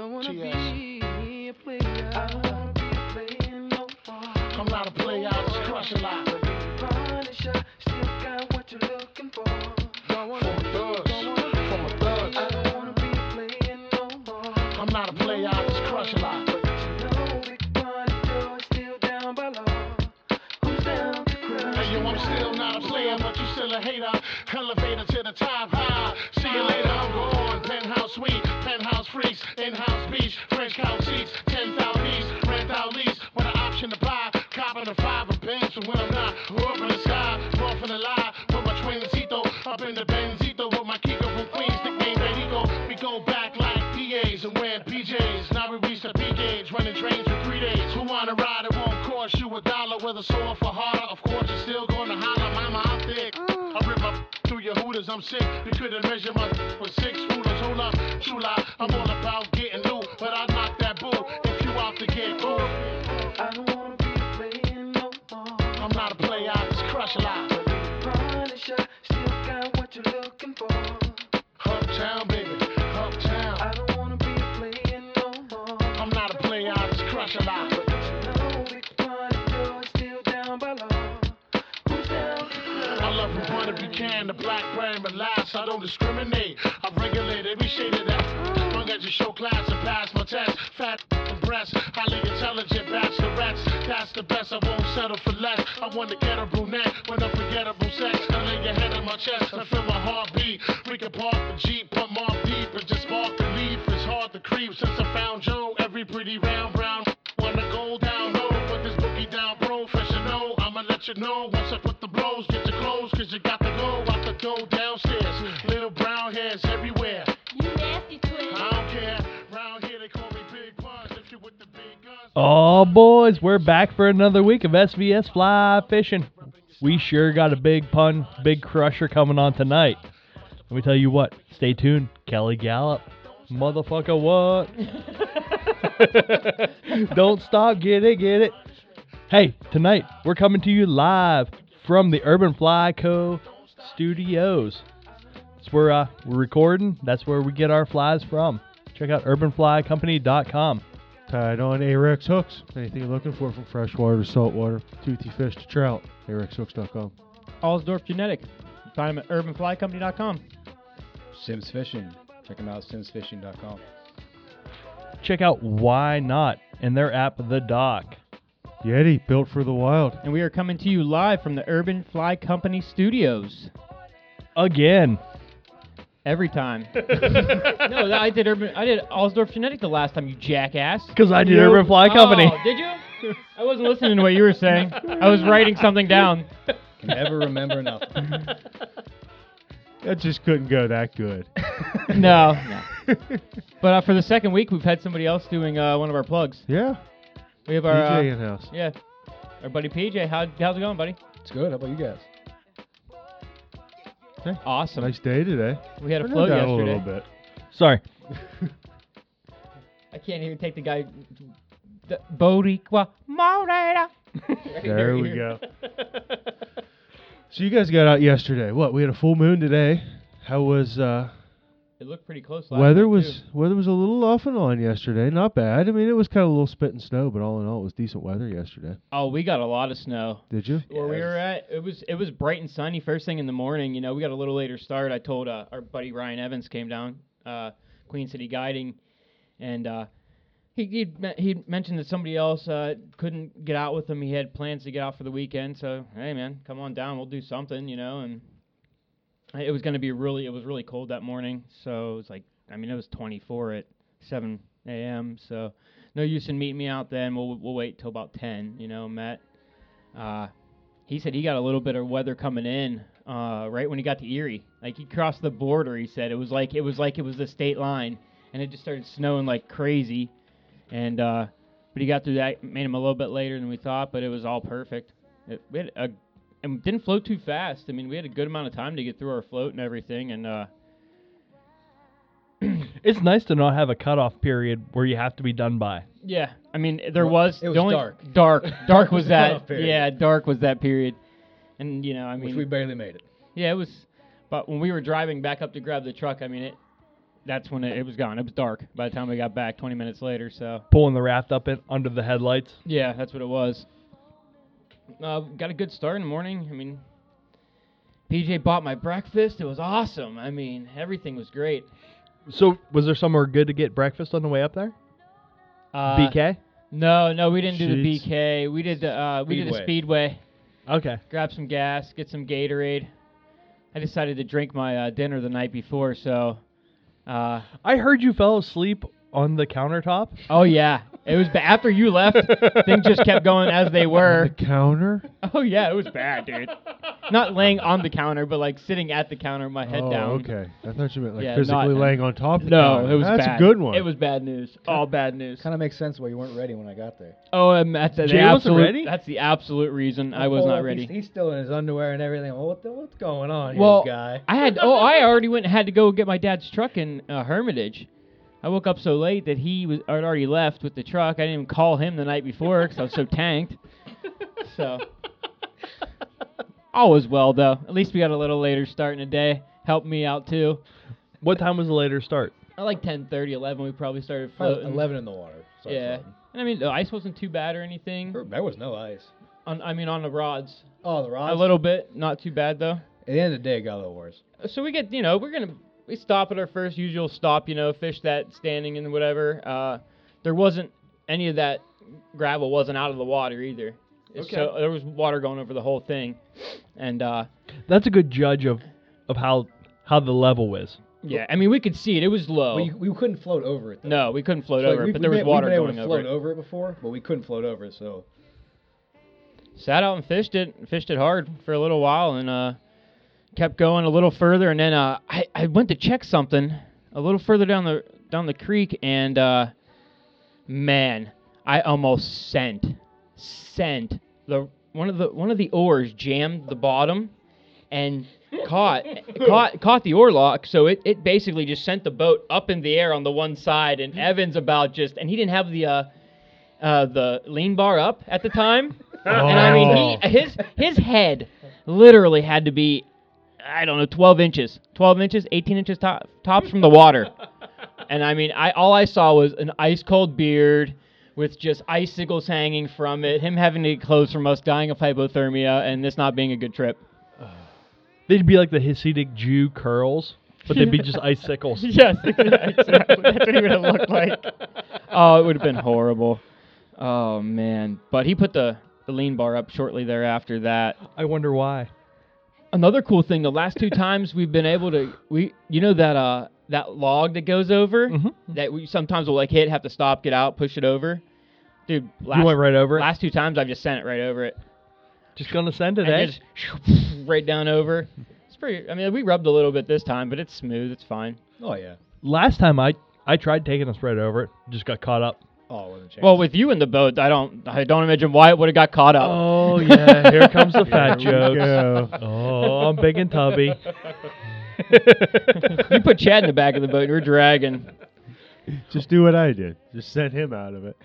Don't wanna TS. be a player. I don't wanna be a player no more. I'm not a player, I just crush a lot. But you Punisher, still got what you're looking for. Don't wanna From be, thugs, don't wanna be. from a thug. I don't wanna be a player no more. I'm not a player, I just crush a lot. But you know Big Pun is still down by law. Who's down to crush? Hey, yo, I'm still not a player, but you still a hater. Elevator to the top when I'm not. Up in the sky, rough in the lie, with my twincito, up in the Benzito, with my Kiko from Queens, nickname Benito. We go back like PAs and wearing PJs. Now we reach the P gauge, running trains for three days. Who wanna ride? It won't cost you a dollar, whether sore for harder. Of course, you're still gonna holler, mama, I'm thick. I rip my through your hooters, I'm sick. You couldn't measure my with six rulers. Hold up, true lie. Buchanan to Black Brand, but last I don't discriminate. I regulate every shade of that. Long as you show class and pass my test. Fat breasts, highly intelligent bachelorettes. That's the best, I won't settle for less. I want to get a brunette with unforgettable sex. I lay your head on my chest, I feel my heartbeat. We can park the Jeep, put more deep, and just spark the leaf. It's hard to creep since I found Joe. Every pretty round brown wanna go down low. Put this boogie down professional. I'ma let you know once I put the blows. Get your clothes, cause you got Oh, boys, we're back for another week of SVS Fly Fishing. We sure got a big pun, big crusher coming on tonight. Let me tell you what, stay tuned. Kelly Galloup. Motherfucker, what? Don't stop, get it, get it. Hey, tonight we're coming to you live from the Urban Fly Co. studios. That's where uh, we're recording. That's where we get our flies from. Check out urbanflycompany.com. Tied on Ahrex hooks. Anything you're looking for from freshwater to saltwater, toothy fish to trout. AhrexHooks.com. Allsdorf Genetic. Find them at urbanflycompany.com. Simms Fishing. Check them out, simmsfishing.com. Check out Why Knot and their app, The Dock. Yeti, built for the wild. And we are coming to you live from the Urban Fly Company studios. Again. Every time. no, I did Urban. I did Allsdorf Genetic the last time, you jackass. Because I did Urban Fly Company. Oh, did you? I wasn't listening to what you were saying. I was writing something down. Can never remember enough. That just couldn't go that good. No. no. But uh, for the second week, we've had somebody else doing uh, one of our plugs. yeah. We have our uh, in house. yeah, our buddy PJ. How, how's it going, buddy? It's good. How about you guys? Awesome. Nice day today. We had a Turned float down yesterday. a little bit. Sorry. I can't even take the guy. The Boricua Morena. There we go. So you guys got out yesterday. What? We had a full moon today. How was uh It looked pretty close. Last weather night, was too. weather was a little off and on yesterday. Not bad. I mean it was kind of a little spit and snow, but all in all it was decent weather yesterday. Oh, we got a lot of snow. Did you? Where we were at, it was it was bright and sunny first thing in the morning. You know, we got a little later start. I told uh, our buddy Ryan Evans came down, uh, Queen City Guiding, and uh, he he he mentioned that somebody else uh, couldn't get out with him. He had plans to get out for the weekend. So hey, man, come on down. We'll do something. You know, and it was going to be really it was really cold that morning. So it was like I mean it was 24 at 7 a.m. So no use in meeting me out then. We'll we'll wait till about 10. You know, Matt. Uh, he said he got a little bit of weather coming in uh, right when he got to Erie. Like he crossed the border. He said it was like it was like it was the state line, and it just started snowing like crazy. And uh, but he got through that. Made him a little bit later than we thought, but it was all perfect. It, we had a and didn't float too fast. I mean, we had a good amount of time to get through our float and everything. And uh, It's nice to not have a cutoff period where you have to be done by. yeah, I mean there Well, was it was only, dark. Dark, dark was was that. cutoff period. Yeah, dark was that period. And you know, I mean, Which we barely made it. Yeah, it was. But when we were driving back up to grab the truck, I mean, it that's when it, it was gone. It was dark by the time we got back 20 minutes later. So Pulling the raft up in, under the headlights. yeah, that's what it was. Uh, got a good start in the morning. I mean, PJ bought my breakfast. It was awesome. I mean, everything was great. So, was there somewhere good to get breakfast on the way up there? Uh, BK. No, no, we didn't do the Sheetz. BK. We did the uh, we did the Speedway. Speedway. Okay. Grab some gas, get some Gatorade. I decided to drink my uh, dinner the night before, so. Uh, I heard you fell asleep on the countertop. oh yeah, it was ba- after you left. things just kept going as they were. The counter. Oh yeah, it was bad, dude. Not laying on the counter, but like sitting at the counter, my head oh, down. okay. I thought you meant like Yeah, physically not- laying on top of the No, counter. it was bad. That's bad. a good one. It was bad news. All bad news. Kind of makes sense why you weren't ready when I got there. Oh, and that's the Jay wasn't absolute. ready? That's the absolute reason I was pull not up, ready. He's, he's still in his underwear and everything. Well, what the, what's going on well, here, guy? I had. Oh, I already went and had to go get my dad's truck in uh, Hermitage. I woke up so late that he was had already left with the truck. I didn't even call him the night before because I was so tanked. So all was well though. At least we got a little later start in the day. Helped me out too. What time was the later start? I like 10:30, 11. We probably started Probably floating. 11 in the water. Started Yeah. floating. And I mean, the ice wasn't too bad or anything. There- There was no ice. On, I mean, on the rods, Oh, the rods. a little bit, not too bad though. At the end of the day, it got a little worse. so we get you know we're gonna we stop at our first usual stop you know fish that standing and whatever uh there wasn't any of that gravel wasn't out of the water either Okay. so there was water going over the whole thing and uh That's a good judge of of how how the level is. yeah i mean we could see it it was low We, we couldn't float over it. Though. no we couldn't float So, over we, it but there was been- water we've been going able to over float it over it before, but we couldn't float over it. So sat out and fished it fished it hard for a little while and uh kept going a little further and then uh I, I went to check something a little further down the down the creek and uh man I almost sent sent the one of the one of the oars jammed the bottom and caught caught caught the oar lock. So it, it basically just sent the boat up in the air on the one side and Evans about just and he didn't have the uh uh the lean bar up at the time. And I mean, he his his head literally had to be, I don't know, 12 inches, 12 inches, 18 inches top, tops from the water. And I mean, I all I saw was an ice cold beard with just icicles hanging from it, him having to get clothes from us, dying of hypothermia, and this not being a good trip. They'd be like the Hasidic Jew curls, but they'd be just icicles. yes, exactly. That's what he would have looked like. Oh, it would have been horrible. Oh man! But he put the the lean bar up shortly thereafter that. I wonder why. Another cool thing, the last two times we've been able to, we, you know that uh that log that goes over Mhm. that we sometimes will like hit, have to stop, get out, push it over. Dude, last, you went right over it. last two times I've just sent it right over it. Just gonna send it, And eh? just right down over. It's pretty. I mean, we rubbed a little bit this time, but it's smooth. It's fine. oh yeah. Last time I I tried taking us right over it, just got caught up. Oh, it wasn't chance. Well, with you in the boat, I don't. I don't imagine why it would have got caught up. Oh yeah, here comes the fat Here jokes. Oh, I'm big and tubby. you put Chad in the back of the boat, and we're dragging. Just do what I did. Just send him out of it.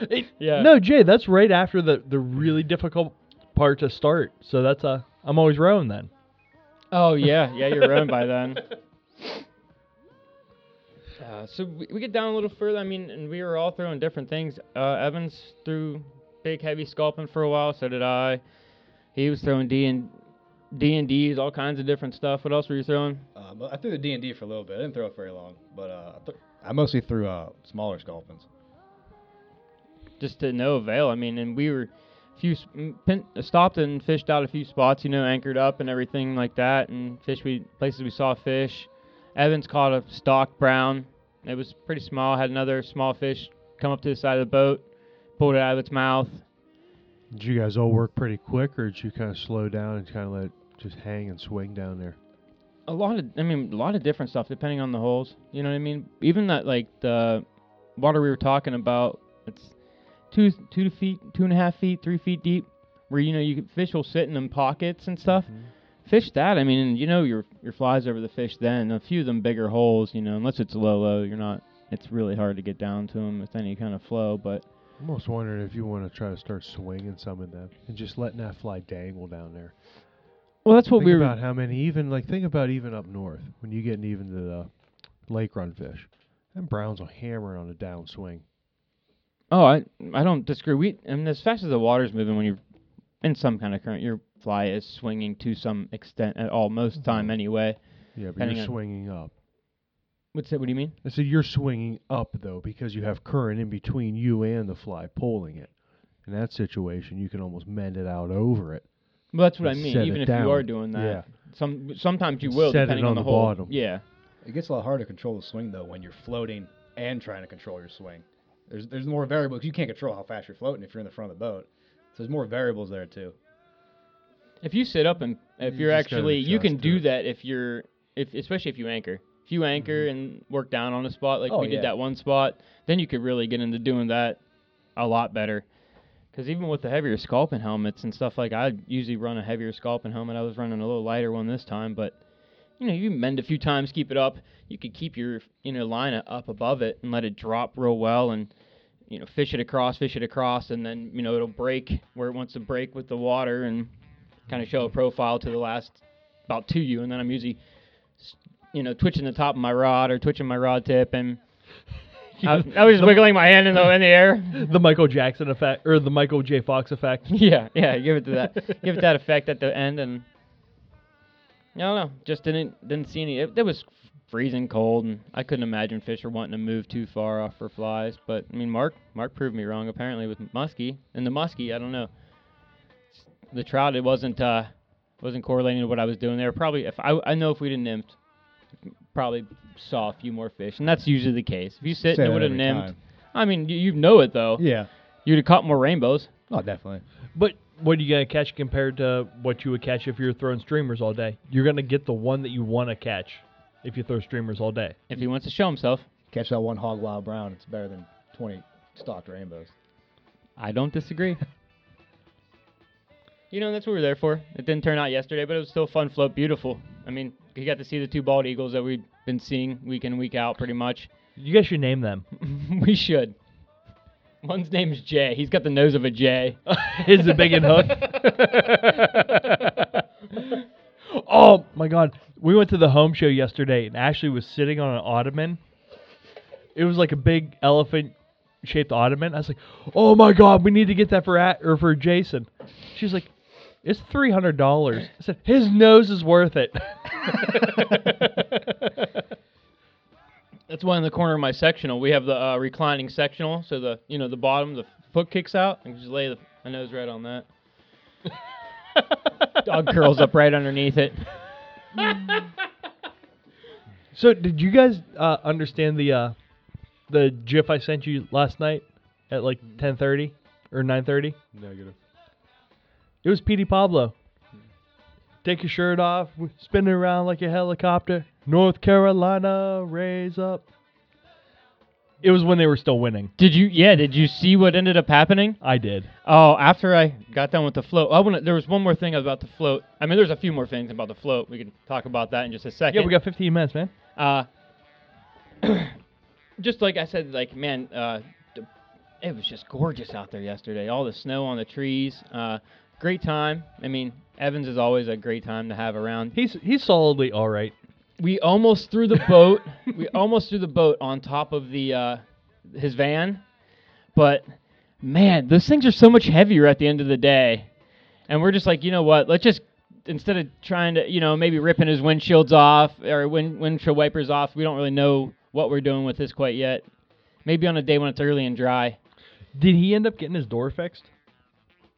It- Yeah. No, Jay, that's right after the the really difficult part to start. So that's a I'm always rowing then. Oh yeah, yeah, you're rowing by then. Uh, so we, we get down a little further. I mean, and we were all throwing different things. Uh, Evans threw big, heavy sculpin for a while. So did I. He was throwing D and D and D's, all kinds of different stuff. What else were you throwing? Uh, I threw the D and D for a little bit. I didn't throw it very long, but uh, I, th- I mostly threw uh, smaller sculpins. Just to no avail. I mean, and we were a few pin, stopped and fished out a few spots. You know, anchored up and everything like that, and fish we places we saw fish. Evans caught a stock brown. It was pretty small. Had another small fish come up to the side of the boat, pulled it out of its mouth. Did you guys all work pretty quick, or did you kind of slow down and kind of let it just hang and swing down there? A lot of, I mean, a lot of different stuff depending on the holes. You know what I mean? Even that, like the water we were talking about, it's two, two feet, two and a half feet, three feet deep, where you know you fish will sit in them pockets and stuff. Mm-hmm. Fish that, I mean, you know your your flies over the fish. Then a few of them bigger holes, you know, unless it's low low, you're not. It's really hard to get down to them with any kind of flow. But I'm almost wondering if you want to try to start swinging some of them and just letting that fly dangle down there. well, that's what think we were. about how many even like think about even up north when you get even to the uh, lake run fish. And Browns will hammer on a downswing. Oh, I I don't disagree. We mean, as fast as the water's moving when you're in some kind of current, your fly is swinging to some extent at all most Mm-hmm. time anyway. Yeah, but you're swinging up. What's that? What do you mean? I said you're swinging up though because you have current in between you and the fly pulling it. In that situation, you can almost mend it out over it. Well, that's what I mean. Even it if you are doing that, Yeah. some sometimes you And will set it depending on on the, the hole. bottom. Yeah. It gets a lot harder to control the swing though when you're floating and trying to control your swing. There's there's more variables. You can't control how fast you're floating if you're in the front of the boat. So there's more variables there too. If you sit up and if You you're actually you can do it. that if you're if especially if you anchor. If you anchor mm-hmm. and work down on a spot like Oh, we did yeah. that one spot, then you could really get into doing that a lot better. Because even with the heavier sculpin helmets and stuff like I usually run a heavier sculpin helmet. I was running a little lighter one this time, but you know you mend a few times, keep it up. You could keep your you know line up above it and let it drop real well and you know fish it across, fish it across, and then you know it'll break where it wants to break with the water and kind of show a profile to the last about to you, and then I'm usually you know twitching the top of my rod or twitching my rod tip and. I, I was just wiggling my hand in the in the air. the Michael Jackson effect or the Michael J. Fox effect. Yeah, yeah, give it to that, give it that effect at the end, and I don't know, just didn't didn't see any. It, it was freezing cold, and I couldn't imagine fish are wanting to move too far off for flies. But I mean, Mark Mark proved me wrong apparently with muskie, and the muskie, I don't know. The trout, it wasn't uh wasn't correlating to what I was doing there. Probably if I I know if we'd have nymphed, probably saw a few more fish, and that's usually the case. If you sit Say and it that would have every nymphed, time. I mean, you, you know it though. Yeah. You'd have caught more rainbows. Oh, definitely. But what are you gonna catch compared to what you would catch if you were throwing streamers all day? You're gonna get the one that you want to catch if you throw streamers all day. If he wants to show himself. Catch that one hog wild brown. It's better than 20 stocked rainbows. I don't disagree. you know, that's what we're there for. It didn't turn out yesterday, but it was still a fun float, beautiful. I mean, you got to see the two bald eagles that we've been seeing week in, week out, pretty much. You guys should name them. we should. One's name is Jay. He's got the nose of a Jay. Is it big and hook? oh my god. We went to the home show yesterday and Ashley was sitting on an ottoman. It was like a big elephant shaped ottoman. I was like, "Oh my god, we need to get that for at or for Jason." She's like, "It's three hundred dollars." I said, "His nose is worth it." That's one in the corner of my sectional. We have the uh, reclining sectional, so the you know the bottom, the foot kicks out, and just lay the, my nose right on that. Dog curls up right underneath it. so, did you guys uh, understand the uh, the GIF I sent you last night at like ten thirty or nine thirty? Negative. It was Petey Pablo. Take your shirt off, spin it around like a helicopter. North Carolina, raise up. It was when they were still winning. Did you? Yeah. Did you see what ended up happening? I did. Oh, after I got done with the float, I want there was one more thing about the float. I mean, there's a few more things about the float. We can talk about that in just a second. Yeah, we got 15 minutes, man. Uh, just like I said, like man, uh, it was just gorgeous out there yesterday. All the snow on the trees. Uh, great time. I mean, Evans is always a great time to have around. He's he's solidly all right. We almost threw the boat. we almost threw the boat on top of the uh, his van, but man, those things are so much heavier at the end of the day. And we're just like, you know what? Let's just instead of trying to, you know, maybe ripping his windshields off or wind, windshield wipers off. We don't really know what we're doing with this quite yet. Maybe on a day when it's early and dry. Did he end up getting his door fixed?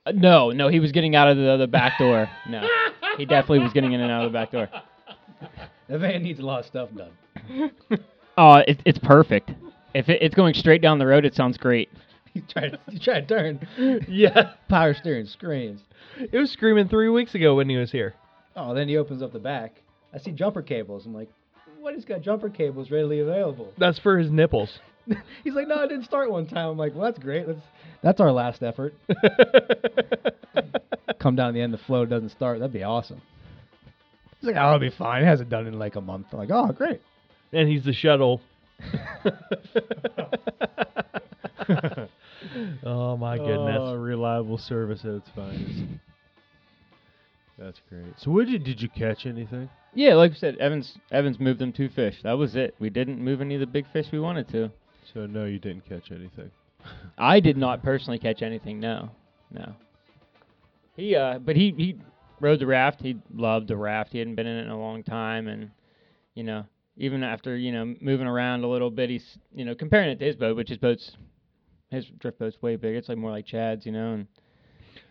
Uh, no, no, he was getting out of the, the back door. No, he definitely was getting in and out of the back door. The van needs a lot of stuff done. Oh, it, it's perfect. If it, it's going straight down the road, it sounds great. He's trying, he's trying to turn. Yeah. Power steering screams. It was screaming three weeks ago when he was here. Oh, then he opens up the back. I see jumper cables. I'm like, what? He's got jumper cables readily available. That's for his nipples. He's like, no, I didn't start one time. I'm like, well, that's great. That's that's our last effort. Come down the end, the flow doesn't start. That'd be awesome. He's like, oh, it'll be fine. It hasn't done it in like a month. I'm like, oh, great. and he's the shuttle. oh my goodness. Oh, reliable service at its finest. That's great. So what did did you catch anything? Yeah, like I said, Evans Evans moved them two fish. That was it. We didn't move any of the big fish we wanted to. So no, you didn't catch anything. I did not personally catch anything. No, no. He uh, but he he rode the raft. He loved the raft. He hadn't been in it in a long time, and you know, even after you know moving around a little bit, he's you know comparing it to his boat, which his boat's his drift boat's way bigger. It's like more like Chad's, you know, and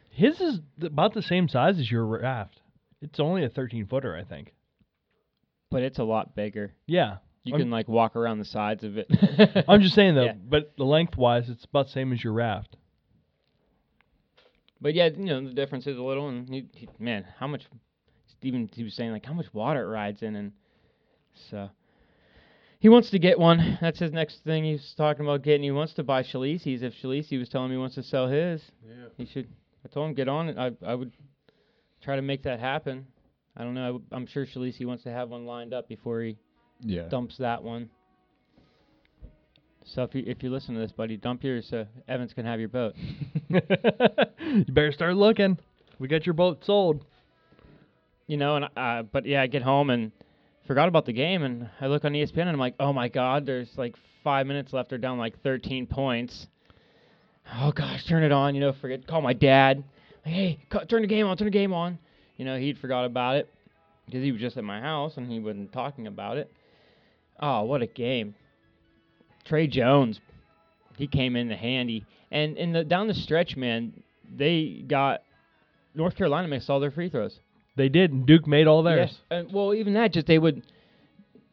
His is about the same size as your raft. It's only a 13 footer, I think. but it's a lot bigger. Yeah. You I'm- can like walk around the sides of it. I'm just saying though, Yeah. but the length wise, it's about the same as your raft. But yeah, you know the difference is a little, and he, he, man, how much? Even he was saying like how much water it rides in, and so he wants to get one. That's his next thing he's talking about getting. He wants to buy Shalice's. If Shalice was telling me he wants to sell his, Yeah. he should. I told him get on it. I I would try to make that happen. I don't know. I w- I'm sure Shalice wants to have one lined up before he Yeah. dumps that one. So if you if you listen to this, buddy, dump yours so Evans can have your boat. you better start looking. We got your boat sold. you know, and uh, but yeah, I get home and forgot about the game, and I look on ESPN and I'm like, oh my god, there's like five minutes left. They're down like 13 points. Oh gosh, turn it on. You know, forget call my dad. Like, hey, cu- turn the game on. Turn the game on. You know, he'd forgot about it because he was just at my house and he wasn't talking about it. Oh, what a game! Tre Jones, he came in handy, and in the down the stretch, man, they got North Carolina missed all their free throws. They did, and Duke made all theirs. And well, even that, just they would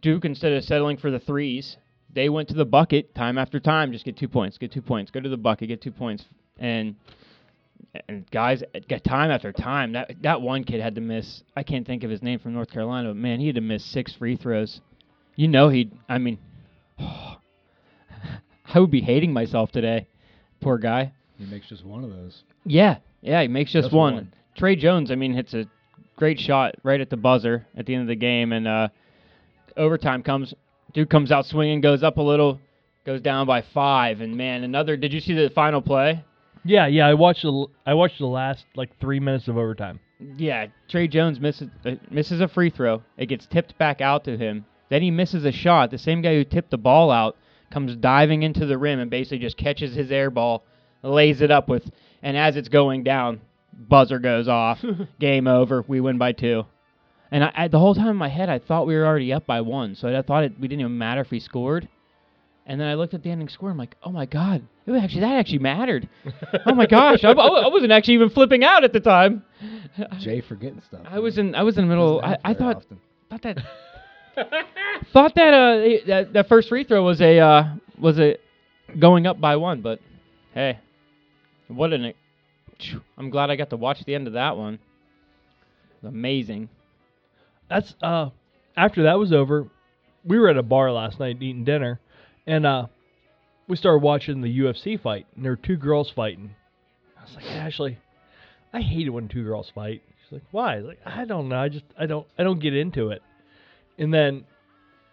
Duke instead of settling for the threes, they went to the bucket time after time. Just get two points, get two points, go to the bucket, get two points, and and guys get time after time. That that one kid had to miss. I can't think of his name from North Carolina, but man, he had to miss six free throws. You know he'd. I mean, I would be hating myself today. Poor guy. He makes just one of those. Yeah, yeah, he makes just, Just one. one. Tre Jones, I mean, hits a great shot right at the buzzer at the end of the game, and uh, overtime comes. Dude comes out swinging, goes up a little, goes down by five, and man, another. Did you see the final play? Yeah, yeah. I watched the l- I watched the last like three minutes of overtime. Yeah, Tre Jones misses uh, misses a free throw. It gets tipped back out to him. Then he misses a shot. The same guy who tipped the ball out comes diving into the rim and basically just catches his air ball, lays it up with, and as it's going down, buzzer goes off. Game over. We win by two. And I, I, the whole time in my head, I thought we were already up by one, so I thought it, we didn't even matter if we scored. And then I looked at the ending score. I'm like, oh my god, it was actually that actually mattered. oh my gosh, I, I I wasn't actually even flipping out at the time. Jay forgetting stuff. I was in I was in the middle. I, I thought often. thought that thought that uh that, that first free throw was a uh was a going up by one, but hey, what an I'm glad I got to watch the end of that one. Amazing. That's uh after that was over, we were at a bar last night eating dinner, and uh we started watching the UFC fight, and there were two girls fighting. I was like, Ashley, I hate it when two girls fight. She's like, why? I was like, I don't know. I just I don't I don't get into it. And then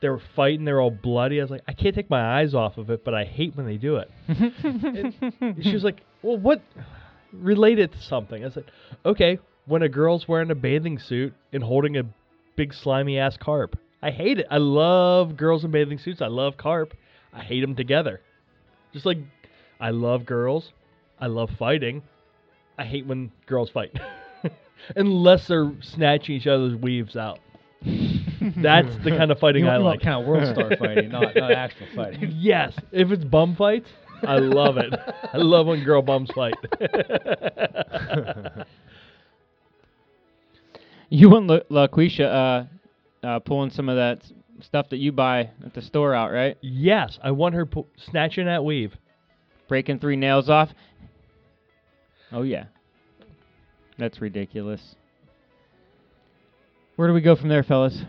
they were fighting. They were all bloody. I was like, I can't take my eyes off of it, but I hate when they do it. And she was like, well, what? Relate it to something. I said, okay, when a girl's wearing a bathing suit and holding a big slimy ass carp. I hate it. I love girls in bathing suits. I love carp. I hate them together. Just like I love girls. I love fighting. I hate when girls fight. Unless they're snatching each other's weaves out. That's the kind of fighting You I like. kind of world star fighting, not not actual fighting. Yes, if it's bum fights, I love it. I love when girl bums fight. You and La- LaQuisha uh, uh, pulling some of that s- stuff that you buy at the store out, right? yes, I want her pu- snatching that weave. Breaking three nails off. Oh yeah, that's ridiculous. Where do we go from there, fellas?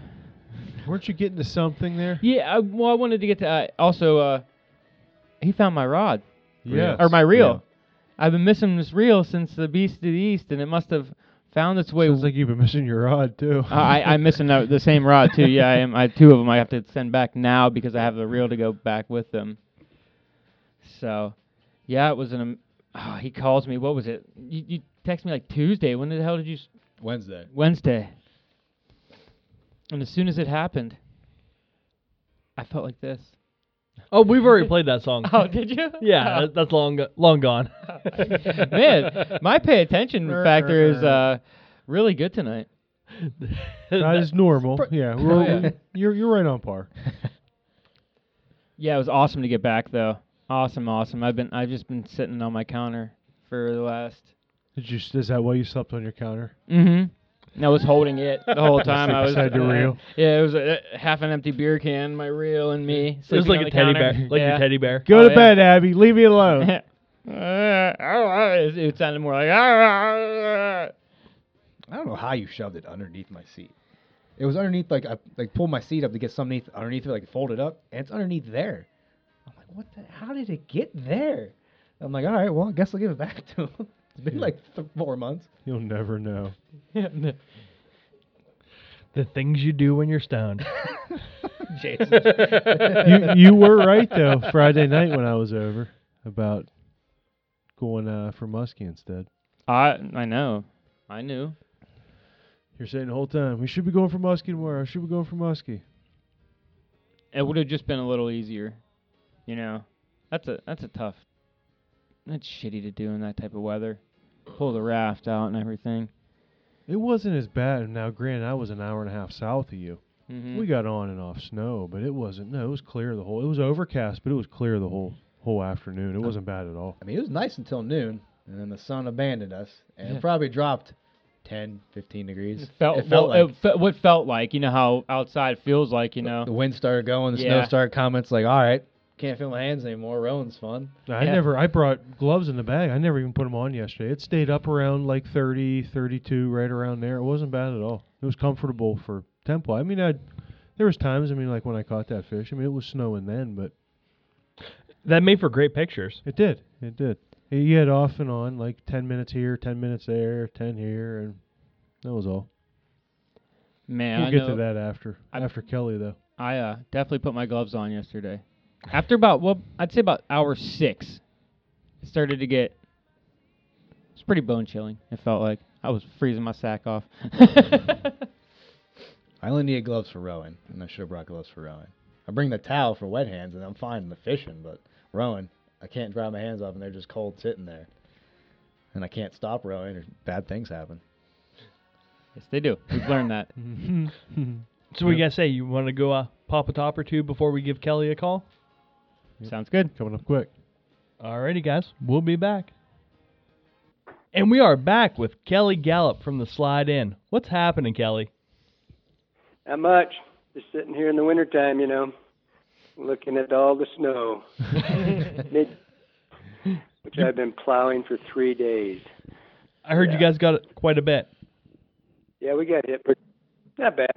Weren't you getting to something there? Yeah, I, well, I wanted to get to uh, also. Uh, he found my rod Yes. or my reel. Yeah. I've been missing this reel since the Beast of the East, and it must have found its way. Sounds like you've been missing your rod too. Uh, I, I'm missing the, the same rod too. Yeah, I am. I two of them. I have to send back now because I have the reel to go back with them. So, yeah, it was an. am- Oh, he calls me. What was it? You, you text me like Tuesday. When the hell did you? s- Wednesday. Wednesday. And as soon as it happened, I felt like this. Oh, we've already played that song. Oh, did you? Yeah, that, that's long long gone. Man, my pay attention factor is uh, really good tonight. That is normal. Yeah, we're, Oh, yeah. you're you're right on par. Yeah, it was awesome to get back though. Awesome, awesome. I've been I've just been sitting on my counter for the last. Did you? Is that why you slept on your counter? Mm-hmm. I was holding it the whole time. I was Beside your reel? Yeah, it was a, a half an empty beer can, my reel, and me. it was like on a teddy counter. bear, like yeah. your teddy bear. Go Oh, to yeah. bed, Abby. Leave me alone. Uh, it, it sounded more like. "Ah, I don't know how you shoved it underneath my seat. It was underneath, like I like pulled my seat up to get some underneath, underneath it, like fold it up, and it's underneath there. I'm like, what the? How did it get there? I'm like, all right, well, I guess I'll give it back to him. It's been like th- four months. You'll never know. The things you do when you're stoned. Jason. you you were right though. Friday night when I was over about going uh, for Muskie instead. I I know, I knew. You're saying the whole time we should be going for Muskie tomorrow. Should be going for Muskie. It would have just been a little easier, you know. That's a that's a tough. That's shitty to do in that type of weather. Pull the raft out and everything. It wasn't as bad. Now, granted, I was an hour and a half south of you. hmm We got on and off snow, but it wasn't. No, it was clear the whole. It was overcast, but it was clear the whole whole afternoon. It wasn't bad at all. I mean, it was nice until noon, and then the sun abandoned us, and Yeah. it probably dropped 10, 15 degrees. It felt, it felt well, like it fe- what felt like, you know how outside feels like, you know. the wind started going, the Yeah. snow started coming. It's like, all right, can't feel my hands anymore. Rowing's fun. I Yeah. never. I brought gloves in the bag. I never even put them on yesterday. It stayed up around like 30, 32, right around there. It wasn't bad at all. It was comfortable for tempo. I mean, I there was times. I mean, like when I caught that fish. I mean, it was snowing then, but that made for great pictures. it did. It did. You had off and on, like ten minutes here, ten minutes there, ten here, and that was all. Man, we'll I get know, to that after I- after Kelly though. I uh, definitely put my gloves on yesterday. After about well, I'd say about hour six, it started to get. It's pretty bone chilling. It felt like I was freezing my sack off. I only needed gloves for rowing, and I should have brought gloves for rowing. I bring the towel for wet hands, and I'm fine in the fishing, but rowing, I can't dry my hands off, and they're just cold sitting there. And I can't stop rowing, or bad things happen. yes, they do. We've learned that. So we gotta say, you want to go uh, pop a top or two before we give Kelly a call? Sounds good. Coming up quick. Alrighty, guys, we'll be back. And we are back with Kelly Galloup from the Slide Inn. What's happening, Kelly? Not much. Just sitting here in the wintertime, you know, looking at all the snow, Mid- which I've been plowing for three days. I heard you guys got it quite a bit. Yeah, we got hit, but not bad.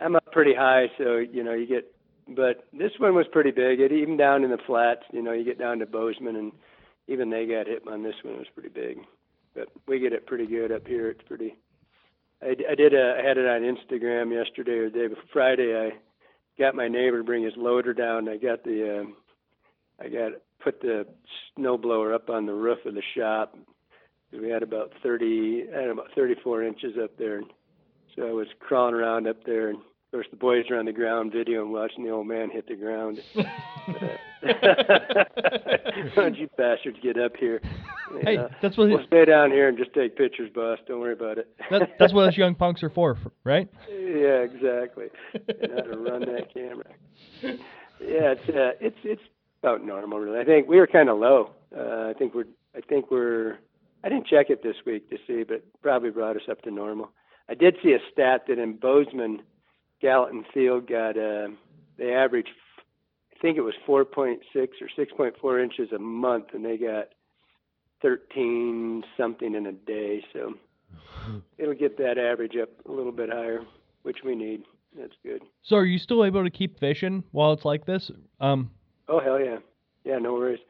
I'm up pretty high, so you know you get. But this one was pretty big. It even down in the flats, you know, you get down to Bozeman, and even they got hit on this one. It was pretty big, but we get it pretty good up here. It's pretty. I, I did a, I had it on Instagram yesterday or the day before Friday. I got my neighbor to bring his loader down. I got the, um, I got put the snowblower up on the roof of the shop. We had about 30, I had about 34 inches up there. So I was crawling around up there, and of course the boys are on the ground videoing, watching the old man hit the ground. Why don't you bastards get up here? Hey, that's what We'll stay down here and just take pictures, boss. Don't worry about it. that, that's what us young punks are for, right? yeah, exactly. And how to run that camera. Yeah, it's uh, it's it's about normal, really. I think we were kind of low. Uh, I think we're I think we're I didn't check it this week to see, but probably brought us up to normal. I did see a stat that in Bozeman, Gallatin Field got uh, they averaged I think it was 4.6 or 6.4 inches a month, and they got 13 something in a day. So it'll get that average up a little bit higher, which we need. That's good. So are you still able to keep fishing while it's like this? Um, Oh hell yeah, yeah, no worries.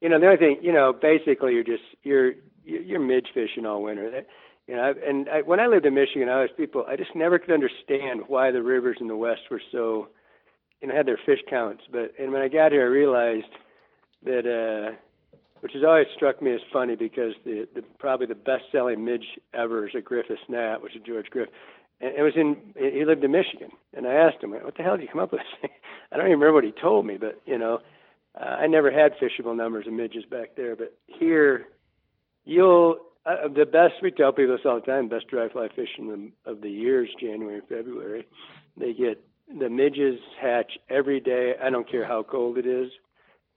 You know the only thing, you know, basically you're just you're you're you're midge fishing all winter. That, you know, and I, when I lived in Michigan, I was people. I just never could understand why the rivers in the West were so, you know, had their fish counts. But and when I got here, I realized that uh, which has always struck me as funny because the, the probably the best-selling midge ever is a Griffith's Gnat, which is George Griff. And it was in he lived in Michigan, and I asked him, "What the hell did you come up with?" I don't even remember what he told me, but you know, uh, I never had fishable numbers of midges back there, but here, you'll uh, the best we tell people this all the time. Best dry fly fishing of, of the year is January and February. They get the midges hatch every day. I don't care how cold it is,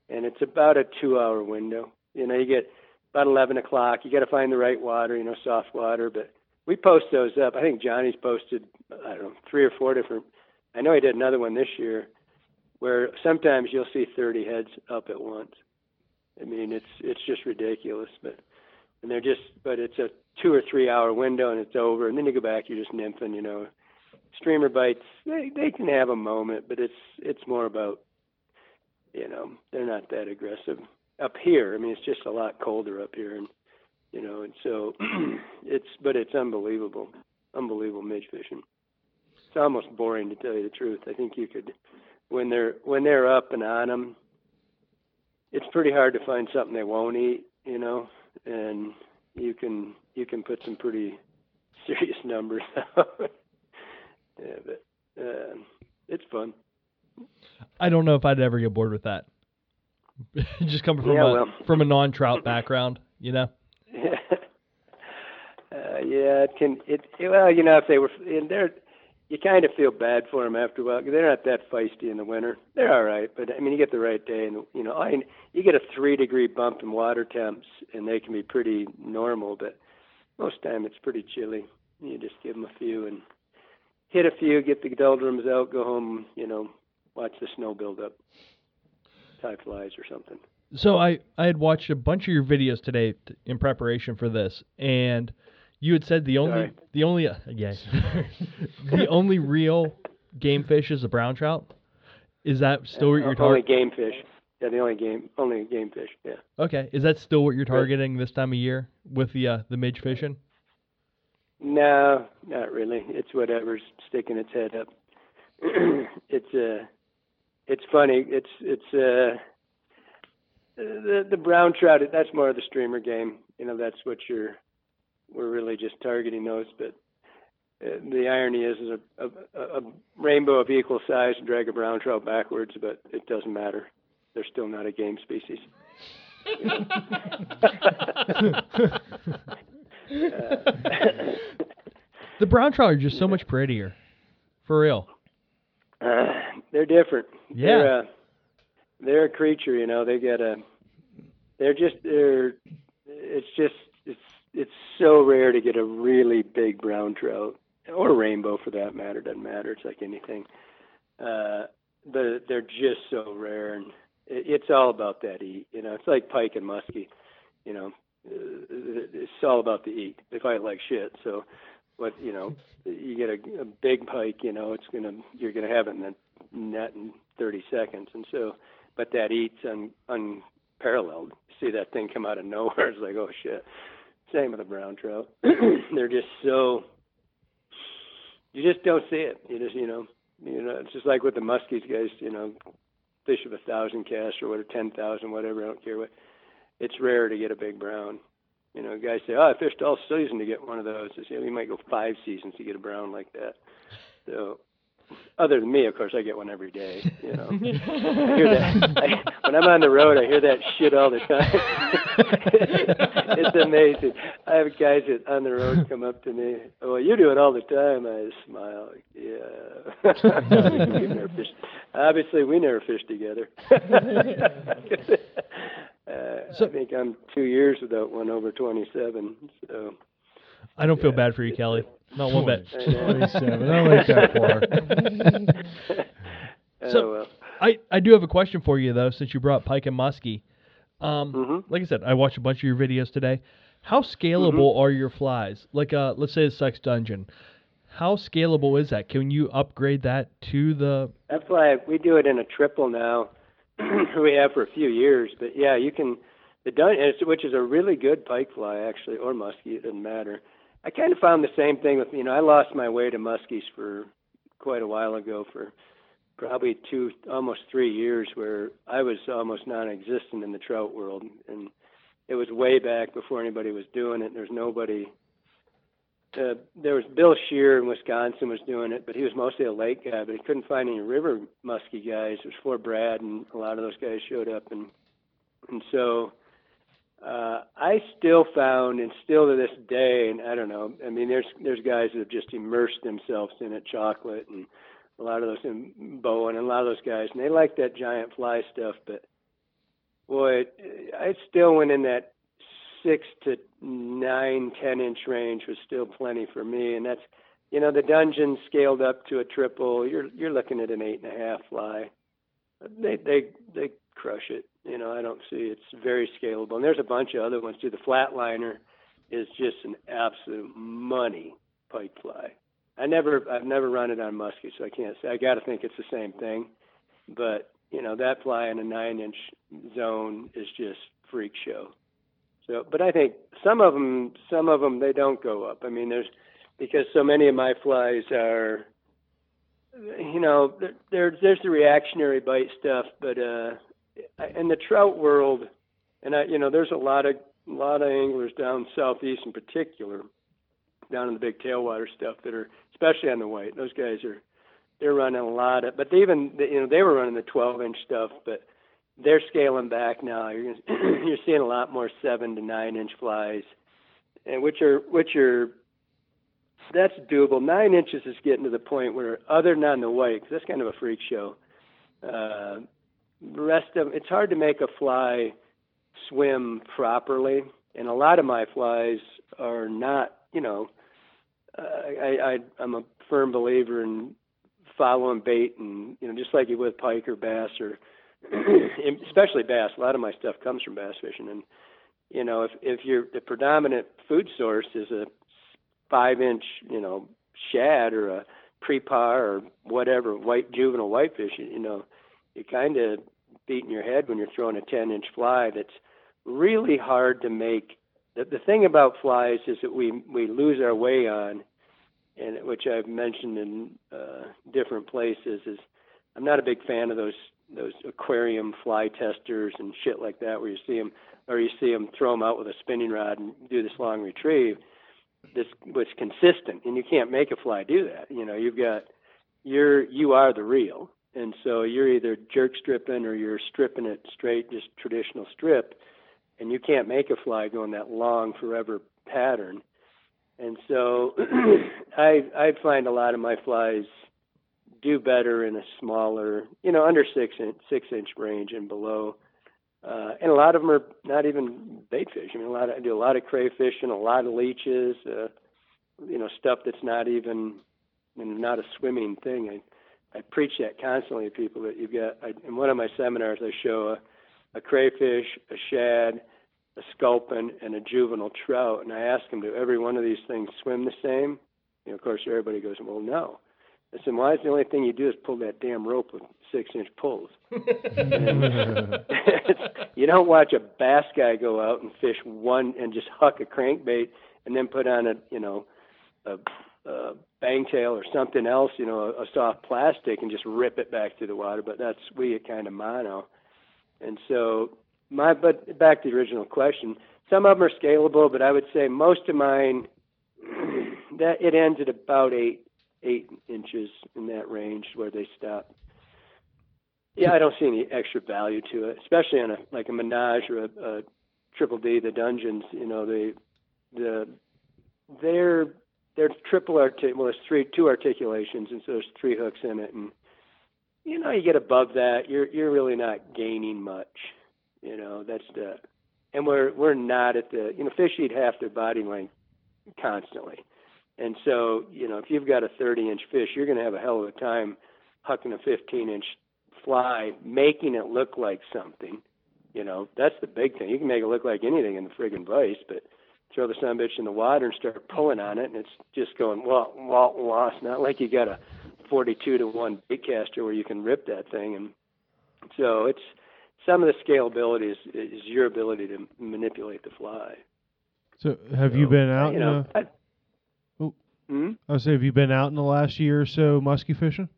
and it's about a two-hour window. You know, you get about 11 o'clock. You got to find the right water, you know, soft water. But we post those up. I think Johnny's posted, I don't know, three or four different. I know he did another one this year, where sometimes you'll see 30 heads up at once. I mean, it's it's just ridiculous. But and they're just, but it's a two or three hour window and it's over, and then you go back, you're just nymphing, you know. Streamer bites, they they can have a moment, but it's it's more about, you know, they're not that aggressive up here. I mean, it's just a lot colder up here, and you know, and so it's but it's unbelievable, unbelievable midge fishing. It's almost boring to tell you the truth. I think you could, when they're when they're up and on them, it's pretty hard to find something they won't eat, you know, and you can you can put some pretty serious numbers out. yeah, but uh, it's fun. I don't know if I'd ever get bored with that. Just coming from Yeah, a well. from a non-trout background, you know. Yeah. Uh, yeah, it can. It, it well, you know, if they were, and they're, you kind of feel bad for them after a while. They're not that feisty in the winter. They're all right, but I mean, you get the right day, and you know, I, you get a three degree bump in water temps, and they can be pretty normal. But most time, it's pretty chilly. You just give them a few and hit a few, get the doldrums out, go home. You know, watch the snow build up, tie flies or something. So I I had watched a bunch of your videos today in preparation for this, and you had said the only Sorry. the only uh, yeah the only real game fish is a brown trout. Is that still what you're Uh, only targeting? game fish. Yeah, the only game, only game fish. Yeah. Okay, is that still what you're targeting this time of year with the uh, the midge fishing? No, not really. It's whatever's sticking its head up. it's uh it's funny. It's it's uh the the brown trout. That's more of the streamer game. You know, that's what you're. We're really just targeting those. But uh, the irony is, is a, a, a rainbow of equal size and drag a brown trout backwards, but it doesn't matter. They're still not a game species. The brown trout are just so much prettier, for real. Uh, they're different. Yeah. They're, uh, they're a creature, you know. They get a. They're just. They're. It's just. It's. It's so rare to get a really big brown trout or rainbow for that matter. Doesn't matter. It's like anything. Uh, but they're just so rare, and it, it's all about that eat. You know, it's like pike and muskie. You know, uh, it's all about the eat. They fight like shit. So, what you know, you get a, a big pike. You know, it's gonna you're gonna have it in the net in 30 seconds, and so, but that eats un, unparalleled. See that thing come out of nowhere. It's like, oh shit. Same with the brown trout. They're just so. You just don't see it. You just, you know, you know, it's just like with the muskies, guys. You know, fish of a thousand casts or whatever, ten thousand, whatever. I don't care what. It's rare to get a big brown. You know, guys say, "Oh, I fished all season to get one of those." I say, "You might go five seasons to get a brown like that." So, other than me, of course, I get one every day. You know, I hear that I, when I'm on the road. I hear that shit all the time. it's amazing. I have guys that on the road come up to me. Oh, you do it all the time. I smile. Yeah. We've never fished. Obviously, we never fished together. uh, So- I think I'm two years without one over 27. So. I don't feel bad for you, Kelly. Not one bit. I 27. I like that far. Oh, So- well. I, I do have a question for you though, since you brought Pike and Muskie. Um, Mhm. like I said, I watched a bunch of your videos today. How Mm-hmm. scalable are your flies? Like, uh, let's say a Sex Dungeon. How scalable is that? Can you upgrade that to the? That's why we do it in a triple now. we have for a few years, but yeah, you can. The dun- which is a really good pike fly actually, or muskie. It doesn't matter. I kind of found the same thing with you know I lost my way to muskies for quite a while ago for probably two almost three years where I was almost non-existent in the trout world and it was way back before anybody was doing it. There's nobody. Uh, there was Bill Sherer in Wisconsin was doing it, but he was mostly a lake guy. But he couldn't find any river muskie guys. It was for Brad, and a lot of those guys showed up, and and so uh, I still found, and still to this day, and I don't know. I mean, there's there's guys that have just immersed themselves in it, Chocklett, and a lot of those, and Bowen, and a lot of those guys, and they like that giant fly stuff. But boy, I still went in that six to nine, ten inch range was still plenty for me, and that's you know the dungeon scaled up to a triple. You're you're looking at an eight and a half fly. They they they crush it. You know, I don't see it's very scalable. And there's a bunch of other ones too. The flatliner is just an absolute money pike fly. I never I've never run it on muskie, so I can't say. I got to think it's the same thing. But you know that fly in a nine inch zone is just freak show. So, but I think some of them, some of them, they don't go up. I mean, there's because so many of my flies are, you know, there, there's there's the reactionary bite stuff, but uh, in the trout world, and I, you know, there's a lot of a lot of anglers down southeast in particular, down in the big tailwater stuff that are, especially on the white. Those guys are, they're running a lot of, but they even, you know, they were running the 12 inch stuff, but they're scaling back now. You're you're seeing a lot more seven to nine inch flies, and which are which are that's doable. Nine inches is getting to the point where, other than on the white, 'cause that's kind of a freak show. Uh, rest of it's hard to make a fly swim properly, and a lot of my flies are not. You know, I, I I'm a firm believer in following bait, and you know, just like you with pike or bass or especially bass. A lot of my stuff comes from bass fishing, and you know, if if your the predominant food source is a five inch, you know, shad or a prepar or whatever white juvenile whitefish, you know, you kind of beating your head when you're throwing a 10 inch fly. That's really hard to make. The, the thing about flies is that we we lose our way on, and which I've mentioned in uh, different places is I'm not a big fan of those those aquarium fly testers and shit like that, where you see them or you see them throw them out with a spinning rod and do this long retrieve. This was consistent, and you can't make a fly do that. You know, you've got you're you are the real, and so you're either jerk stripping or you're stripping it straight, just traditional strip, and you can't make a fly going that long forever pattern. And so I I find a lot of my flies do better in a smaller, you know, under six inch six inch range and below. Uh, and a lot of them are not even bait fish. I mean, a lot of, I do a lot of crayfish and a lot of leeches. Uh, you know, stuff that's not even, you not a swimming thing. I I preach that constantly to people that you've got. I, in one of my seminars, I show a, a crayfish, a shad, a sculpin, and a juvenile trout, and I ask them, do every one of these things swim the same? You know, of course, everybody goes, well, no. I said, why is the only thing you do is pull that damn rope with six inch pulls? you don't watch a bass guy go out and fish one and just huck a crankbait and then put on a you know a, a bangtail or something else, you know, a, a soft plastic and just rip it back to the water. But that's we get kind of mono. And so my but back to the original question, some of them are scalable, but I would say most of mine that it ends at about eight eight inches in that range where they stop. Yeah, I don't see any extra value to it, especially on a like a Menage or a, a Triple D. The dungeons, you know, they the they're they're triple artic. Well, there's three two articulations, and so there's three hooks in it, and you know, you get above that, you're you're really not gaining much. You know, that's the and we're we're not at the you know fish eat half their body length constantly. And so, you know, if you've got a 30 inch fish, you're going to have a hell of a time hucking a 15 inch fly, making it look like something. You know, that's the big thing. You can make it look like anything in the friggin' vise, but throw the son bitch in the water and start pulling on it, and it's just going walt walt walt. It's not like you got a 42 to one bait caster where you can rip that thing. And so it's some of the scalability is, is your ability to manipulate the fly. So, have you been out? You know, the, I, Oh. Hmm? I say, have you been out in the last year or so musky fishing?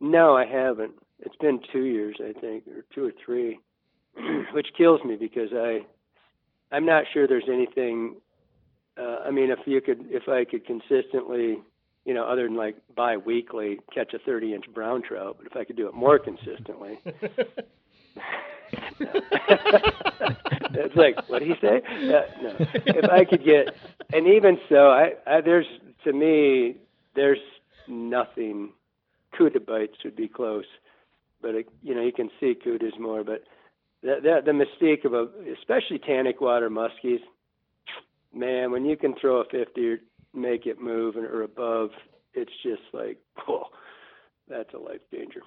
No, I haven't. It's been two years, I think, or two or three. which kills me because I I'm not sure there's anything. Uh, I mean, if you could, if I could consistently, you know, other than like bi-weekly, catch a 30-inch brown trout, but if I could do it more consistently, it's like, what do you say? Uh, no, if I could get, and even so, I, I there's to me, there's nothing. Cuda bites would be close, but it, you know, you can see cudas more, but the, the the mystique of a, especially tannic water muskies, man, when you can throw a 50 or make it move and, or above, it's just like, oh, that's a life changer.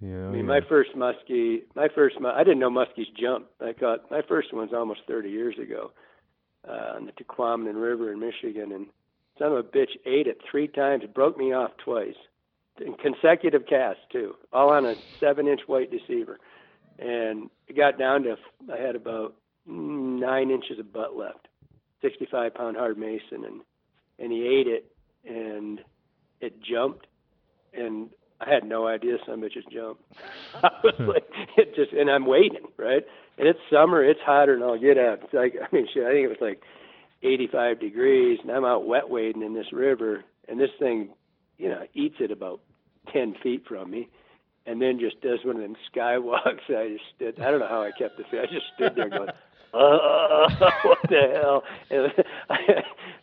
Yeah. I mean, my first muskie, my first, I didn't know muskies jump. I caught my first one's almost 30 years ago uh, on the Tahquamenon River in Michigan, and son of a bitch ate it three times, broke me off twice, in consecutive casts too, all on a seven-inch white deceiver, and it got down to I had about nine inches of butt left, 65-pound hard mason, and and he ate it, and it jumped, and I had no idea some bitches jump. I was hmm. like, it just, and I'm waiting, right? And it's summer, it's hotter than I'll get out. It's like, I mean, shit, I think it was like 85 degrees, and I'm out wet wading in this river, and this thing, you know, eats it about 10 feet from me, and then just does one of them skywalks. I just stood, I don't know how I kept the fish. I just stood there going, uh, what the hell? And I,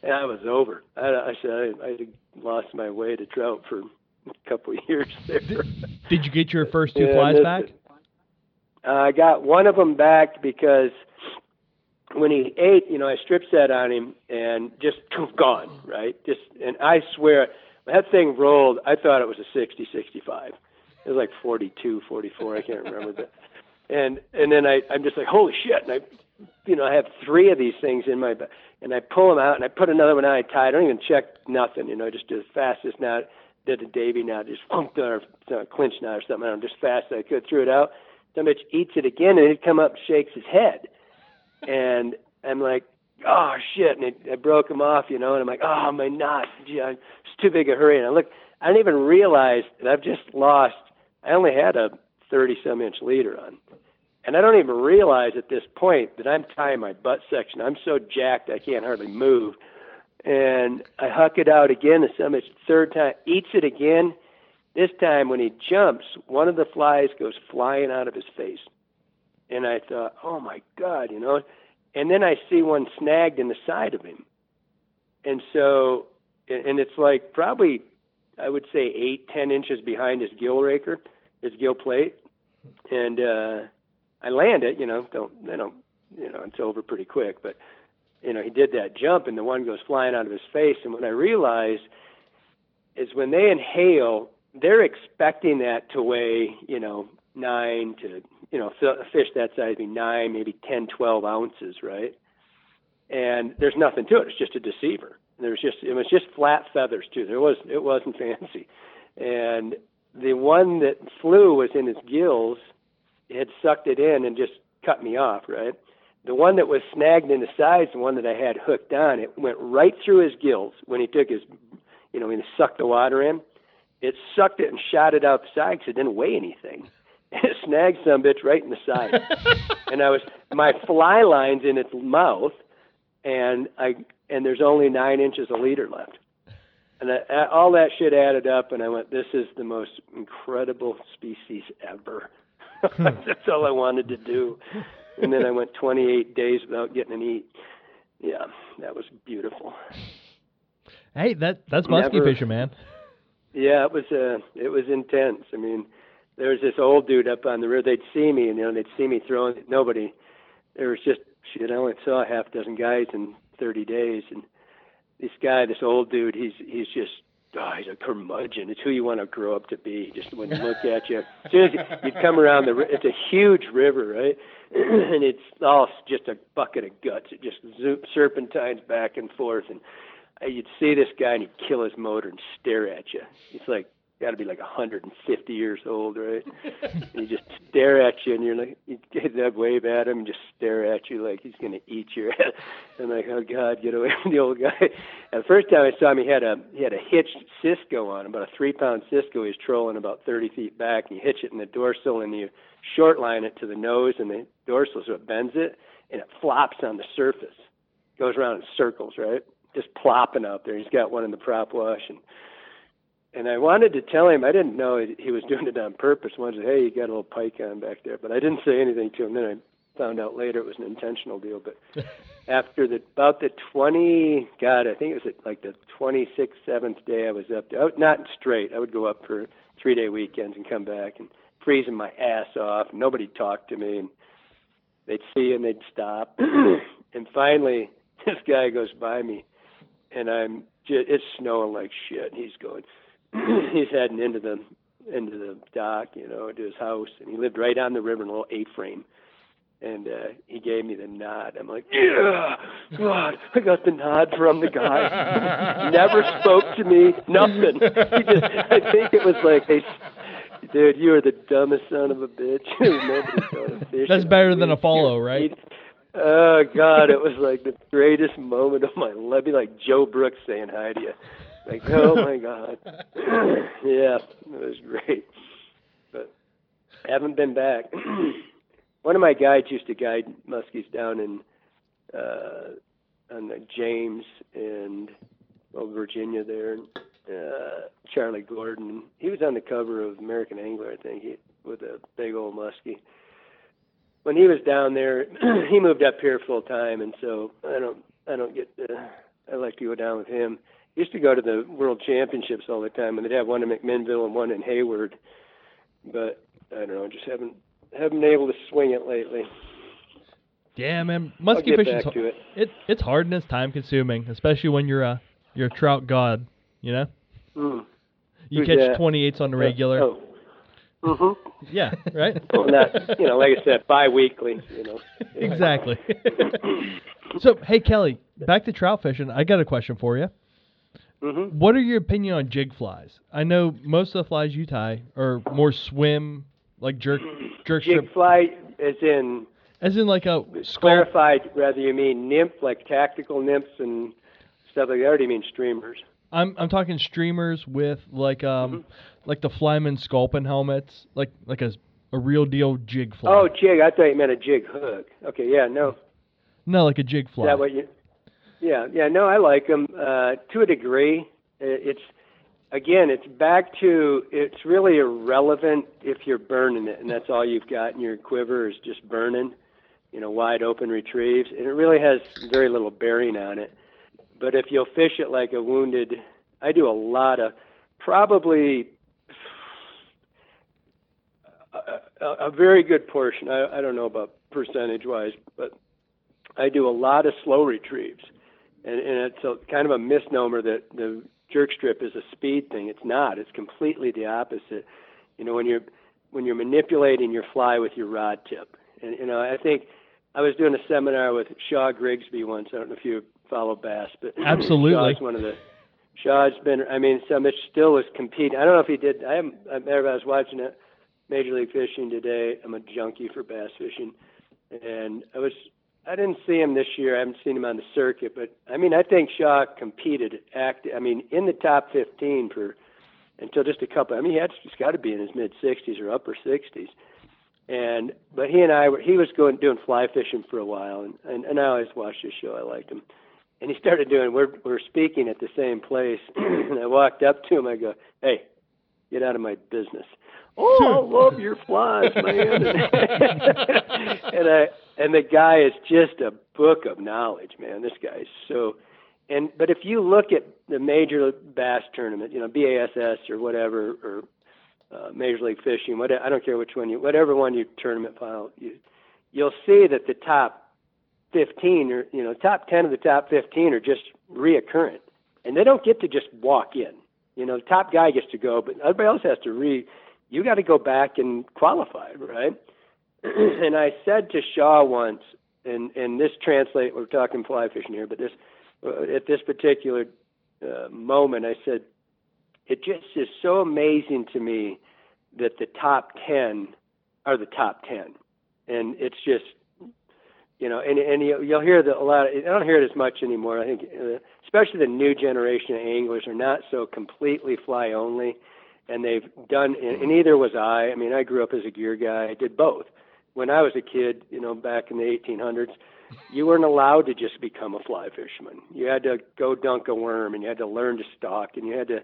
and I was over. I, I said I, I lost my way to trout for a couple of years there. Did you get your first two Yeah, flies back? Uh, I got one of them back because when he ate, you know, I strip set on him and just gone, right? Just and I swear when that thing rolled. I thought it was a 60, 65. It was like 42, 44. I can't remember, but and and then I I'm just like holy shit, and I you know I have three of these things in my and I pull them out and I put another one on. I tie. I don't even check nothing, you know, I just do as fast as knot. Did a Davy knot, just clunked or uh, clinch knot or something. I don't just fast as I could. Threw it out. Some bitch eats it again, and it come up, shakes his head, and I'm like, oh shit, and it, I broke him off, you know, and I'm like, oh my knot, gee, it's too big a hurry, and I look, I didn't even realize that I've just lost. I only had a 30 some inch leader on, and I don't even realize at this point that I'm tying my butt section. I'm so jacked I can't hardly move, and I huck it out again. The inch third time eats it again. This time when he jumps, one of the flies goes flying out of his face. And I thought, oh my God, you know. And then I see one snagged in the side of him. And so, and it's like probably, I would say eight, ten inches behind his gill raker, his gill plate. And uh, I land it, you know, don't, they don't, you know, it's over pretty quick. But, you know, he did that jump and the one goes flying out of his face. And what I realized is when they inhale, they're expecting that to weigh, you know, nine to, you know, a fish that size be nine, maybe ten, twelve ounces, right? And there's nothing to it. It's just a deceiver. There's just, it was just flat feathers too. There was, it wasn't fancy. And the one that flew was in his gills. It had sucked it in and just cut me off, right? The one that was snagged in the sides, the one that I had hooked on, it went right through his gills when he took his, you know, when he sucked the water in it sucked it and shot it out the side because it didn't weigh anything. It snagged some bitch right in the side, and I was my fly line's in its mouth, and I and there's only nine inches of leader left, and I, all that shit added up, and I went, this is the most incredible species ever. That's all I wanted to do, and then I went 28 days without getting an eat. Yeah, that was beautiful. Hey, that that's musky Never- fishing, man. Yeah, it was uh it was intense. I mean, there was this old dude up on the river. They'd see me, and you know, they'd see me throwing. Nobody. There was just shit. I only saw a half dozen guys in 30 days, and this guy, this old dude, he's he's just. Oh, he's a curmudgeon. It's who you want to grow up to be. Just when you look at you, as soon as you, come around the, it's a huge river, right? and it's all just a bucket of guts. It just zoop, serpentines back and forth, and uh, you'd see this guy and he'd kill his motor and stare at you. It's like got to be like 150 years old, right? and he just stare at you, and you're like, you get that wave at him, and just stare at you like he's gonna eat your head. I'm like, oh God, get away from the old guy. And the first time I saw him, he had a he had a hitched Cisco on him, about a three pound Cisco. He was trolling about 30 feet back, and you hitch it in the dorsal, and you short line it to the nose and the dorsal, so it bends it, and it flops on the surface, goes around in circles, right? Just plopping out there. He's got one in the prop wash, and and I wanted to tell him I didn't know he was doing it on purpose. I wanted to say, hey, you got a little pike on back there, but I didn't say anything to him. Then I found out later it was an intentional deal. But after the about the twenty, God, I think it was like the twenty sixth, seventh day I was up there. I, would- not straight. I would go up for three day weekends and come back and freezing my ass off. Nobody talked to me, and they'd see and they'd stop. and finally, this guy goes by me, and I'm just, it's snowing like shit. And he's going, he's heading into the into the dock, you know, to his house, and he lived right on the river in a little A-frame. And uh, he gave me the nod. I'm like, yeah, God, I got the nod from the guy. Never spoke to me, nothing. He just, I think it was like, hey, dude, you are the dumbest son of a bitch. Nobody's going fishing. That's better than a follow, right? Oh God, it was like the greatest moment of my life. It'd be like Joe Brooks saying hi to you. Like, oh my God. yeah, it was great. But haven't been back. One of my guides used to guide muskies down in uh on the James and well Virginia there and uh Charlie Gordon. He was on the cover of American Angler, I think, he, with a big old muskie when he was down there, he moved up here full time, and so I don't I don't get uh, I like to go down with him. Used to go to the World Championships all the time, and they'd have one in McMinnville and one in Hayward, but I don't know, just haven't haven't been able to swing it lately. Yeah, man. Musky get fishing's back to it. it it's hard and it's time consuming, especially when you're a you're a trout god. You know, Mm. you Who's catch that? 28s on the regular. Oh. Mhm. Yeah, right. Well, not you know, like I said, bi-weekly. You know. exactly. so, hey Kelly, back to trout fishing. I got a question for you. Mhm. What are your opinion on jig flies? I know most of the flies you tie are more swim, like jerk jerk strip, Jig fly, as in as in like a skull. clarified. Rather, you mean nymph, like tactical nymphs and stuff like that, or do you mean streamers? I'm I'm talking streamers with like um Mm-hmm. like the Flymen sculpin helmets, like like a a real deal jig fly. Oh, jig. I thought you meant a jig hook. Okay, yeah, no. no, like a jig Is fly. that what you? Yeah, yeah. No, I like them uh, to a degree. It's again, it's back to it's really irrelevant if you're burning it, and that's all you've got in your quiver is just burning. You know, wide open retrieves, and it really has very little bearing on it. But if you'll fish it like a wounded, I do a lot of probably a, a, a very good portion. I, I don't know about percentage wise, but I do a lot of slow retrieves, and, and it's a, kind of a misnomer that the jerk strip is a speed thing. It's not. It's completely the opposite. You know, when you're when you're manipulating your fly with your rod tip, and you know, I think I was doing a seminar with Shaw Grigsby once. I don't know if you follow bass, but Absolutely. Shaw's one of the Shaw's been. I mean, so Mitch still is competing. I don't know if he did. I haven't. I was watching it. Major League Fishing today. I'm a junkie for bass fishing, and I was I didn't see him this year. I haven't seen him on the circuit, but I mean, I think Shaw competed act. I mean, in the top 15 for until just a couple. I mean, he had he's got to be in his mid 60s or upper 60s. And but he and I were he was going doing fly fishing for a while, and and, and I always watched his show. I liked him. And he started doing. We're we're speaking at the same place, and I walked up to him. I go, "Hey, get out of my business." Oh, I love your flies, man. and I and the guy is just a book of knowledge, man. This guy is so. And but if you look at the major bass tournament, you know BASS or whatever, or uh, Major League Fishing, what I don't care which one you, whatever one you tournament file, you, you'll see that the top 15 or you know top 10 of the top 15 are just reoccurrent, and they don't get to just walk in. You know, the top guy gets to go, but everybody else has to re. You got to go back and qualify, right? and I said to Shaw once, and and this translate. We're talking fly fishing here, but this uh, at this particular uh, moment, I said, it just is so amazing to me that the top 10 are the top 10. And it's just, you know, and, and you, you'll hear that a lot. Of, I don't hear it as much anymore. I think, uh, especially the new generation of anglers are not so completely fly only. And they've done, and neither was I. I mean, I grew up as a gear guy. I did both. When I was a kid, you know, back in the 1800s, you weren't allowed to just become a fly fisherman. You had to go dunk a worm, and you had to learn to stalk, and you had to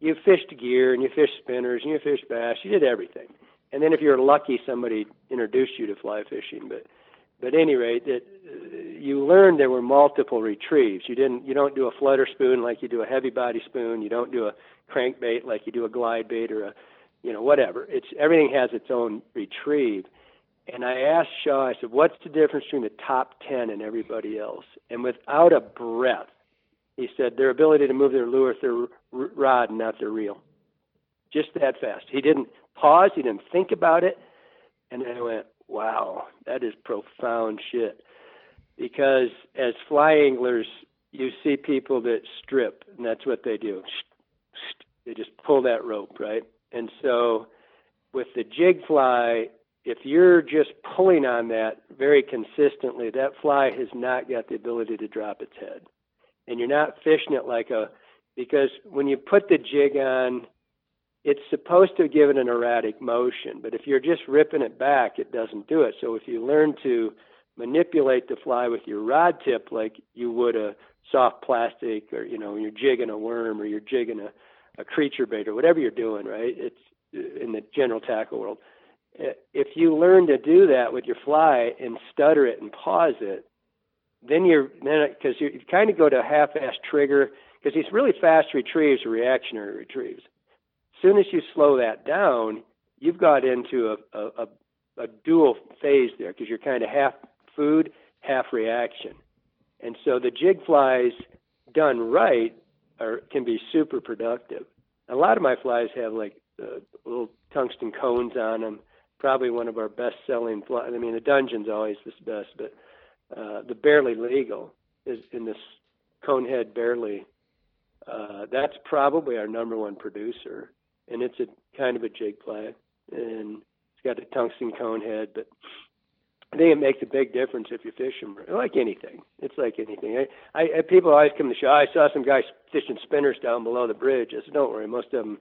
you fished gear and you fished spinners and you fished bass. You did everything. And then if you're lucky, somebody introduced you to fly fishing. But but at any rate, uh, you learned there were multiple retrieves. You didn't you don't do a flutter spoon like you do a heavy body spoon. You don't do a crankbait like you do a glide bait or a you know whatever. It's everything has its own retrieve. And I asked Shaw, I said, what's the difference between the top 10 and everybody else? And without a breath, he said their ability to move their lure with their rod not their reel. Just that fast. He didn't pause. He didn't think about it. And I went, wow, that is profound shit. Because as fly anglers, you see people that strip, and that's what they do. They just pull that rope, right? And so with the jig fly, if you're just pulling on that very consistently, that fly has not got the ability to drop its head. And you're not fishing it like a because when you put the jig on it's supposed to give it an erratic motion but if you're just ripping it back it doesn't do it. So if you learn to manipulate the fly with your rod tip like you would a soft plastic or you know when you're jigging a worm or you're jigging a, a creature bait or whatever you're doing right? It's in the general tackle world if you learn to do that with your fly and stutter it and pause it then you're then because you kind of go to a half-ass trigger because these really fast retrieves are reactionary retrieves. As soon as you slow that down, you've got into a a, a, a dual phase there because you're kind of half food, half reaction, and so the jig flies done right are can be super productive. A lot of my flies have like uh, little tungsten cones on them. Probably one of our best-selling flies. I mean, the Dungeon's always the best, but uh, the barely legal is in this conehead barely. Uh, that's probably our number one producer, and it's a kind of a jig fly, and it's got a tungsten conehead. But I think it makes a big difference if you fish them like anything. It's like anything. I, I, people always come to show. I saw some guys fishing spinners down below the bridge. I said, don't worry, most of them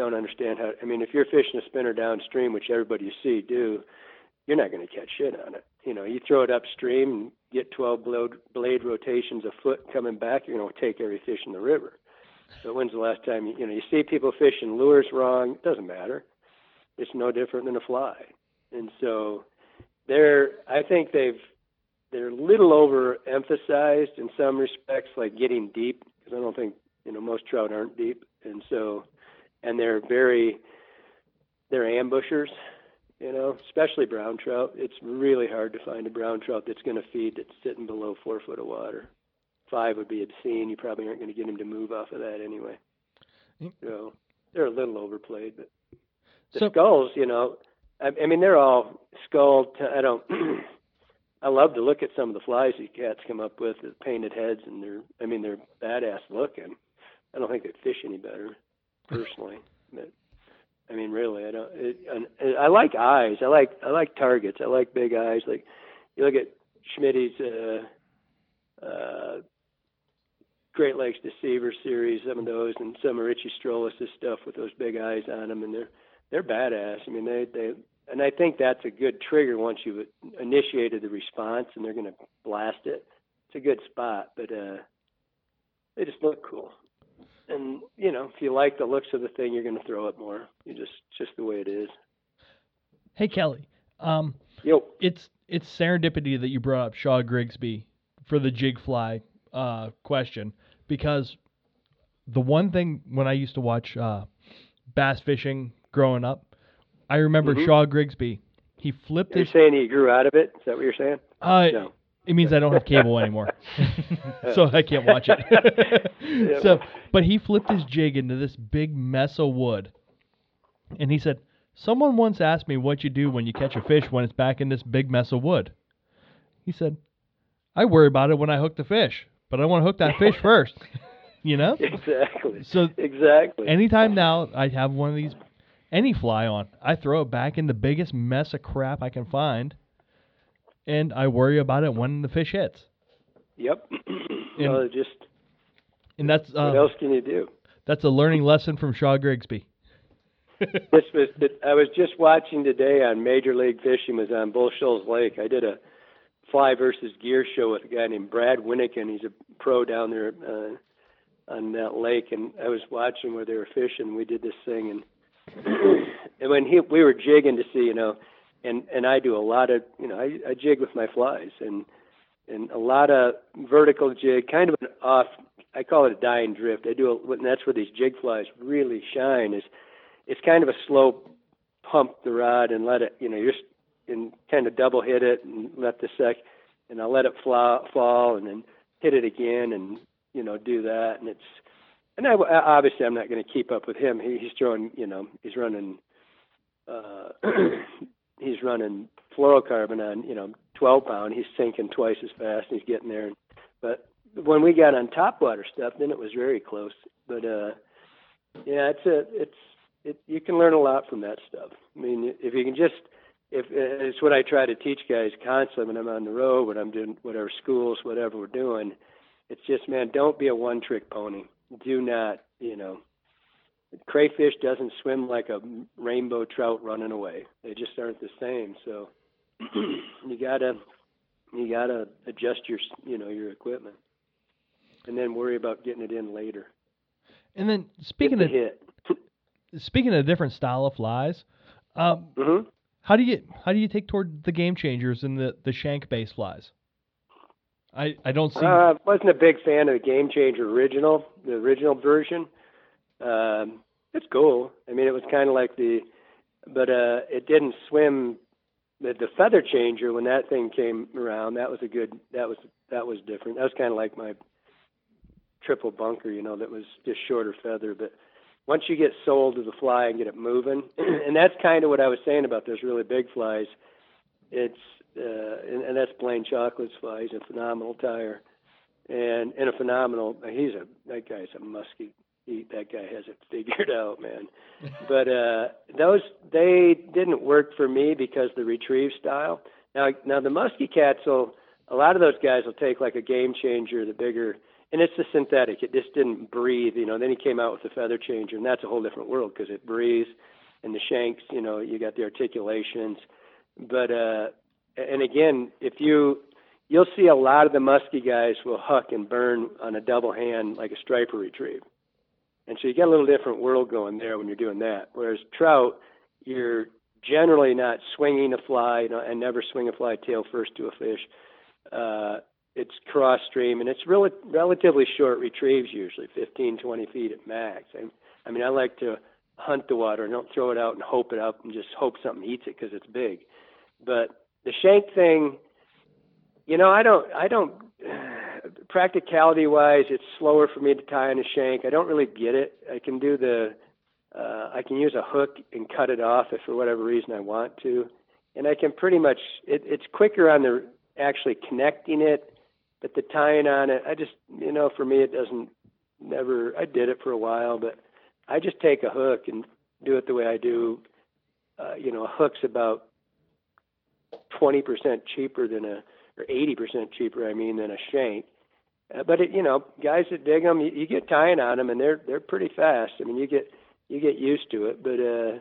don't understand how. I mean, if you're fishing a spinner downstream, which everybody you see do, you're not going to catch shit on it. You know, you throw it upstream and get 12 blade, blade rotations a foot coming back, you're going to take every fish in the river. So when's the last time you, you know you see people fishing lures wrong? It doesn't matter. It's no different than a fly. And so they're I think they've they're a little overemphasized in some respects, like getting deep, because I don't think you know most trout aren't deep, and so and they're very they're ambushers you know, especially brown trout. It's really hard to find a brown trout that's going to feed that's sitting below four foot of water. Five would be obscene. You probably aren't going to get him to move off of that anyway. Mm. So they're a little overplayed, but the So- skulls, you know, I, I mean, they're all skull. T- I don't. I love to look at some of the flies these cats come up with, the painted heads, and they're. I mean, they're badass looking. I don't think they'd fish any better, personally. But I mean, really, I don't. It, and I like eyes. I like I like targets. I like big eyes. Like you look at Schmidt's uh, uh, Great Lakes Deceiver series, some of those, and some of Richie Strolis' stuff with those big eyes on them, and they're they're badass. I mean, they they and I think that's a good trigger once you've initiated the response, and they're going to blast it. It's a good spot, but uh, they just look cool and you know, if you like the looks of the thing, you're going to throw it more. You just just the way it is. Hey Kelly, um, Yo, it's it's serendipity that you brought up Shaw Grigsby for the jig fly uh, question because the one thing when I used to watch uh, bass fishing growing up, I remember Mhm. Shaw Grigsby. He flipped you're his. saying he grew out of it? Is that what you're saying? Uh, No. It means I don't have cable anymore, so I can't watch it. Yeah. so, but he flipped his jig into this big mess of wood, and he said, "Someone once asked me what you do when you catch a fish when it's back in this big mess of wood." He said, "I worry about it when I hook the fish, but I want to hook that fish first. You know. exactly. So exactly. anytime now I have one of these, any fly on, I throw it back in the biggest mess of crap I can find, and I worry about it when the fish hits. yep. And- well, just And that's uh, what else can you do? that's a learning lesson from Shaw Grigsby. This was I was just watching today on Major League Fishing was on Bull Shoals Lake. I did a fly versus gear show with a guy named Brad Winnikin. He's a pro down there uh, on that lake, and I was watching where they were fishing. We did this thing, and and when he we were jigging to see, you know, and and I do a lot of, you know, I, I jig with my flies, and and a lot of vertical jig, kind of an off. I call it a dying drift. I do, a, and that's where these jig flies really shine. Is it's kind of a slow pump the rod and let it, you know, you're just and kind of double hit it and let the sec, and I'll let it fly, fall and then hit it again and you know do that and it's and I obviously I'm not going to keep up with him. He, he's throwing, you know, he's running, uh, he's running fluorocarbon on, you know, 12 pound. He's sinking twice as fast. And he's getting there. But when we got on topwater stuff, then it was very close. But uh, yeah, it's a, it's, it, you can learn a lot from that stuff. I mean, if you can just, if it's what I try to teach guys constantly when I'm on the road, when I'm doing whatever schools, whatever we're doing, it's just, man, don't be a one trick pony. Do not, you know, crayfish doesn't swim like a rainbow trout running away. They just aren't the same. So you gotta, you gotta adjust your, you know, your equipment, and then worry about getting it in later. And then speaking the of hit. speaking of different style of flies, um, hmm how do you how do you take toward the game changers and the the shank base flies? I I don't see. Uh, wasn't a big fan of the Game Changer original, the original version. Um, it's cool. I mean, it was kind of like the, but uh, it didn't swim. The, the feather changer when that thing came around, that was a good. That was that was different. That was kind of like my triple bunker, you know, that was just shorter feather. But once you get sold to the fly and get it moving, and that's kind of what I was saying about those really big flies. It's uh, and, and that's Blane Chocklett's fly. He's a phenomenal tire, and and a phenomenal. He's a that guy's a musky. He, that guy has it figured out, man. but uh, those they didn't work for me because the retrieve style. Now now the musky cats will. A lot of those guys will take like a game changer, the bigger, and it's a synthetic. It just didn't breathe, you know. Then he came out with the feather changer, and that's a whole different world because it breathes, and the shanks, you know, you got the articulations. But uh, and again, if you you'll see a lot of the musky guys will huck and burn on a double hand like a striper retrieve. And so you get a little different world going there when you're doing that. Whereas trout, you're generally not swinging a fly, you know, and never swing a fly tail first to a fish. Uh, it's cross stream and it's really relatively short retrieves usually 15 20 feet at max I, I mean i like to hunt the water and don't throw it out and hope it up and just hope something eats it because it's big but the shank thing you know i don't i don't practicality wise it's slower for me to tie on a shank. I don't really get it. I can do the uh, i can use a hook and cut it off if for whatever reason i want to. And i can pretty much it, it's quicker on the actually connecting it but the tying on it i just you know for me it doesn't never i did it for a while but i just take a hook and do it the way i do uh, you know a hook's about 20% cheaper than a or 80% cheaper i mean than a shank but it, you know guys that dig them you, you get tying on them and they're they're pretty fast i mean you get you get used to it but uh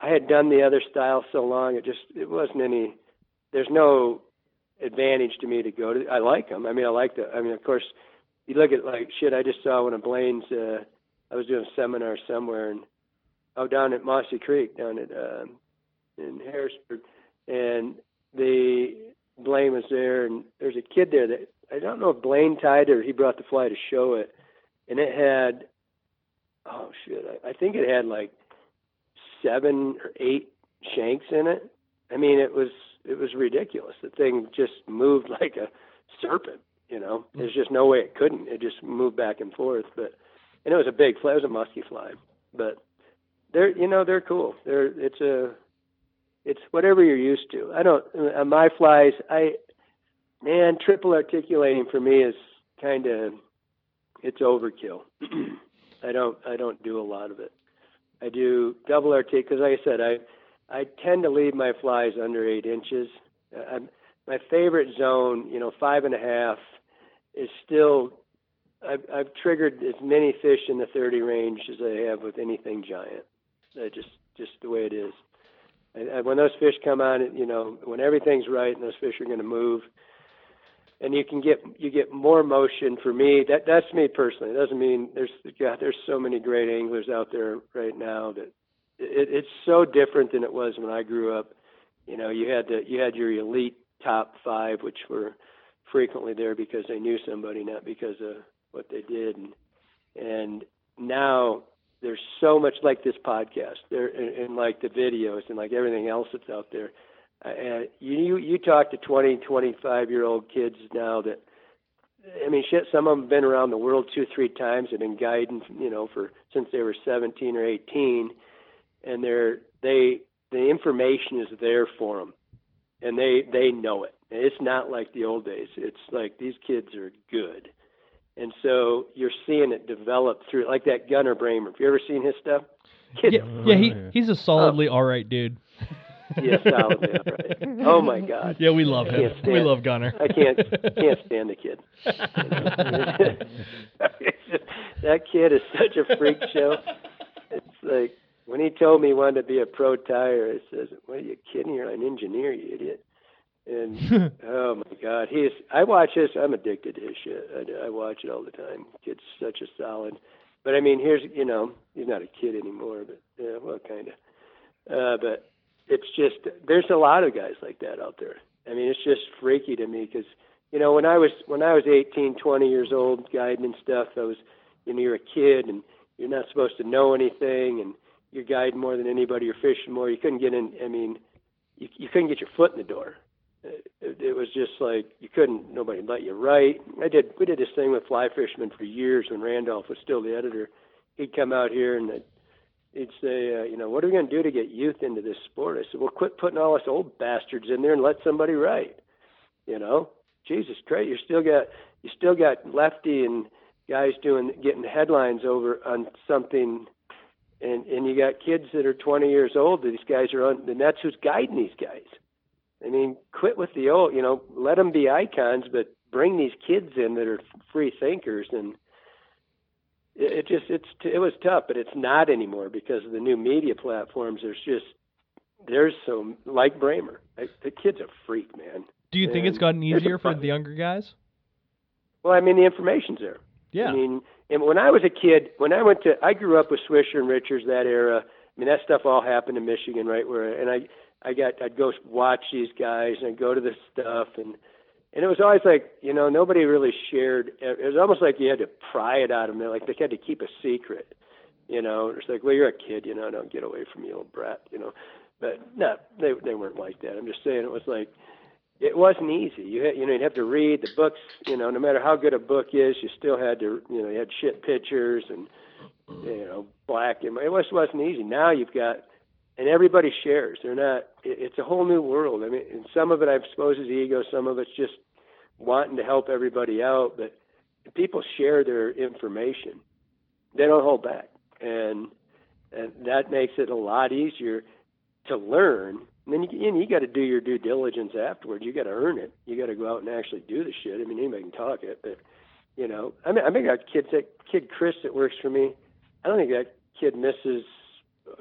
i had done the other style so long it just it wasn't any there's no advantage to me to go to. I like them. I mean, I like the. I mean, of course, you look at like shit. I just saw one of Blane's. Uh, I was doing a seminar somewhere, and oh, down at Mossy Creek, down at um, in Harrisburg, and the Blaine was there, and there's a kid there that I don't know if Blane tied it or he brought the fly to show it, and it had, oh shit, I, I think it had like seven or eight shanks in it. I mean, it was it was ridiculous. The thing just moved like a serpent. You know, hmm. there's just no way it couldn't. It just moved back and forth. But and it was a big fly. It was a musky fly. But they're you know they're cool. They're it's a it's whatever you're used to. I don't on my flies. I man triple articulating for me is kind of it's overkill. I don't I don't do a lot of it. I do double RT because, like I said, I I tend to leave my flies under eight inches. Uh, I'm, my favorite zone, you know, five and a half, is still. I've, I've triggered as many fish in the 30 range as I have with anything giant. Uh, just just the way it is. And when those fish come on, you know, when everything's right and those fish are going to move, and you can get you get more motion for me. That that's me personally. It doesn't mean there's God, there's so many great anglers out there right now that it, it's so different than it was when I grew up. You know, you had the you had your elite top five, which were frequently there because they knew somebody, not because of what they did. And and now there's so much like this podcast there and, and like the videos and like everything else that's out there uh, you you talk to 20 25 year old kids now that I mean, shit. Some of them have been around the world two, three times and been guiding, you know, for since they were 17 or 18, and they're they the information is there for them, and they they know it. It's not like the old days. It's like these kids are good, and so you're seeing it develop through like that Gunnar Brammer. Have you ever seen his stuff? Kid, Yeah, yeah, he he's a solidly all right dude. Yeah, upright. Oh my God. Yeah, we love him. Can't We love Gunnar. I can't can't stand the kid. That kid is such a freak show. It's like when he told me he wanted to be a pro tire, I says, "What are you kidding? You're an engineer, you idiot." And oh my God, he's. I watch his. I'm addicted to his shit. I, I watch it all the time. Kid's such a solid. But I mean, here's you know, he's not a kid anymore, but yeah, well, kind of. Uh, but it's just there's a lot of guys like that out there. I mean, it's just freaky to me because you know when I was when I was 18, 20 years old guiding and stuff, I was you know you're a kid and you're not supposed to know anything and you're guiding more than anybody, you're fishing more. You couldn't get in. I mean, you you couldn't get your foot in the door. It, it, was just like you couldn't. Nobody let you write. I did. We did this thing with fly fishermen for years when Randolph was still the editor. He'd come out here and. I'd, he'd say, uh, you know, what are we going to do to get youth into this sport? I said, well, quit putting all us old bastards in there and let somebody write. You know, Jesus Christ, you still got you still got lefty and guys doing getting headlines over on something, and and you got kids that are 20 years old. These guys are on, and that's who's guiding these guys. I mean, quit with the old, you know, let them be icons, but bring these kids in that are free thinkers and it, it just it's it was tough, but it's not anymore because of the new media platforms. There's just there's so like Brammer, like, the kid's a freak, man. Do you think it's gotten easier for the younger guys? Well, I mean the information's there. Yeah. I mean, and when I was a kid, when I went to, I grew up with Swisher and Richards that era. I mean, that stuff all happened in Michigan, right? Where, and I, I got, I'd go watch these guys and I'd go to this stuff, and and it was always like, you know, nobody really shared. It was almost like you had to pry it out of them. Like they had to keep a secret. You know, it's like, well, you're a kid, you know, don't get away from me, old brat, you know. But no, they they weren't like that. I'm just saying it was like it wasn't easy. You had, you know, you'd have to read the books. You know, no matter how good a book is, you still had to, you know, you had shit pictures and, you know, black it just wasn't easy. Now you've got, and everybody shares. They're not. It, it's a whole new world. I mean, and some of it I suppose is ego. Some of it's just wanting to help everybody out. But people share their information. They don't hold back, and and that makes it a lot easier to learn and then you, you got to do your due diligence afterward. You got to earn it. You got to go out and actually do the shit. I mean, anybody can talk it, but you know, I mean, I mean, I got kids. That kid Chris that works for me. I don't think that kid misses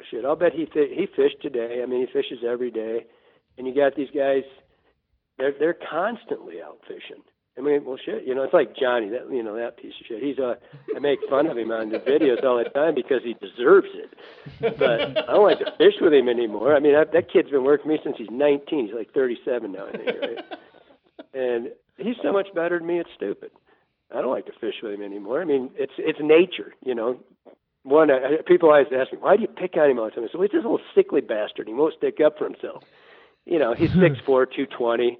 shit. I'll bet he fi- he fished today. I mean, he fishes every day, and you got these guys. They're they're constantly out fishing. I mean, well, shit. You know, it's like Johnny. That you know that piece of shit. He's a, I make fun of him on the videos all the time because he deserves it but I don't like to fish with him anymore. I mean, that, that kid's been working with me since he's 19. He's like 37 now, I think, right? and he's so much better than me. It's stupid. I don't like to fish with him anymore. I mean, it's it's nature, you know. One, I, people always ask me, why do you pick on him all the time? I said, well, he's this little sickly bastard. He won't stick up for himself. You know, he's six four, two twenty,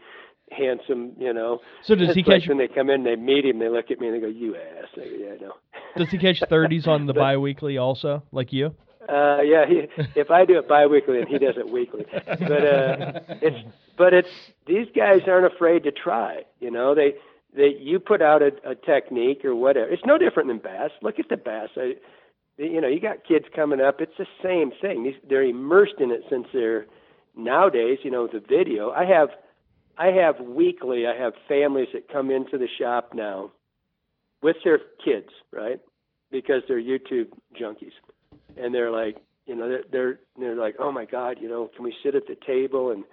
handsome. You know. So does he catch when they come in, they meet him, they look at me and they go, "You ass." I go, "Yeah, I know." does he catch thirties on the But- biweekly also, like you? Uh, yeah, he, if I do it biweekly and he does it weekly, but uh, it's but it's these guys aren't afraid to try. You know, they that you put out a, a technique or whatever. It's no different than bass. Look at the bass. I, you know, you got kids coming up. It's the same thing. They're immersed in it since they're nowadays. You know, the video. I have, I have weekly. I have families that come into the shop now with their kids, right? Because they're YouTube junkies, and they're like, you know, they're they're, they're like, oh my God, you know, can we sit at the table and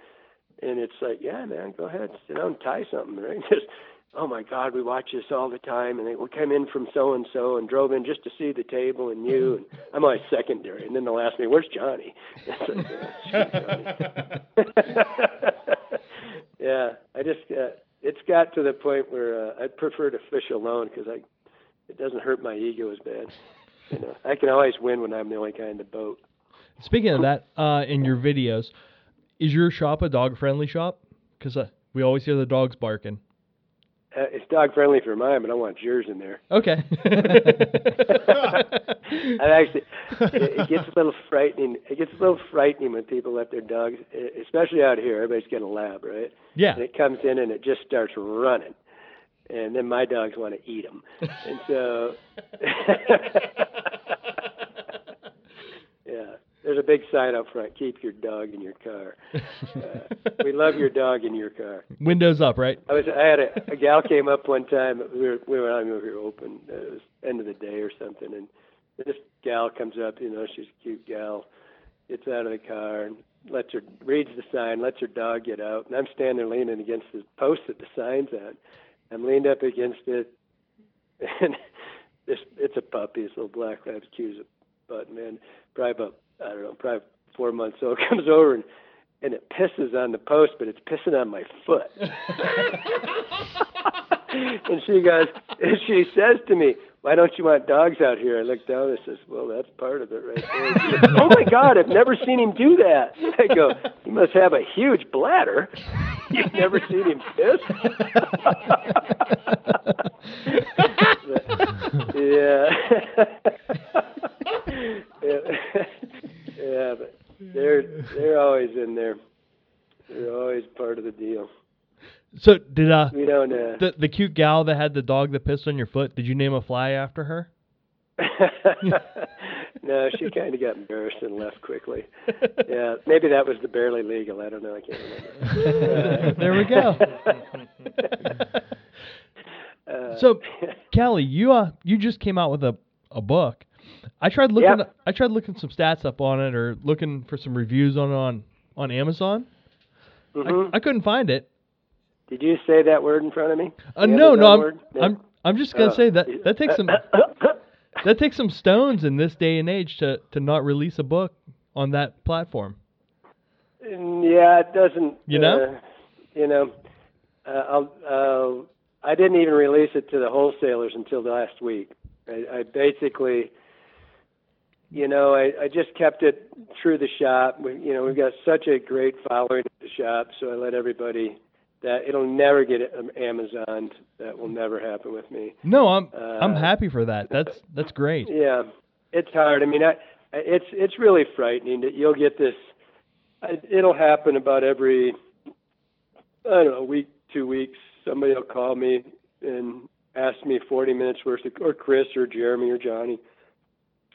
and it's like, yeah, man, go ahead, sit down tie something, right? Just, oh my God, we watch this all the time, and they will come in from so and so and drove in just to see the table and you, and I'm always secondary, and then they'll ask me, where's Johnny? Like, "Yeah, Johnny." yeah, I just, uh, it's got to the point where uh, I'd prefer to fish alone because I, it doesn't hurt my ego as bad. You know, I can always win when I'm the only guy in the boat. Speaking of that, uh, in your videos, is your shop a dog friendly shop? Because uh, we always hear the dogs barking. Uh, it's dog friendly for mine, but I want yours in there. Okay. I actually, it, it gets a little frightening. It gets a little frightening when people let their dogs, especially out here. Everybody's got a lab, right? yeah. And it comes in and it just starts running, and then my dogs want to eat them, and so. there's a big sign up front: "Keep your dog in your car." Uh, we love your dog in your car. Windows up, right? I was I had a, a gal came up one time. We were we were I mean, we were open. uh, It was end of the day or something, and this gal comes up. You know, she's a cute gal. Gets out of the car and lets her reads the sign. Lets her dog get out, and I'm standing there leaning against the post that the sign's on. I'm leaned up against it, and this it's a puppy. This little black lab's cute as a butt, man. Probably about I don't know, probably four months old. Comes over and and it pisses on the post, but it's pissing on my foot. and she goes, and she says to me, "Why don't you want dogs out here?" I look down and says, "Well, that's part of it, right there." Goes, oh my God, I've never seen him do that. I go, "He must have a huge bladder. You've never seen him piss." yeah. yeah. Yeah, but they're they're always in there. They're always part of the deal. So did uh We don't. Uh, the the cute gal that had the dog that pissed on your foot? Did you name a fly after her? no, she kind of got embarrassed and left quickly. Yeah, maybe that was the barely legal. I don't know. I can't remember. There we go. uh, So, Kelly, you uh you just came out with a a book. I tried looking Yep. I tried looking some stats up on it or looking for some reviews on on on Amazon. mhm. I, I couldn't find it. Did you say that word in front of me? Uh, no, no, I'm? No. I'm I'm just gonna Oh. say that that takes some that takes some stones in this day and age to to not release a book on that platform. Mm, Yeah, it doesn't. You know? Uh, you know, uh, I'll, uh, I didn't even release it to the wholesalers until last week. I, I basically, you know, I, I just kept it through the shop. We, you know, we've got such a great following at the shop, so I let everybody that it'll never get um, Amazon. That will never happen with me. No, I'm uh, I'm happy for that. That's that's great. Yeah, it's hard. I mean, I, I- it's it's really frightening that you'll get this. It'll happen about every, I don't know, week, two weeks. Somebody will call me and ask me 40 minutes worth of, or Chris or Jeremy or Johnny,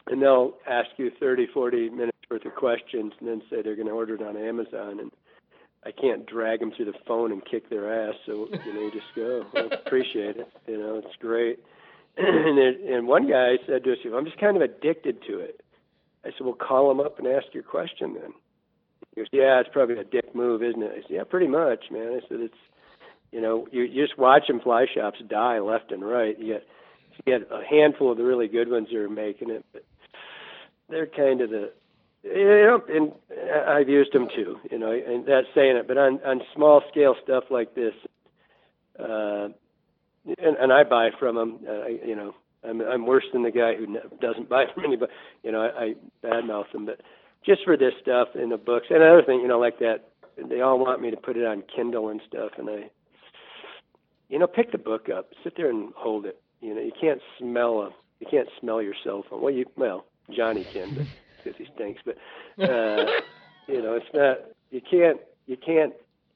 and they'll ask you 30, 40 minutes worth of questions, and then say they're going to order it on Amazon, and I can't drag them through the phone and kick their ass. So you know, you just go. Well, appreciate it. You know, it's great. and it, and one guy said to us, "I'm just kind of addicted to it." I said, "Well, call him up and ask your question then." He goes, "Yeah, it's probably a dick move, isn't it?" I said, "Yeah, pretty much, man." I said, "It's, you know, you, you just watching fly shops die left and right. You get you get a handful of the really good ones that are making it, but they're kind of the you know, and I've used them too, you know, and that's saying it. But on on small scale stuff like this, uh, and and I buy from them, uh, you know, I'm I'm worse than the guy who doesn't buy from anybody, you know, I, I badmouth them. But just for this stuff in the books, and another thing, you know, like that, they all want me to put it on Kindle and stuff, and I, you know, pick the book up, sit there and hold it. You know, you can't smell a, you can't smell your cell phone. Well, you well, Johnny can, but because he stinks. But uh, you know, it's not. You can't. You can't.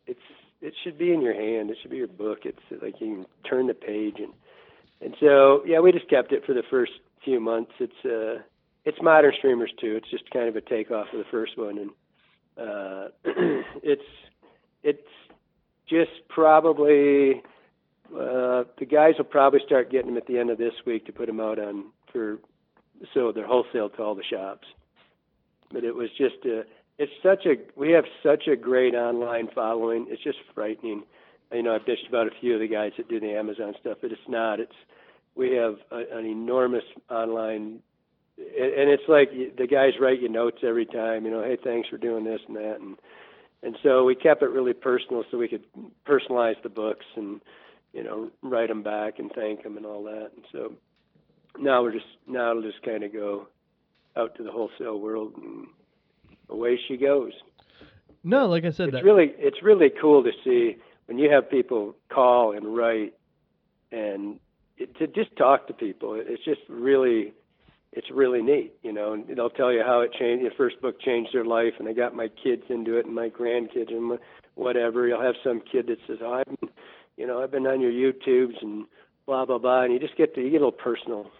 It's it should be in your hand. It should be your book. It's like you can turn the page and and so yeah, we just kept it for the first few months. It's uh it's modern streamers too. It's just kind of a takeoff of the first one and uh it's it's just probably uh the guys will probably start getting them at the end of this week to put them out on for so they're wholesale to all the shops. But it was just a it's such a we have such a great online following. It's just frightening. You know, I've bitched about a few of the guys that do the Amazon stuff, but it's not. It's we have a, an enormous online, and and it's like the guys write you notes every time. You know, hey, thanks for doing this and that, and and so we kept it really personal, so we could personalize the books and you know write them back and thank them and all that. And so now we're just now it'll just kind of go out to the wholesale world and away she goes. No, like I said, It's that really it's really cool to see when you have people call and write and it, to just talk to people. It's just really it's really neat, you know. And they'll tell you how it changed. The first book changed their life, and I got my kids into it, and my grandkids, and whatever. You'll have some kid that says, "Oh, I've been, you know, I've been on your YouTubes and blah blah blah," and you just get to you get a little personal.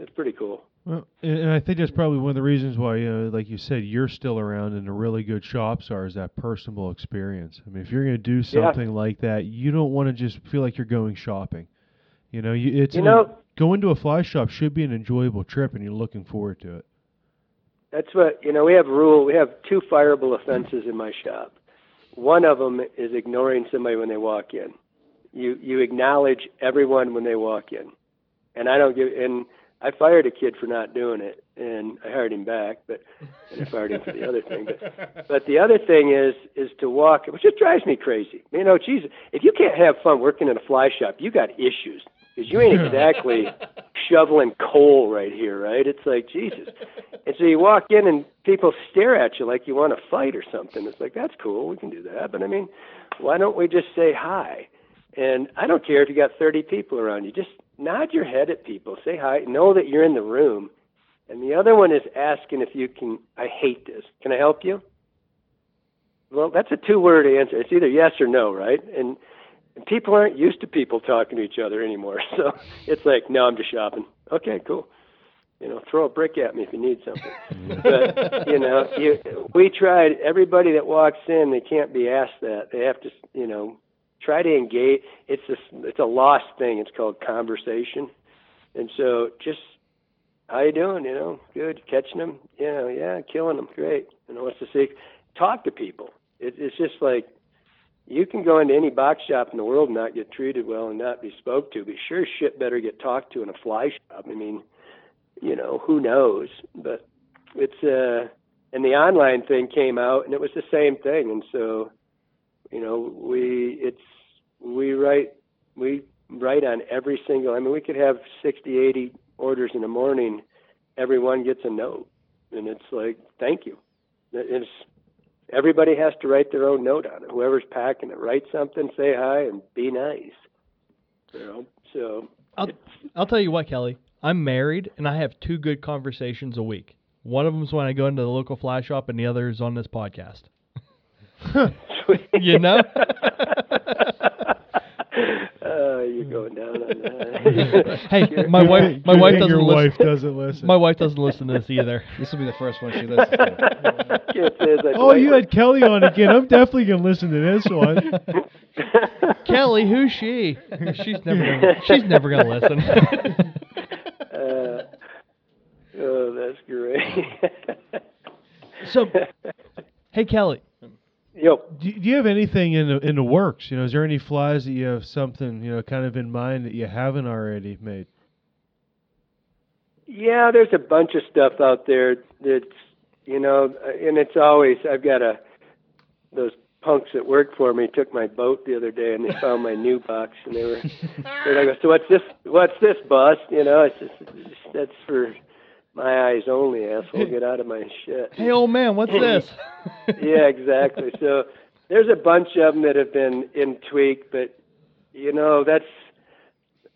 It's pretty cool. Well, and, and I think that's probably one of the reasons why, you know, like you said, you're still around and the really good shops are is that personable experience. I mean, if you're going to do Yeah. something like that, you don't want to just feel like you're going shopping. You know, you, it's You know- going to a fly shop should be an enjoyable trip, and you're looking forward to it. That's what you know. We have rule. We have two fireable offenses in my shop. One of them is ignoring somebody when they walk in. You you acknowledge everyone when they walk in, and I don't give. And I fired a kid for not doing it, and I hired him back, but and I fired him for the other thing. But but the other thing is is to walk, which just drives me crazy. You know, geez, if you can't have fun working in a fly shop, you got issues because you ain't exactly shoveling coal right here, right? It's like Jesus. And so you walk in and people stare at you like you want to fight or something. It's like that's cool, we can do that. But I mean, why don't we just say hi? And I don't care if you got 30 people around you. Just nod your head at people, say hi, know that you're in the room. And the other one is asking if you can. I hate this. Can I help you? Well, that's a two-word answer. It's either yes or no, right? And, and people aren't used to people talking to each other anymore. So it's like, no, I'm just shopping. Okay, cool. You know, throw a brick at me if you need something. but you know, you, we tried. Everybody that walks in, they can't be asked that. They have to, you know, try to engage. It's a, it's a lost thing. It's called conversation. And so, just how you doing? You know, good. Catching them? You know, yeah, killing them. Great. You know, what's the secret? Talk to people. It, it's just like you can go into any box shop in the world and not get treated well and not be spoke to, but sure shit better get talked to in a fly shop. I mean, you know, who knows? But it's uh and the online thing came out and it was the same thing and so you know, we it's we write we write on every single I mean we could have sixty, eighty orders in the morning, everyone gets a note. And it's like, thank you. It's everybody has to write their own note on it. Whoever's packing it, write something, say hi, and be nice. You know, so I'll, I'll tell you what, Kelly. I'm married and I have two good conversations a week. One of them's when I go into the local fly shop, and the other is on this podcast. You know? uh, you're going down on that. Hey, my wife, my wife doesn't your listen. wife doesn't listen. My wife doesn't listen to this either. This will be the first one she listens to. Kid says I'd oh, you had Kelly on again. I'm definitely gonna listen to this one. Kelly, who's she? She's never gonna, she's never gonna listen. uh, oh, that's great. so, hey Kelly, Yo, Do, do you have anything in the in the works? You know, is there any flies that you have something you know kind of in mind that you haven't already made? Yeah, there's a bunch of stuff out there that's you know, and it's always I've got a those punks that work for me took my boat the other day and they found my new box and they were they're like, so what's this? What's this, boss? You know, it's just it's, that's for my eyes only, asshole. Get out of my shit. hey old man, what's this? yeah, exactly. So there's a bunch of them that have been in tweak, but you know that's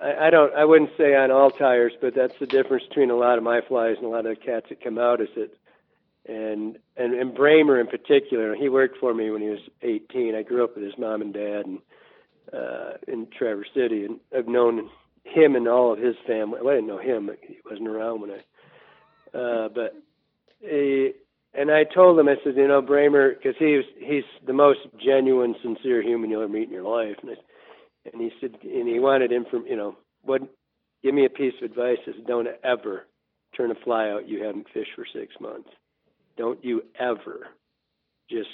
I, I don't I wouldn't say on all tires, but that's the difference between a lot of my flies and a lot of the cats that come out is that and and and Brammer in particular. He worked for me when he was 18. I grew up with his mom and dad and uh, in Traverse City, and I've known him and all of his family. Well, I didn't know him; he wasn't around when I. Uh, but he, and I told him, I said, you know, Brammer, because he was he's the most genuine, sincere human you'll ever meet in your life, and I, and he said, and he wanted him from, you know, what, give me a piece of advice: is don't ever turn a fly out you haven't fished for six months. Don't you ever just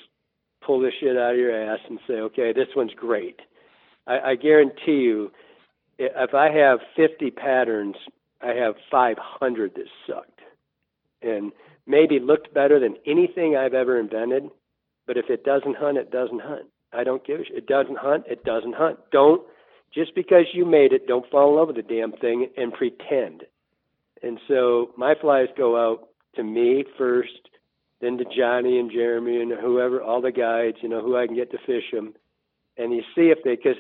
pull this shit out of your ass and say, okay, this one's great. I, I guarantee you, if I have 50 patterns, I have 500 that sucked and maybe looked better than anything I've ever invented. But if it doesn't hunt, it doesn't hunt. I don't give a shit. It doesn't hunt, it doesn't hunt. Don't, just because you made it, don't fall in love with the damn thing and pretend. And so my flies go out to me first, then to Johnny and Jeremy and whoever, all the guides, you know, who I can get to fish them. And you see if they, because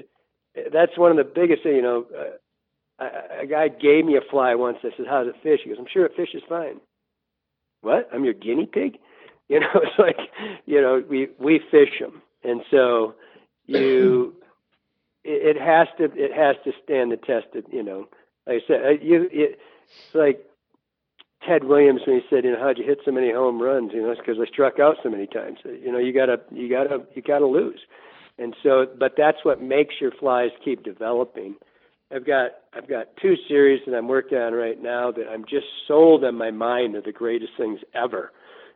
that's one of the biggest you know. Uh, a, a guy gave me a fly once. I said, "How's it fish?" He goes, "I'm sure it fishes fine." What? I'm your guinea pig? You know, it's like, you know, we we fish them, and so you, it, it has to it has to stand the test of, you know, like I said, you it, it's like Ted Williams when he said, you know, how'd you hit so many home runs? You know, it's because I struck out so many times. You know, you gotta you gotta you gotta lose. And so, but that's what makes your flies keep developing. I've got I've got two series that I'm working on right now that I'm just sold on my mind are the greatest things ever,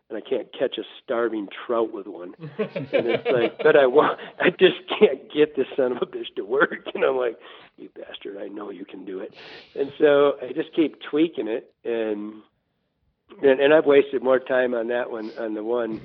and I can't catch a starving trout with one. and it's like, but I want, I just can't get this son of a bitch to work. And I'm like, you bastard, I know you can do it. And so I just keep tweaking it, and and, and I've wasted more time on that one on the one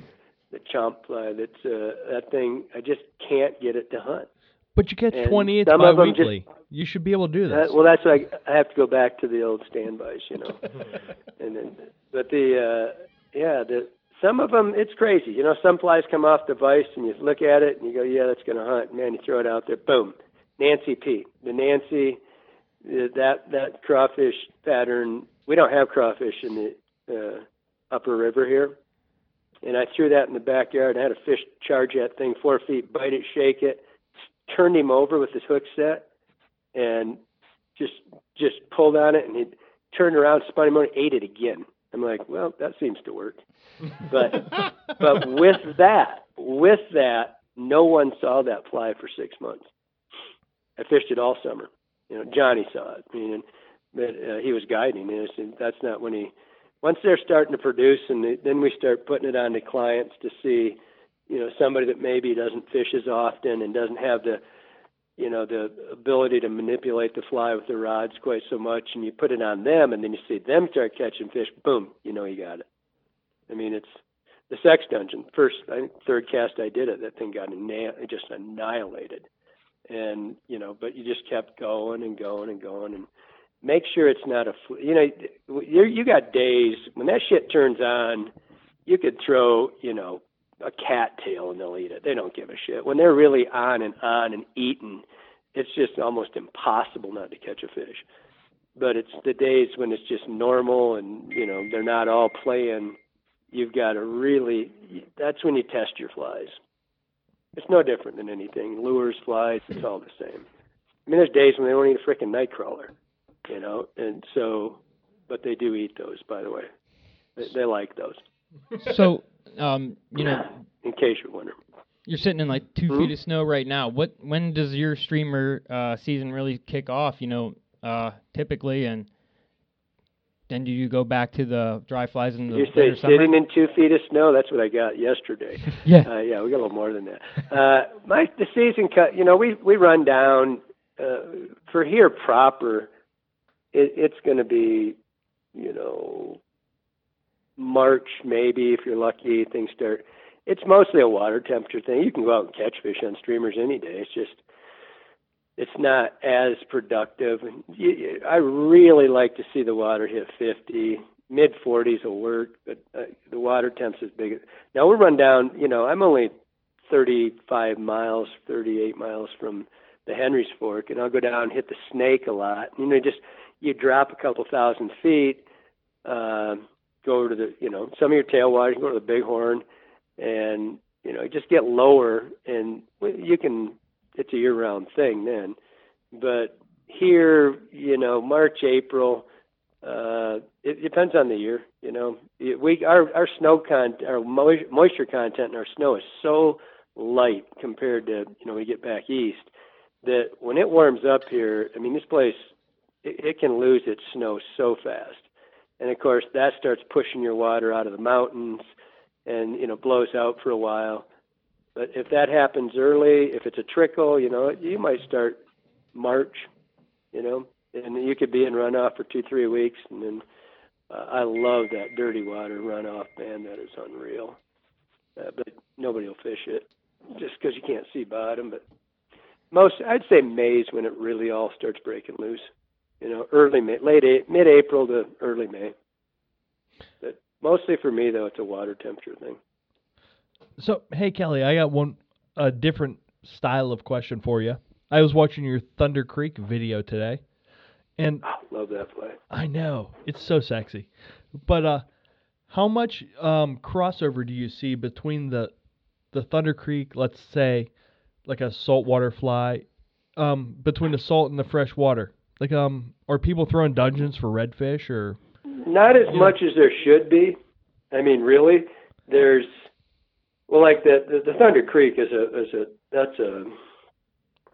the chomp fly. That's uh, that thing. I just can't get it to hunt. But you catch And 28 some of 'em just- bi-weekly. You should be able to do this. That, well, that's why I, I have to go back to the old standbys, you know. and then, but the uh, yeah, the some of them it's crazy. You know, some flies come off the vise and you look at it and you go, yeah, that's going to hunt. Man, you throw it out there, boom, Nancy P. The Nancy, that that crawfish pattern. We don't have crawfish in the uh, upper river here. And I threw that in the backyard. I had a fish charge that thing four feet, bite it, shake it, turned him over with his hook set, and just just pulled on it, and he turned around, spun him over, and ate it again. I'm like, well, that seems to work. But but with that, with that, no one saw that fly for six months. I fished it all summer. You know, Johnny saw it. I mean, but uh, he was guiding it. And that's not when he. Once they're starting to produce, and they, then we start putting it on to clients to see, you know, somebody that maybe doesn't fish as often and doesn't have the, you know, the ability to manipulate the fly with the rods quite so much, and you put it on them, and then you see them start catching fish. Boom, you know you got it. I mean, it's the sex dungeon. First, I third cast I did it, that thing got anna- just annihilated. And you know, but you just kept going and going and going, and make sure it's not a. You know, you you got days when that shit turns on. You could throw, you know, a cattail and they'll eat it. They don't give a shit. When they're really on and on and eating, it's just almost impossible not to catch a fish. But it's the days when it's just normal and you know they're not all playing. You've got to really. That's when you test your flies. It's no different than anything. Lures, flies, it's all the same. I mean, there's days when they don't eat a freaking nightcrawler, you know, and so, but they do eat those, by the way. They, they like those. So, um, you know, in case you're wondering. you're sitting in like 2 Hmm? feet of snow right now. What when does your streamer uh, season really kick off? You know, uh, typically, and then do you go back to the dry flies in the You say sitting in two feet of snow? That's what I got yesterday. Yeah. Uh, yeah, we got a little more than that. Uh, my the season cut. You know, we we run down uh, for here proper. It, it's going to be, you know, March maybe if you're lucky. Things start. It's mostly a water temperature thing. You can go out and catch fish on streamers any day. It's just it's not as productive. I really like to see the water hit 50. Mid 40s will work, but uh, the water temps is big. Now we'll run down. You know, I'm only 35 miles, 38 miles from the Henry's Fork, and I'll go down and hit the Snake a lot. You know, just you drop a couple thousand feet, um, go to the you know some of your tailwaters, go to the Bighorn, and you know just get lower, and you can. It's a year-round thing then, but here, you know, March, April, uh, it depends on the year. You know, we our our snow con our moisture content in our snow is so light compared to you know we get back east that when it warms up here, I mean this place it, it can lose its snow so fast, and of course that starts pushing your water out of the mountains, and you know blows out for a while. But if that happens early, if it's a trickle, you know you might start March, you know, and you could be in runoff for two three weeks, and then uh, I love that dirty water runoff, man. That is unreal. Uh, but nobody will fish it just because you can't see bottom. But most, I'd say May's when it really all starts breaking loose. You know, early May, late mid-April to early May. But mostly for me though, it's a water temperature thing. So, hey Kelly, I got one a different style of question for you. I was watching your Thunder Creek video today, and Oh, love that play. I know it's so sexy, but uh, how much um crossover do you see between the the Thunder Creek, let's say, like a saltwater fly, um, between the salt and the fresh water? Like, um, are people throwing dungeons for redfish or? Not as much as there should be. I mean, really, there's well, like the the, the Thunder Creek is a is a that's a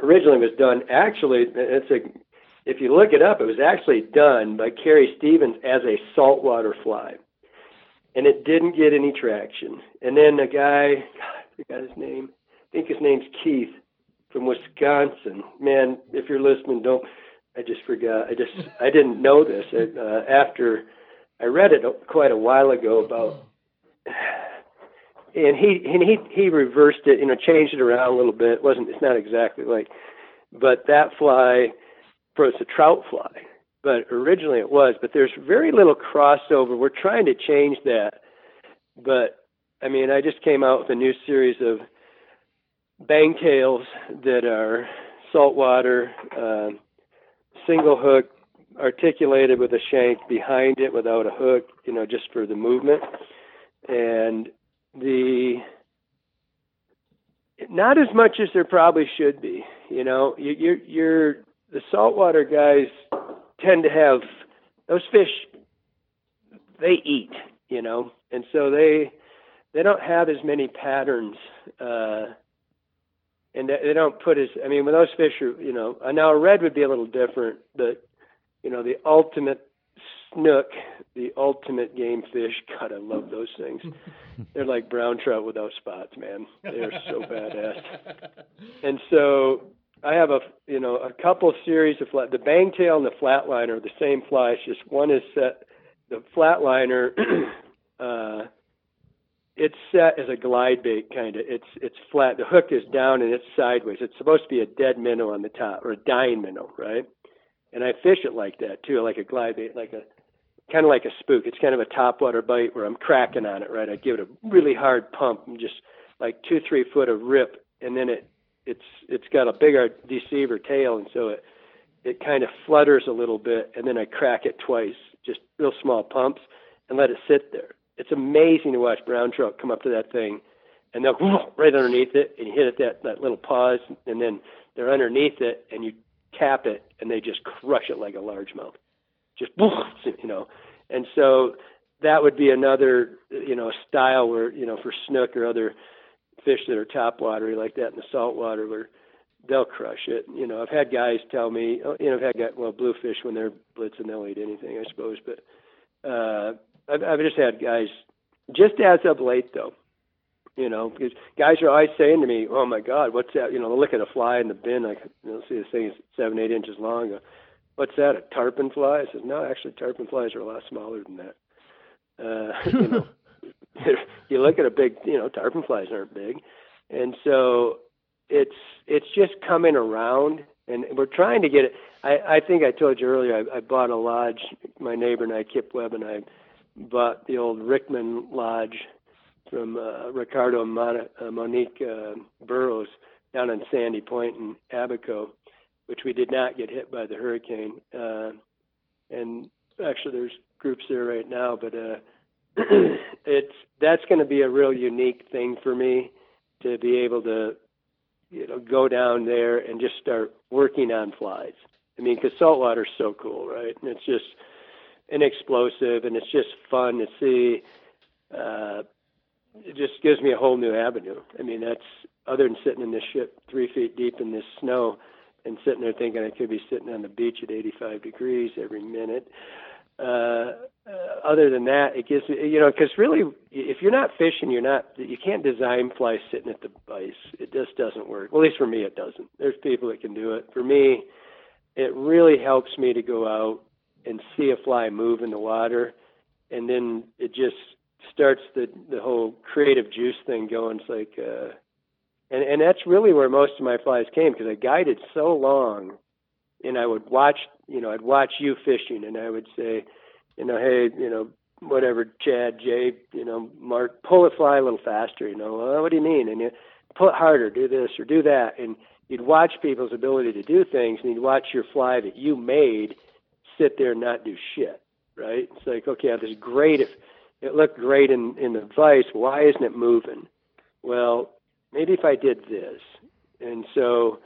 originally was done actually it's a if you look it up it was actually done by Carrie Stevens as a saltwater fly, and it didn't get any traction. And then a guy, God, I forgot his name. I think his name's Keith from Wisconsin. Man, if you're listening, don't. I just forgot. I just I didn't know this uh, after I read it quite a while ago about, and he and he he reversed it, you know, changed it around a little bit. It wasn't it's not exactly like, but that fly, for it's a trout fly, but originally it was. But there's very little crossover. We're trying to change that, but I mean, I just came out with a new series of bangtails that are saltwater, uh, single hook articulated with a shank behind it without a hook, you know, just for the movement. And the not as much as there probably should be. You know, you, you're you're the saltwater guys tend to have those fish. They eat, you know, and so they they don't have as many patterns. Uh, and they they don't put as I mean when those fish are you know uh, now a red would be a little different but you know the ultimate snook the ultimate game fish God I love those things. They're like brown trout without spots man. They're so badass. And so I have a you know a couple series of flat the bangtail and the flatliner are the same fly it's just one is set the flatliner uh it's set as a glide bait kind of. It's it's flat. The hook is down and it's sideways. It's supposed to be a dead minnow on the top or a dying minnow, right? And I fish it like that too, like a glide bait, like a kind of like a spook. It's kind of a topwater bite where I'm cracking on it, right? I give it a really hard pump and just like two three foot of rip, and then it it's it's got a bigger deceiver tail, and so it it kind of flutters a little bit, and then I crack it twice, just real small pumps, and let it sit there it's amazing to watch brown trout come up to that thing and they'll right underneath it and hit it that that little pause and then they're underneath it and you tap it and they just crush it like a largemouth. Just you know. And so that would be another you know style where you know for snook or other fish that are top watery like that in the salt water where they'll crush it. You know i've had guys tell me oh, you know i've had guys, well bluefish when they're blitzing they'll eat anything i suppose but uh I've, I've just had guys, just as of late though, you know, because guys are always saying to me, "Oh my God, what's that?" You know, they'll look at a fly in the bin, like you know, see this thing is seven, eight inches long. Go, what's that? A tarpon fly? I said, no, actually, tarpon flies are a lot smaller than that. Uh, you know, you look at a big, you know, tarpon flies aren't big, and so it's it's just coming around, and we're trying to get it. I, I think I told you earlier. I, I bought a lodge. My neighbor and I, Kip Webb, and I bought the old Rickman Lodge from uh, Ricardo Mon- uh, Monique uh, Burrows down on Sandy Point in Abaco, which we did not get hit by the hurricane. Uh, and actually, there's groups there right now, but uh, it's that's going to be a real unique thing for me to be able to you know go down there and just start working on flies. I mean, because saltwater's so cool, right? And it's just an explosive, and it's just fun to see. Uh, it just gives me a whole new avenue. I mean, that's other than sitting in this ship three feet deep in this snow and sitting there thinking I could be sitting on the beach at 85 degrees every minute. Uh, uh, other than that, it gives you know, because really, if you're not fishing, you're not, you can't design flies sitting at the ice. It just doesn't work. Well, at least for me, it doesn't. There's people that can do it. For me, it really helps me to go out and see a fly move in the water, and then it just starts the the whole creative juice thing going. It's like, uh, and and that's really where most of my flies came because I guided so long, and I would watch, you know, I'd watch you fishing, and I would say, you know, hey, you know, whatever, Chad, Jay, you know, Mark, pull a fly a little faster. You know, well, what do you mean? And you pull it harder, do this or do that, and you'd watch people's ability to do things, and you'd watch your fly that you made sit there and not do shit. Right? It's like, okay, this is great if it looked great in in the vice, Why isn't it moving? Well, maybe if I did this, and so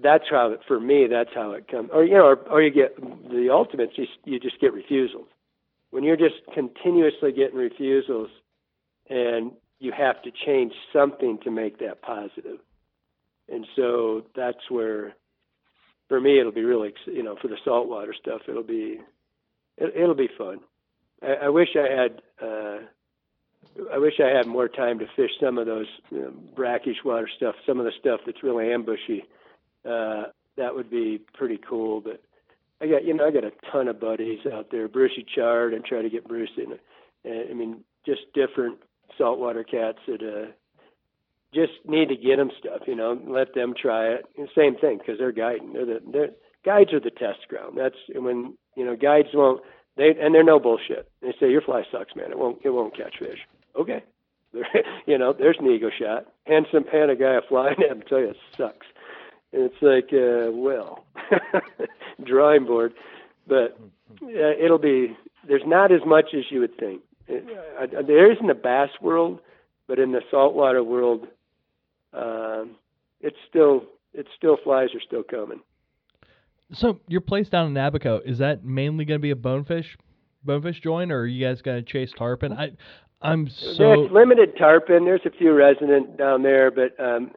that's how for me that's how it comes. Or you know, or, or you get the ultimate. You you just get refusals when you're just continuously getting refusals, and you have to change something to make that positive. And so that's where, for me, it'll be really, you know, for the saltwater stuff, it'll be, it, it'll be fun. I, I wish I had, uh, I wish I had more time to fish some of those you know, brackish water stuff, some of the stuff that's really ambushy. Uh, that would be pretty cool. But I got, you know, I got a ton of buddies out there. Brucey Chard, and try to get Bruce in. And, I mean, just different saltwater cats that uh, just need to get them stuff. You know, let them try it. And same thing because they're guiding. They're the they're, guides are the test ground. That's when you know guides won't. They and they're no bullshit. They say your fly sucks, man. It won't it won't catch fish. Okay, you know, there's an ego shot. Hand some hand a guy a fly and tell you it sucks. And it's like, uh, well, drawing board. But uh, it'll be. There's not as much as you would think. Uh, there isn't a bass world, but in the saltwater world, um, it's still it's still flies are still coming. So your place down in Abaco is that mainly going to be a bonefish, bonefish joint, or are you guys going to chase tarpon? I, I'm so There's limited tarpon. There's a few resident down there, but um,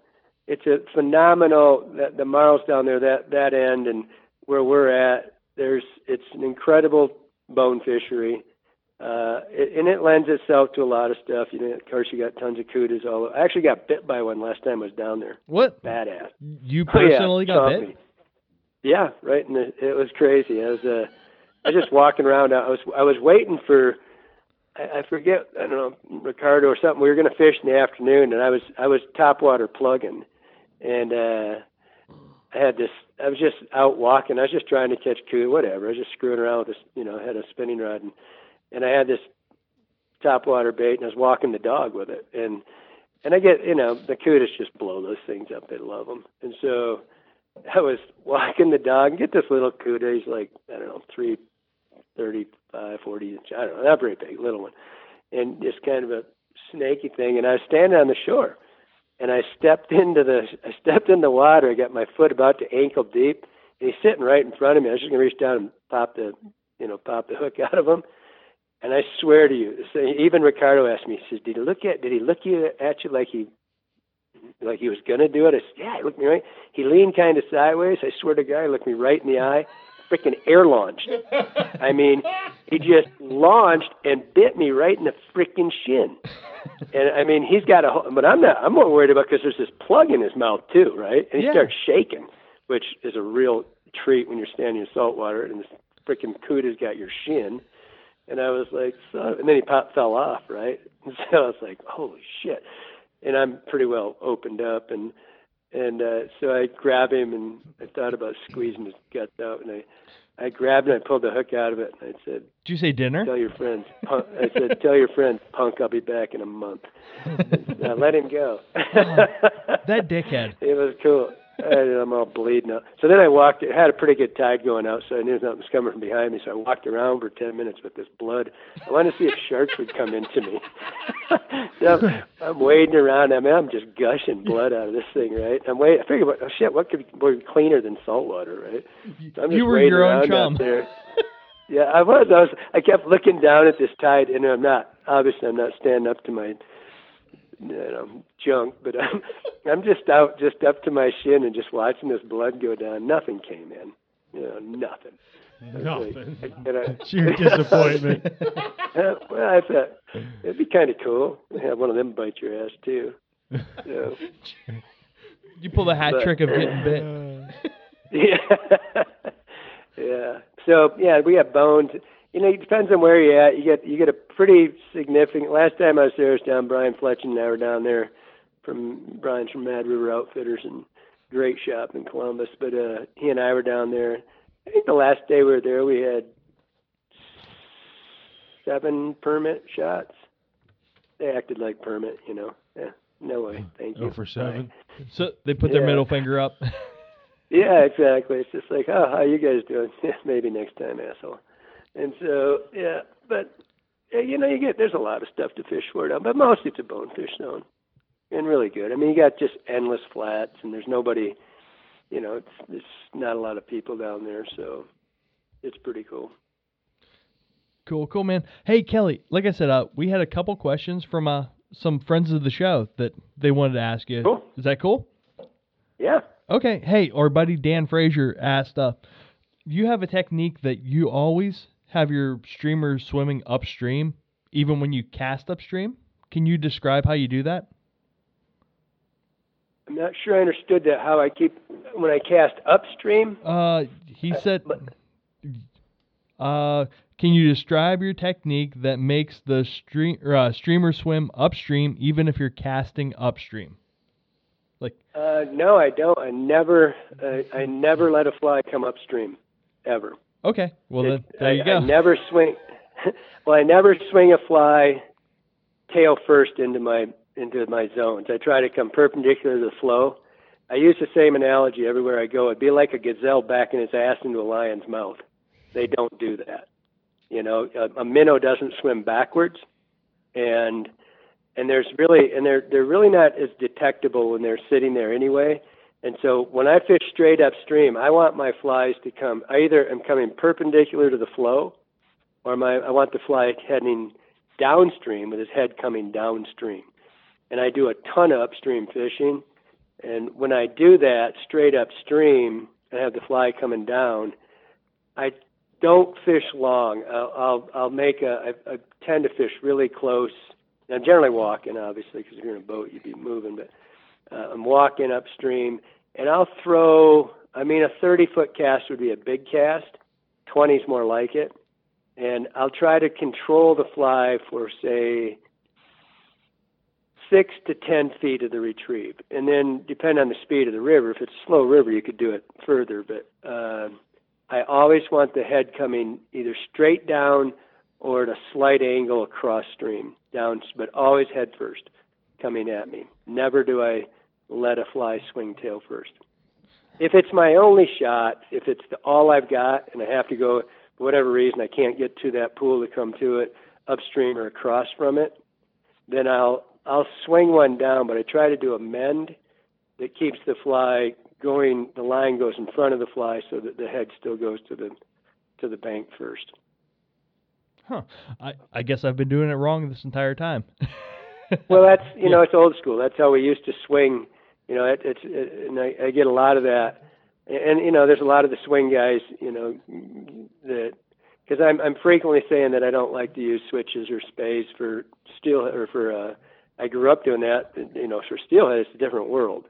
it's a phenomenal. The, the marls down there, that that end, and where we're at, there's it's an incredible bone fishery. Uh, it, and it lends itself to a lot of stuff. You know, of course, you got tons of cudas all. I actually got bit by one last time I was down there. what Badass. you Oh, yeah, personally got bit. me. Yeah, right. And it, was crazy. I was uh, I was just walking around. I was I was waiting for I, I forget I don't know Ricardo or something. We were going to fish in the afternoon, and I was I was topwater plugging, and uh, I had this. I was just out walking. I was just trying to catch coup, whatever. I was just screwing around with this. You know, I had a spinning rod, and and I had this topwater bait, and I was walking the dog with it, and and I get you know the cudas just blow those things up. They love them, and so I was walking the dog and get this little cuda. He's like I don't know three thirty-five, forty inch. I don't know, not very big, little one, and just kind of a snaky thing. And I was standing on the shore, and I stepped into the I stepped in the water. I got my foot about to ankle deep, and he's sitting right in front of me. I was just gonna reach down and pop the you know pop the hook out of him. And I swear to you, even Ricardo asked me. He says, "Did he look at? Did he look you at you like he, like he was gonna do it?" I said, "Yeah, he looked me right." He leaned kind of sideways. I swear to God, he looked me right in the eye. Freaking air launched. I mean, he just launched and bit me right in the freaking shin. And I mean, he's got a. whole- But I'm not. I'm more worried about because there's this plug in his mouth too, right? And he Yeah. starts shaking, which is a real treat when you're standing in salt water and this freaking cuda's got your shin. And I was like, so, and then he pop, fell off, right? And so I was like, holy shit. And I'm pretty well opened up, and and uh, so I grab him, and I thought about squeezing his guts out, and I I grabbed him, I pulled the hook out of it, and I said, Did you say dinner? tell your friends, punk, I said, tell your friends, punk, I'll be back in a month. now let him go. That dickhead. It was cool. And I'm all bleeding out. So then I walked. It had a pretty good tide going out, so I knew something was coming from behind me. So I walked around for ten minutes with this blood. I wanted to see if sharks would come into me. so I'm, I'm wading around. I mean, I'm just gushing blood out of this thing, right? I'm waiting. I figured, oh shit, what could be cleaner than salt water, right? So I'm just You were wading your own chum. out there. Yeah, I was. I was. I kept looking down at this tide, and I'm not. Obviously, I'm not standing up to my, you know, junk, but I'm. I'm just out, just up to my shin, and just watching this blood go down. Nothing came in. You know, nothing. I was like- and I- Sheer disappointment. Uh, well, I thought it'd be kind of cool to have one of them bite your ass too. So, You pull the hat But- trick of getting bit. yeah, yeah. So yeah, we have bones. You know, it depends on where you're at. You get you get a pretty significant. Last time I was there was down Brian Flechsig and I were down there from Brian's from Mad River Outfitters and great shop in Columbus. But uh he and I were down there. I think the last day we were there we had seven permit shots. They acted like permit, you know. Yeah, no way. Thank you. Oh, for seven. So they put their Yeah. middle finger up. Yeah, exactly. It's just like, oh, how you guys doing? Maybe next time, asshole. And so, yeah, but you know, you get there's a lot of stuff to fish for down, but mostly it's a bonefish zone, and really good. I mean, you got just endless flats, and there's nobody, you know, it's there's not a lot of people down there, so it's pretty cool. Cool, cool, man. Hey, Kelly, like I said, uh, we had a couple questions from uh, some friends of the show that they wanted to ask you. Cool. Is that cool? Yeah. Okay. Hey, our buddy Dan Frazier asked, uh, you have a technique that you always have your streamers swimming upstream, even when you cast upstream. Can you describe how you do that? I'm not sure I understood that. How I keep when I cast upstream. Uh, he Uh, said, uh, can you describe your technique that makes the stream uh, streamer swim upstream, even if you're casting upstream? Like, Uh, no, I don't. I never, uh, I never let a fly come upstream, ever. Okay, well then there I, you go. I never swing. well, I never swing a fly tail first into my into my zones. I try to come perpendicular to the flow. I use the same analogy everywhere I go. It'd be like a gazelle backing its ass into a lion's mouth. They don't do that. You know, a, a minnow doesn't swim backwards, and and there's really and they're they're really not as detectable when they're sitting there anyway. And so when I fish straight upstream, I want my flies to come. I either am coming perpendicular to the flow, or my I want the fly heading downstream with his head coming downstream. And I do a ton of upstream fishing. And when I do that straight upstream and have the fly coming down, I don't fish long. I'll I'll, I'll make a. I, I tend to fish really close. I'm generally walking, obviously, because if you're in a boat, you'd be moving. But uh, I'm walking upstream, and I'll throw. I mean, a 30 foot cast would be a big cast. 20 is more like it, and I'll try to control the fly for say six to 10 feet of the retrieve, and then depend on the speed of the river. If it's a slow river, you could do it further, but. Uh, I always want the head coming either straight down or at a slight angle across stream down, but always head first coming at me. Never do I let a fly swing tail first. If it's my only shot, if it's the, all I've got and I have to go for whatever reason I can't get to that pool to come to it upstream or across from it, then I'll I'll swing one down, but I try to do a mend that keeps the fly going the line goes in front of the fly so that the head still goes to the to the bank first. Huh. I, I guess I've been doing it wrong this entire time. Well, that's you know it's old school. That's how we used to swing. You know, it, it's it, and I, I get a lot of that, and, and you know, there's a lot of the swing guys. You know, that because I'm I'm frequently saying that I don't like to use switches or Speys for steel or for. uh I grew up doing that. You know, for steelhead, it's a different world,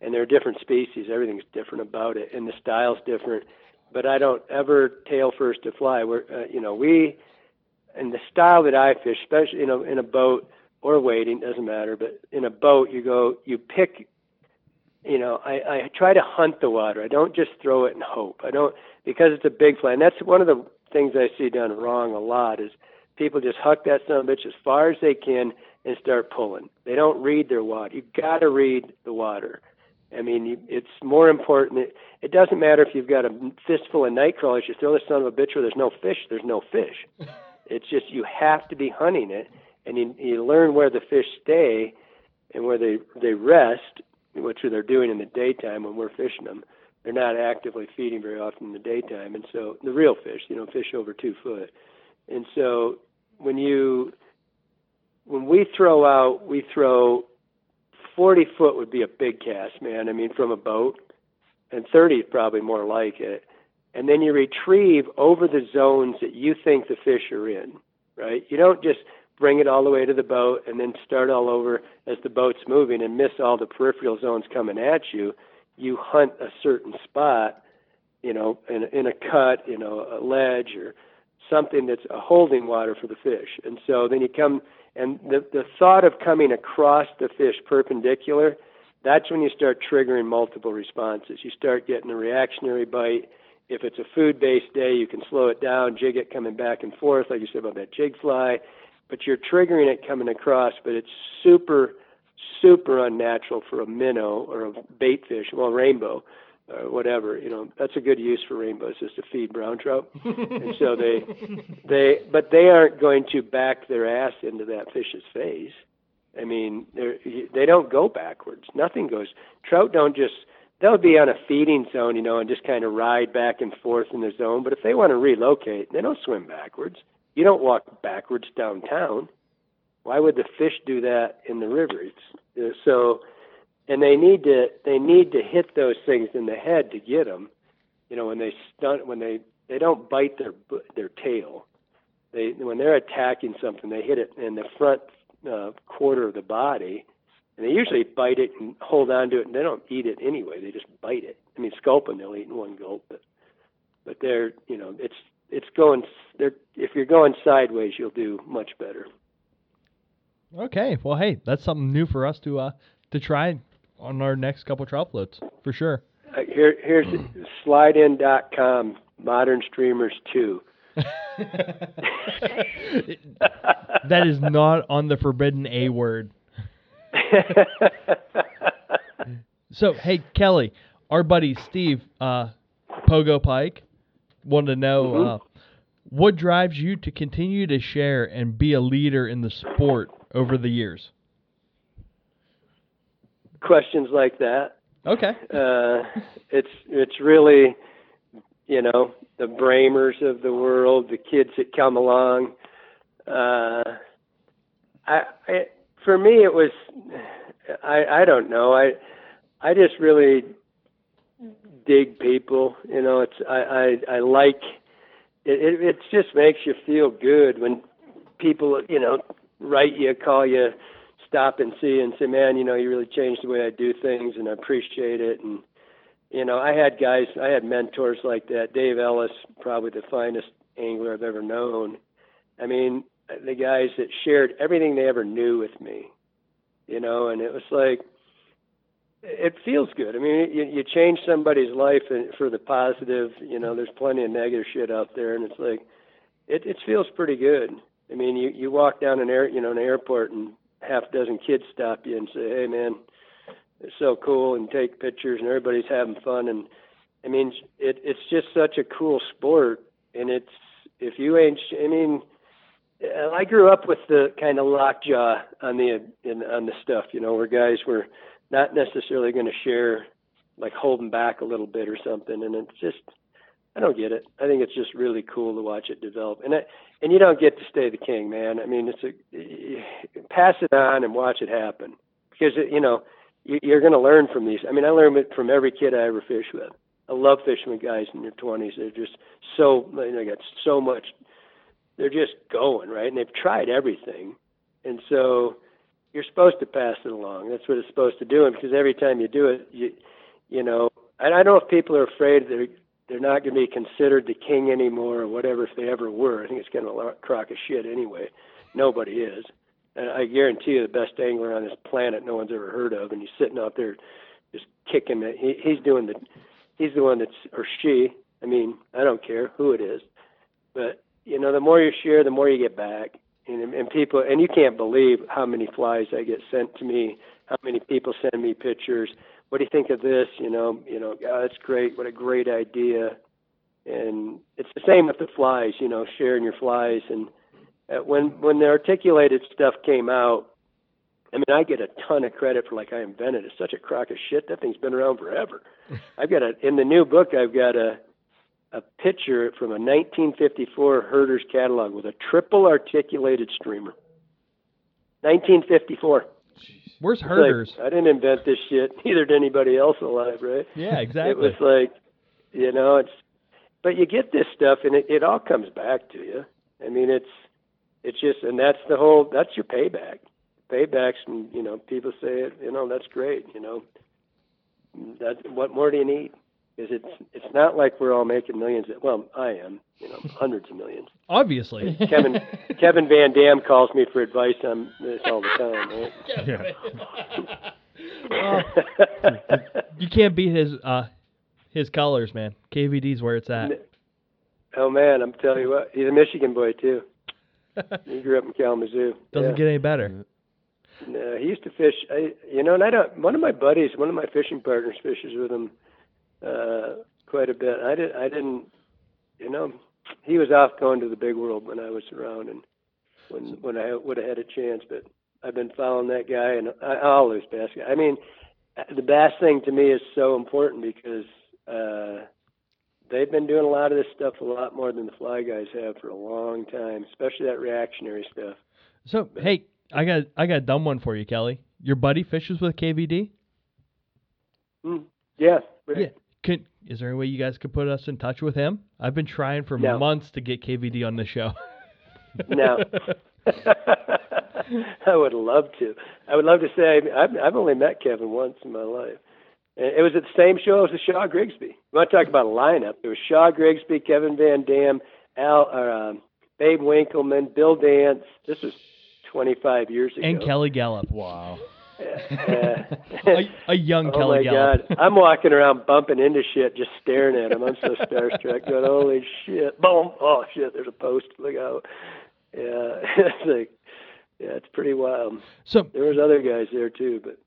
and there are different species. Everything's different about it, and the style's different. But I don't ever tail first to fly. We're uh, you know we and the style that I fish, especially you know in a boat or wading, doesn't matter. But in a boat, you go, you pick. You know, I, I try to hunt the water. I don't just throw it and hope. I don't because it's a big fly, and that's one of the things I see done wrong a lot is people just huck that son of a bitch as far as they can and start pulling. They don't read their water. You got to read the water, I mean, you, it's more important. It, it doesn't matter if you've got a fistful of night crawlers. You throw the son of a bitch where there's no fish. There's no fish. it's just you have to be hunting it, and you, you learn where the fish stay and where they they rest, which they're doing in the daytime when we're fishing them. They're not actively feeding very often in the daytime, and so the real fish, you know, fish over two foot. And so when you when we throw out, we throw 40 foot would be a big cast, man. I mean, from a boat, and 30 is probably more like it. And then you retrieve over the zones that you think the fish are in, right? You don't just bring it all the way to the boat and then start all over as the boat's moving and miss all the peripheral zones coming at you. You hunt a certain spot, you know, in, in a cut, you know, a ledge or something that's a holding water for the fish. And so then you come and the the thought of coming across the fish perpendicular, that's when you start triggering multiple responses. You start getting a reactionary bite. If it's a food-based day, you can slow it down, jig it coming back and forth, like you said about that jig fly. But you're triggering it coming across, but it's super, super unnatural for a minnow or a bait fish, well, rainbow, or whatever. You know, that's a good use for rainbows is to feed brown trout. and so they, they, but they aren't going to back their ass into that fish's face. I mean, they they don't go backwards. Nothing goes. Trout don't just. They'll be on a feeding zone, you know, and just kind of ride back and forth in the zone. But if they want to relocate, they don't swim backwards. You don't walk backwards downtown. Why would the fish do that in the river? It's, uh, so and they need to they need to hit those things in the head to get them. You know, when they stunt when they they don't bite their their tail. They when they're attacking something, they hit it in the front uh, quarter of the body, and they usually bite it and hold on to it, and they don't eat it anyway. They just bite it. I mean, sculpin they'll eat in one gulp, but but they're you know it's it's going if you're going sideways, you'll do much better. Okay, well, hey, that's something new for us to uh to try on our next couple trout floats for sure. Uh, here here's slideinn.com modern streamers 2 that is not on the forbidden A word. so, hey, Kelly, our buddy Steve uh, Pogo Pike wanted to know Mhm. uh, what drives you to continue to share and be a leader in the sport over the years. questions like that Okay. uh, it's it's really, you know, the Brammers of the world, the kids that come along. Uh, I, I for me it was, I I don't know. I I just really dig people. You know, it's I I, I like it, it. It just makes you feel good when people you know write you, call you stop and see and say, man, you know, you really changed the way I do things, and I appreciate it. And you know, I had guys, I had mentors like that. Dave Ellis, probably the finest angler I've ever known. I mean, the guys that shared everything they ever knew with me. You know, and it was like, it feels good. I mean, you, you change somebody's life for the positive. You know, there's plenty of negative shit out there, and it's like, it it feels pretty good. I mean, you you walk down an air, you know, an airport, and half a dozen kids stop you and say, "Hey, man, it's so cool," and take pictures, and everybody's having fun. And I mean, it it's just such a cool sport, and it's if you ain't, I mean, I grew up with the kind of lockjaw on the in, on the stuff, you know, where guys were not necessarily going to share, like holding back a little bit or something, and it's just. I don't get it. I think it's just really cool to watch it develop, and I, and you don't get to stay the king, man. I mean, it's a pass it on and watch it happen because it, you know you, you're going to learn from these. I mean, I learn it from every kid I ever fish with. I love fishing with guys in their 20s. They're just so they got so much. They're just going right, and they've tried everything, and so you're supposed to pass it along. That's what it's supposed to do, and because every time you do it, you you know. And I don't know if people are afraid they're they're not going to be considered the king anymore or whatever if they ever were. I think it's kind of a crock of shit anyway. Nobody is. And I guarantee you the best angler on this planet no one's ever heard of and he's sitting out there just kicking it. He, he's doing the he's the one that's or she. I mean, I don't care who it is. But you know, the more you share, the more you get back. And, and people and you can't believe how many flies I get sent to me. How many people send me pictures? What do you think of this? You know, you know, oh, that's great. What a great idea. And it's the same with the flies. You know, sharing your flies. And uh, when when the articulated stuff came out, I mean, I get a ton of credit for like I invented it. It's such a crock of shit. That thing's been around forever. I've got a in the new book. I've got a a picture from a 1954 Herter's catalog with a triple articulated streamer. 1954. Where's It's like, Herters? I didn't invent this shit. Neither did anybody else alive, right? yeah, exactly. It was like, you know, it's, but you get this stuff and it, it all comes back to you. I mean, it's, it's just, and that's the whole, that's your payback. Paybacks, and you know, people say it, you know, that's great, you know. That what more do you need? Because it's it's not like we're all making millions. Of, Well, I am, you know, hundreds of millions. Obviously. Kevin Kevin Van Dam calls me for advice on this all the time. Right? you can't beat his uh his colors, man. KVD's where it's at. oh man, I'm telling you what, he's a Michigan boy too. He grew up in Kalamazoo. Doesn't yeah. get any better. No, he used to fish. I, you know, and I don't. One of my buddies, one of my fishing partners, fishes with him uh, quite a bit. I did. I didn't. You know, he was off going to the big world when I was around, and when when I would have had a chance. But I've been following that guy, and I, bass guys. I mean, the bass thing to me is so important because uh, they've been doing a lot of this stuff a lot more than the fly guys have for a long time, especially that reactionary stuff. So hey, I got I got a dumb one for you, Kelly. Your buddy fishes with KVD? Mm. Yeah. Yeah. Can is there any way you guys could put us in touch with him? I've been trying for No. months to get KVD on the show. No. I would love to. I would love to say I've I've only met Kevin once in my life. And It was at the same show as the Shaw Grigsby. You want to talk about a lineup? There was Shaw Grigsby, Kevin Van Dam, Al, or, um, Babe Winkelman, Bill Dance. This was 25 years ago. and Kelly Galloup. Wow. Uh, A, a young oh Kelly my Galloup. God! I'm walking around bumping into shit, just staring at him. I'm so starstruck. Going, holy shit! Boom! Oh shit! There's a post. Look out! Yeah, it's like, yeah, it's pretty wild. So There was other guys there too, but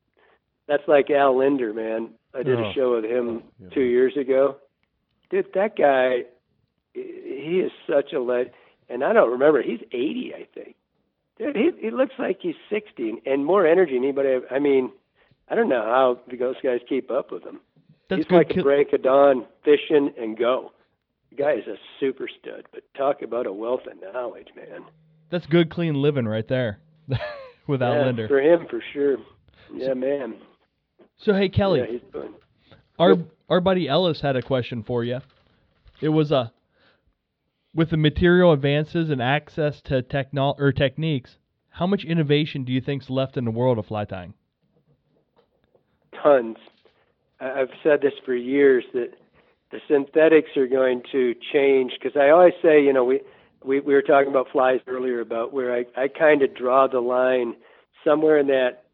that's like Al Lindner, man. I did Oh. a show with him Yeah. two years ago. Dude, that guy, he is such a leg. And I don't remember. He's 80, I think. Dude, he he looks like he's 60 and, more energy than anybody. I mean, I don't know how those guys keep up with him. that's he's good. like a break of dawn, fishing and go. The guy is a super stud, but talk about a wealth of knowledge, man. that's good, clean living right there. with Al yeah, Lindner. for him for sure. Yeah, man. So hey, Kelly, Yeah, he's doing. our our buddy Ellis had a question for you. It was uh, with the material advances and access to techno or techniques, how much innovation do you think's left in the world of fly tying? tons. I've said this for years that the synthetics are going to change because I always say, you know, we, we we were talking about flies earlier about where I I kind of draw the line somewhere in that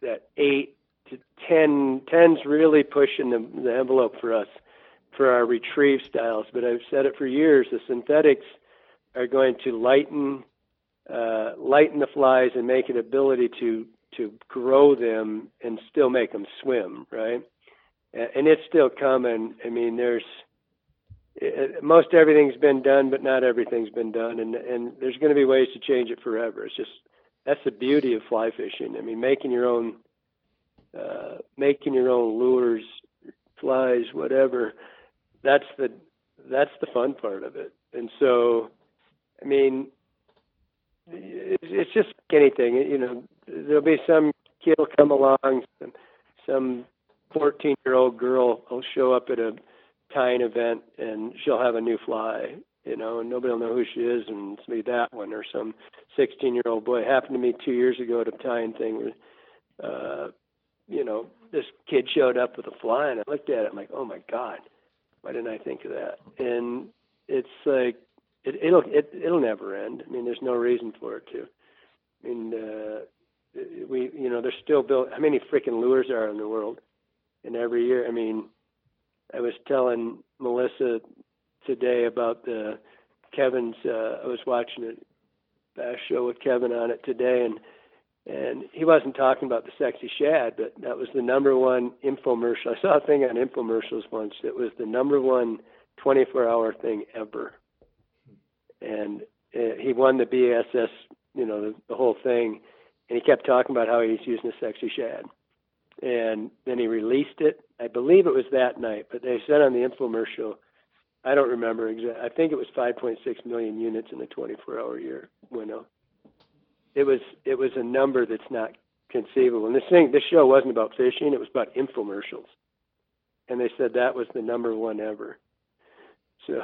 that eight to ten ten's really pushing the, the envelope for us for our retrieve styles. But I've said it for years. The synthetics are going to lighten uh, lighten the flies and make it ability to to grow them and still make them swim, right? A- And it's still coming. I mean, there's it, most everything's been done, but not everything's been done, and and there's going to be ways to change it forever. It's just that's the beauty of fly fishing. I mean, making your own uh, making your own lures, flies, whatever. That's the that's the fun part of it. And so, I mean, it's just like anything. You know, there'll be some kid will come along, some, some 14 year old girl will show up at a tying event and she'll have a new fly, you know, and nobody will know who she is and it's be that one or some 16 year old boy. Happened to me two years ago at a tying thing where, uh, you know, this kid showed up with a fly and I looked at it, I'm like, oh my God, why didn't I think of that? And it's like, it, it'll it, it'll never end. I mean, there's no reason for it to. I mean, uh, we you know they're still built. How many freaking lures are in the world? And every year, I mean, I was telling Melissa today about the Kevin's. Uh, I was watching it Bass show with Kevin on it today, and and he wasn't talking about the sexy shad, but that was the number one infomercial. I saw a thing on infomercials once that was the number one 24-hour thing ever, and uh, he won the BASS, you know, the, the whole thing, and he kept talking about how he's using a sexy shad, and then he released it. I believe it was that night, but they said on the infomercial. I don't remember exactly. I think it was 5.6 million units in the 24-hour year window it was it was a number that's not conceivable. And this thing, this show wasn't about fishing; it was about infomercials. And they said that was the number one ever. So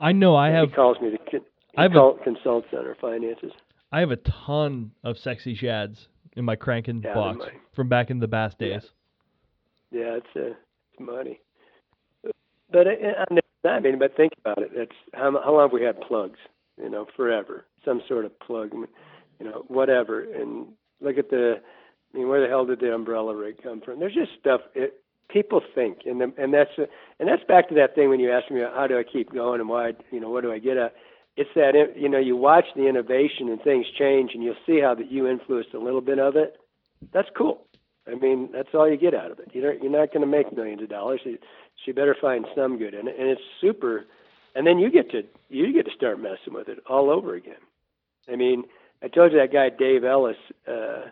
I know I have he calls me to I have a- consults on our finances. I have a ton of sexy shads in my cranking Yeah, box mine. from back in the bass days. Yeah, it's uh, it's money. But uh, the- I mean, but think about it. It's how how long have we had plugs? You know, forever. Some sort of plug. I mean, you know, whatever. And look at the. I mean, where the hell did the umbrella rig come from? There's just stuff. It, people think, and the, and that's uh, and that's back to that thing when you ask me how do I keep going and why you know what do I get at. It's that you know you watch the innovation and things change, and you'll see how that you influenced a little bit of it. That's cool. I mean, that's all you get out of it. You don't, you're not going to make millions of dollars. So you better find some good in it, and it's super. And then you get to you get to start messing with it all over again. I mean, I told you that guy Dave Ellis, uh,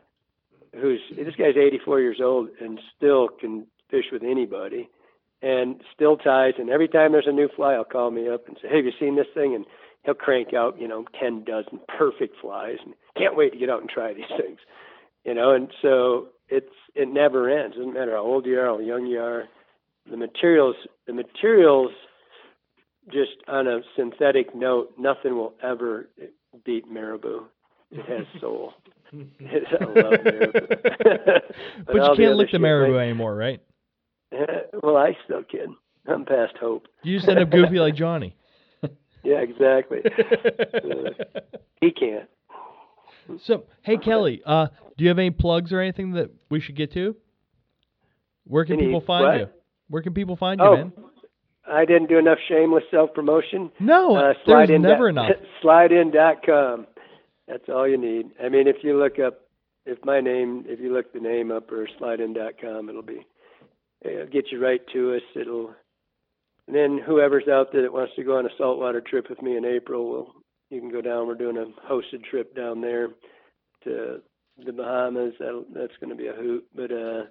who's this guy's 84 years old and still can fish with anybody, and still ties. And every time there's a new fly, he'll call me up and say, "Hey, have you seen this thing?" And he'll crank out, you know, 10 dozen perfect flies, and can't wait to get out and try these things. You know, and so it's it never ends. Doesn't matter how old you are, how young you are. The materials, the materials, just on a synthetic note, nothing will ever beat marabou. It has soul. It, I love marabou. but you can't lick the marabou anymore, right? well, I still can. I'm past hope. You just end up goofy like Johnny. Yeah, exactly. Uh, he can't. So, hey Kelly, uh, do you have any plugs or anything that we should get to? Where can Any people find what? you? Where can people find you, Oh, man? I didn't do enough shameless self promotion. No, uh, there's Slide Inn never dot- enough. Slideinn.com. That's all you need. I mean, if you look up, if my name, if you look the name up or slideinn.com, it'll be, it'll get you right to us. It'll, and then whoever's out there that wants to go on a saltwater trip with me in April, will you can go down. We're doing a hosted trip down there to the Bahamas. That'll, that's going to be a hoot. But uh,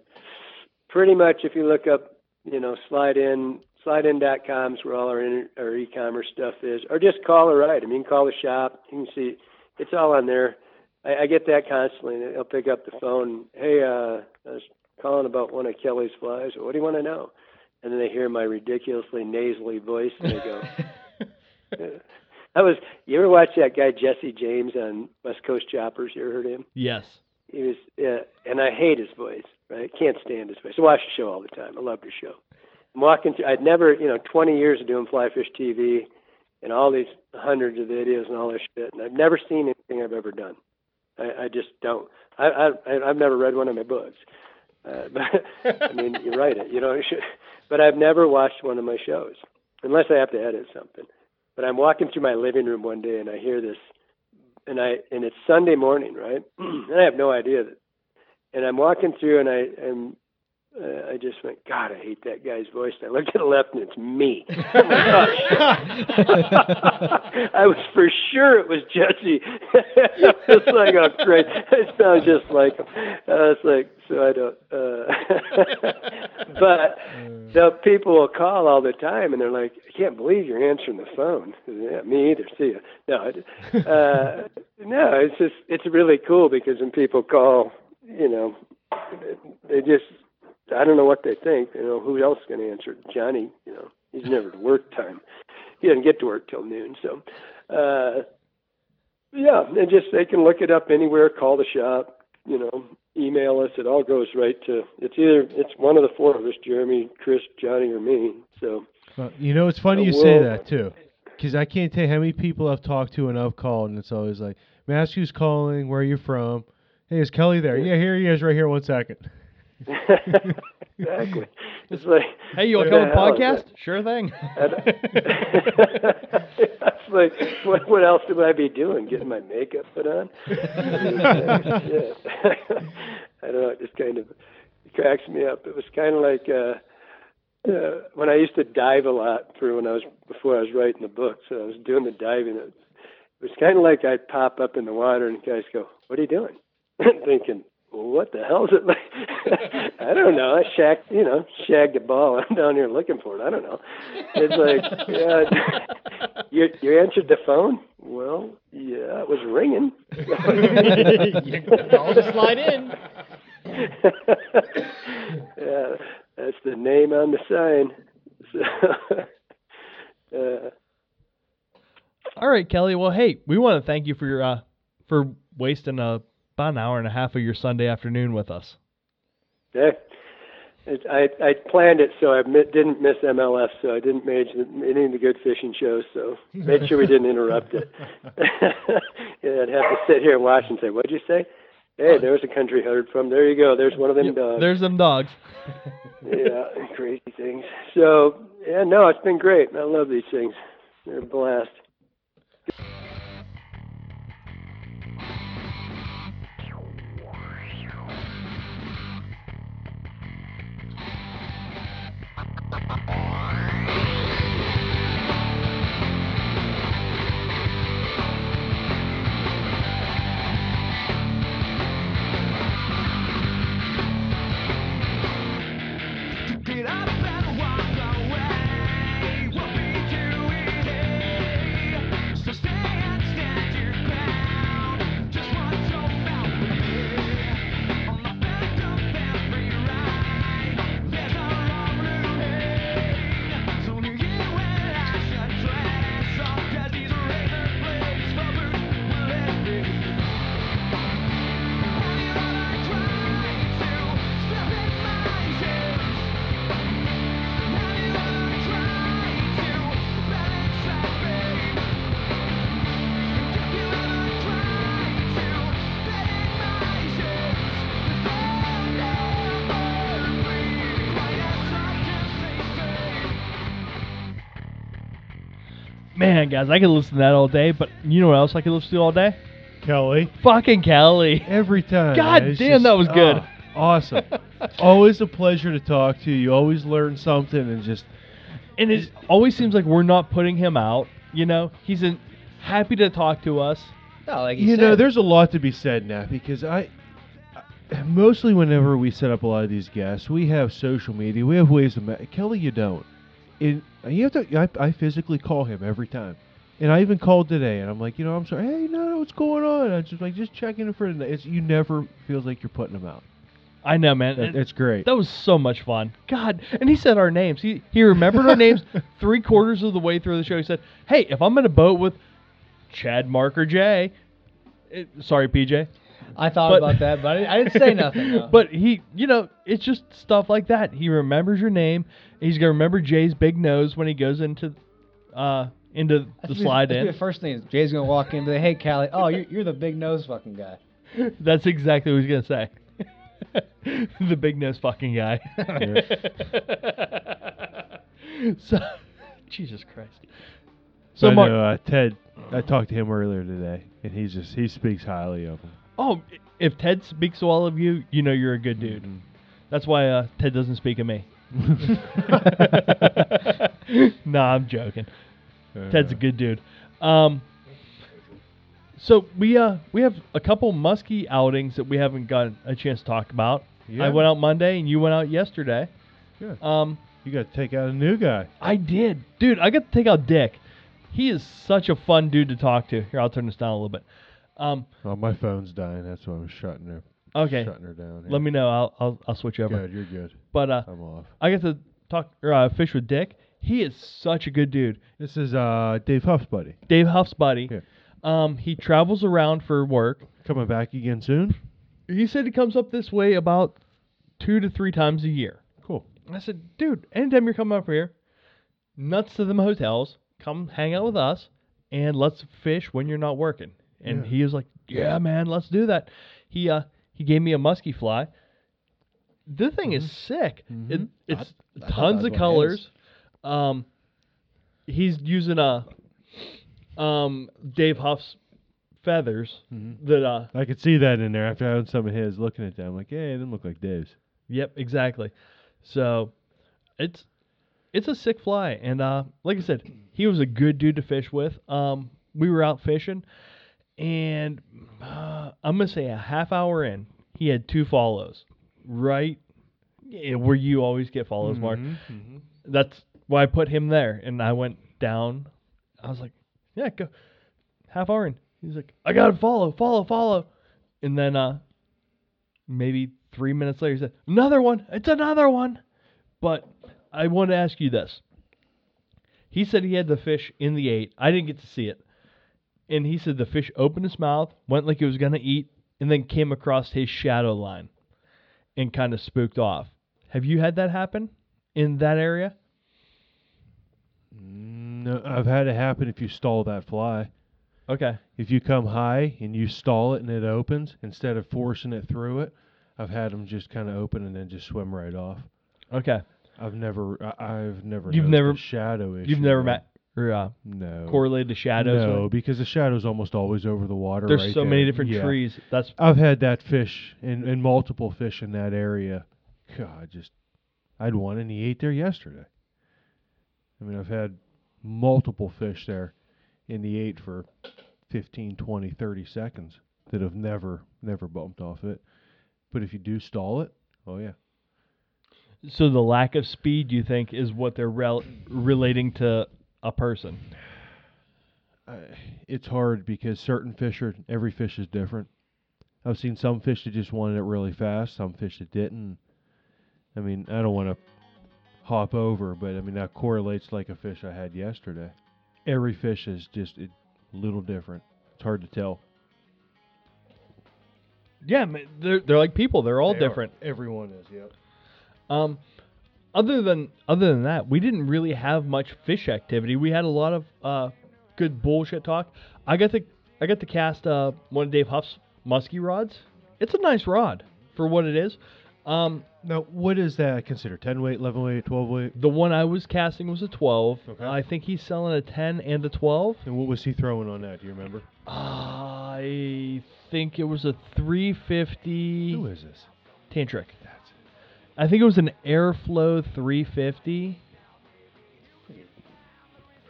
pretty much, if you look up, you know, Slide Inn, slideinn.com is where all our, our e-commerce stuff is, or just call or write. I mean, call the shop. You can see it's all on there. I, I get that constantly. They'll pick up the phone. Hey, uh, I was calling about one of Kelly's flies. What do you want to know? And then they hear my ridiculously nasally voice, and they go. I was. You ever watch that guy Jesse James on West Coast Choppers? You ever heard of him? Yes. He was, uh, and I hate his voice. Right? Can't stand his voice. I watch the show all the time. I love the show. I'm walking through. I'd never, you know, 20 years of doing fly fish TV, and all these hundreds of videos and all this shit, and I've never seen anything I've ever done. I, I just don't. I, I I've never read one of my books. Uh, but I mean, you write it, you know. But I've never watched one of my shows unless I have to edit something. But I'm walking through my living room one day and I hear this, and I and it's Sunday morning, right? and I have no idea that. And I'm walking through and I am. Uh, I just went, God, I hate that guy's voice. And I looked to the left, and it's me. Oh. I was for sure it was Jesse. it's like, oh, great. It sounds just like him. I was like, so I don't. Uh, but the people will call all the time, and they're like, I can't believe you're answering the phone. Yeah, me either. See you. No, I- uh, no, it's just it's really cool because when people call, you know, they just I don't know what they think. You know, who else is going to answer? Johnny, you know, he's never at work time. He doesn't get to work till noon. So, uh, yeah, and just they can look it up anywhere. Call the shop. You know, email us. It all goes right to. It's either it's one of the four of us: Jeremy, Chris, Johnny, or me. So, Well, you know, it's funny you say that too, because I can't tell you how many people I've talked to and I've called, and it's always like, "May I ask who's calling? Where are you from? Hey, is Kelly there? Yeah, here he is, right here. One second. exactly. It's like, Hey, you want to come on the podcast? Sure thing. It's like, what, what else would I be doing? Getting my makeup put on? yeah. I don't know. It just kind of cracks me up. It was kind of like uh, uh, when I used to dive a lot through when I was before I was writing the book. So I was doing the diving. It was, it was kind of like I'd pop up in the water and guys go, "What are you doing?" Thinking, what the hell is it like? I don't know. I shagged, you know, shagged a ball. I'm down here looking for it. I don't know. It's like, yeah, you you answered the phone. Well, yeah, it was ringing. you can all just slide in. yeah, that's the name on the sign. So, uh, All right, Kelly. Well, hey, we want to thank you for your uh, for wasting uh, about an hour and a half of your Sunday afternoon with us. yeah. It, I I planned it so I didn't miss MLS, so I didn't miss any of the good fishing shows. So made sure we didn't interrupt it. yeah, I'd have to sit here and watch and say, "What'd you say?" Hey, there's a country heard from. There you go. There's one of them Yep, dogs. There's them dogs. yeah, crazy things. So yeah, no, it's been great. I love these things. They're a blast. Man, guys, I could listen to that all day. But you know what else I could listen to all day? Kelly, Fucking Kelly. every time. God man, it's damn, that was good. ah, awesome. always a pleasure to talk to you. You always learn something and just And it always seems like we're not putting him out. You know, he's in, happy to talk to us. No, like you know, there's a lot to be said now because I, I- mostly whenever we set up a lot of these guests, we have social media, we have ways to. Ma- Kelly, you don't. It, you have to. I, I physically call him every time, and I even called today, and I'm like, you know, I'm sorry. Hey, no, no, what's going on? I'm just like, just checking in for the. It's you never feels like you're putting him out. I know, man. That, it's great. that was so much fun. God, and he said our names. He he remembered our names three quarters of the way through the show. He said, "Hey, if I'm in a boat with Chad Marker J, it, sorry, PJ, I thought but- about that, but I, I didn't say nothing. no. But he, you know, it's just stuff like that. He remembers your name. He's gonna remember Jay's big nose when he goes into, uh, into That's the be- slide that's in. The first thing is Jay's gonna walk in and be like, "Hey, Callie, oh, you're, you're the big nose fucking guy." That's exactly what he's gonna say. the big nose fucking guy. so, Jesus Christ. So, I Mark, know, uh, Ted. I talked to him earlier today, and he's just he speaks highly of him. Oh, if Ted speaks to all of you, you know you're a good dude. Mhm. That's why uh, Ted doesn't speak of me. nah, I'm joking. Ted's a good dude. Um, so we uh we have a couple muskie outings that we haven't got a chance to talk about. Yeah. I went out Monday and you went out yesterday. Yeah. Um, You got to take out a new guy. I did, dude. I got to take out Dick. He is such a fun dude to talk to. Here, I'll turn this down a little bit. Um, Oh, my phone's dying. That's why I'm shutting her. okay. Shutting her down. here. Let me know. I'll I'll, I'll switch over. Good. You're good. But uh, I'm off. I get to talk or uh, fish with Dick. He is such a good dude. This is uh Dave Huff's buddy. Dave Huff's buddy. Yeah. Um, he travels around for work. Coming back again soon. He said he comes up this way about two to three times a year. Cool. And I said, dude, anytime you're coming up here, nuts to them hotels, come hang out with us, and let's fish when you're not working. And Yeah. he was like, yeah, man, let's do that. He uh he gave me a musky fly. this thing is sick. It, it's I that tons of colors. Um, he's using a um Dave Huff's feathers Mhm. that uh I could see that in there after having some of his. Looking at them, I'm like, hey, it didn't look like Dave's. Yep, exactly. So it's it's a sick fly, and uh, like I said, he was a good dude to fish with. Um, we were out fishing, and uh, I'm gonna say a half hour in, he had two follows, right yeah, where you always get follows, Mark. Mhm. That's why I put him there, and I went down. I was like, yeah, go half hour in. He's like, I gotta follow, follow, follow, and then uh, maybe three minutes later, he said, Another one. It's another one. But I want to ask you this. He said he had the fish in the eight. I didn't get to see it. And he said the fish opened its mouth, went like it was going to eat, and then came across his shadow line and kind of spooked off. Have you had that happen in that area? Mm, No, I've had it happen if you stall that fly. Okay. If you come high and you stall it and it opens, instead of forcing it through it, I've had them just kind of open and then just swim right off. Okay. I've never, I, I've never. You've never- shadow issue. You've never met or uh, No. correlated to shadows? No, because the shadow's almost always over the water. There's right so many different Yeah. trees. That's I've had that fish and, and multiple fish in that area. God, just I'd one and he ate there yesterday. I mean, I've had multiple fish there in the eight for 15, 20, 30 seconds that have never never bumped off it. But if you do stall it, oh yeah. so the lack of speed you think is what they're rel- relating to a person. I, it's hard because certain fish are every fish is different. I've seen some fish that just wanted it really fast, some fish that didn't. I mean, I don't want to hop over, but I mean that correlates like a fish I had yesterday. Every fish is just a little different. It's hard to tell. Yeah, they're they're like people. They're all They are. different. Everyone is, yep. Um, other than other than that, we didn't really have much fish activity. We had a lot of uh, good bullshit talk. I got to I got to cast uh, one of Dave Huff's musky rods. It's a nice rod for what it is. Um, Now, what is that considered? 10 weight, 11 weight, 12 weight? the one I was casting was a 12. Okay. I think he's selling a 10 and a 12. And what was he throwing on that? Do you remember? I think it was a 350 Who is this? tantric. I think it was an Airflo 350.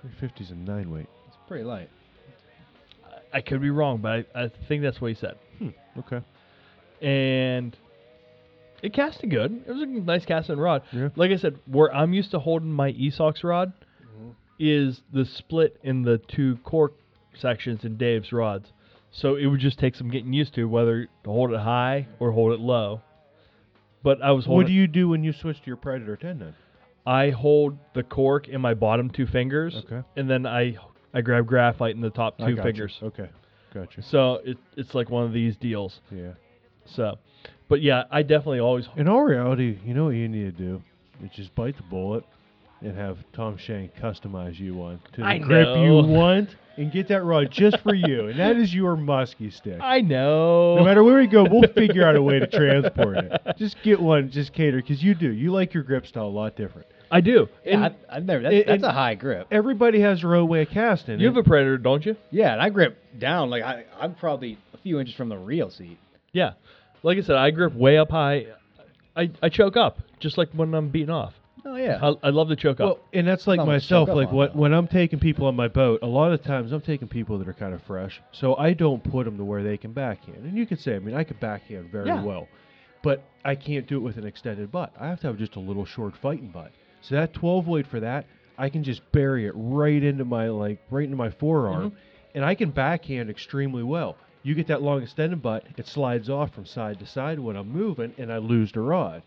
350 is a 9 weight. It's pretty light. I could be wrong, but I, I think that's what he said. Hmm, okay. And it casted good. It was a nice casting rod. Yeah. Like I said, where I'm used to holding my Esox rod mm-hmm. is the split in the two cork sections in Dave's rods. So it would just take some getting used to whether to hold it high or hold it low. But I was holding. What do you do when you switch to your Predator 10 then? I hold the cork in my bottom two fingers, Okay. and then I I grab graphite in the top I two gotcha. fingers. Okay. Gotcha. So it, it's like one of these deals. Yeah. So, but yeah, I definitely always In all reality, you know what you need to do? Is just bite the bullet and have Tom Shank customize you one to the I grip know. you want and get that rod just for you. And that is your musky stick. I know. No matter where we go, we'll figure out a way to transport it. Just get one, just cater, because you do. You like your grip style a lot different. I do. Yeah, I've, I've never. That's, and- that's a and- high grip. Everybody has their own way of casting. you have it. a predator, don't you? Yeah, and I grip down like I, I'm probably a few inches from the reel seat. Yeah. Like I said, I grip way up high. I, I choke up just like when I'm beating off. Oh yeah. I, I love to choke Well, up. and that's like Not much myself. choke up Like on, when, I'm taking people on my boat, a lot of times I'm taking people that are kind of fresh, so I don't put them to where they can backhand. And you could say, I mean, I could backhand very Yeah. well, but I can't do it with an extended butt. I have to have just a little short fighting butt. So that 12 weight for that, I can just bury it right into my like right into my forearm, mm-hmm. and I can backhand extremely well. You get that long extended butt, it slides off from side to side when I'm moving, and I lose the rod.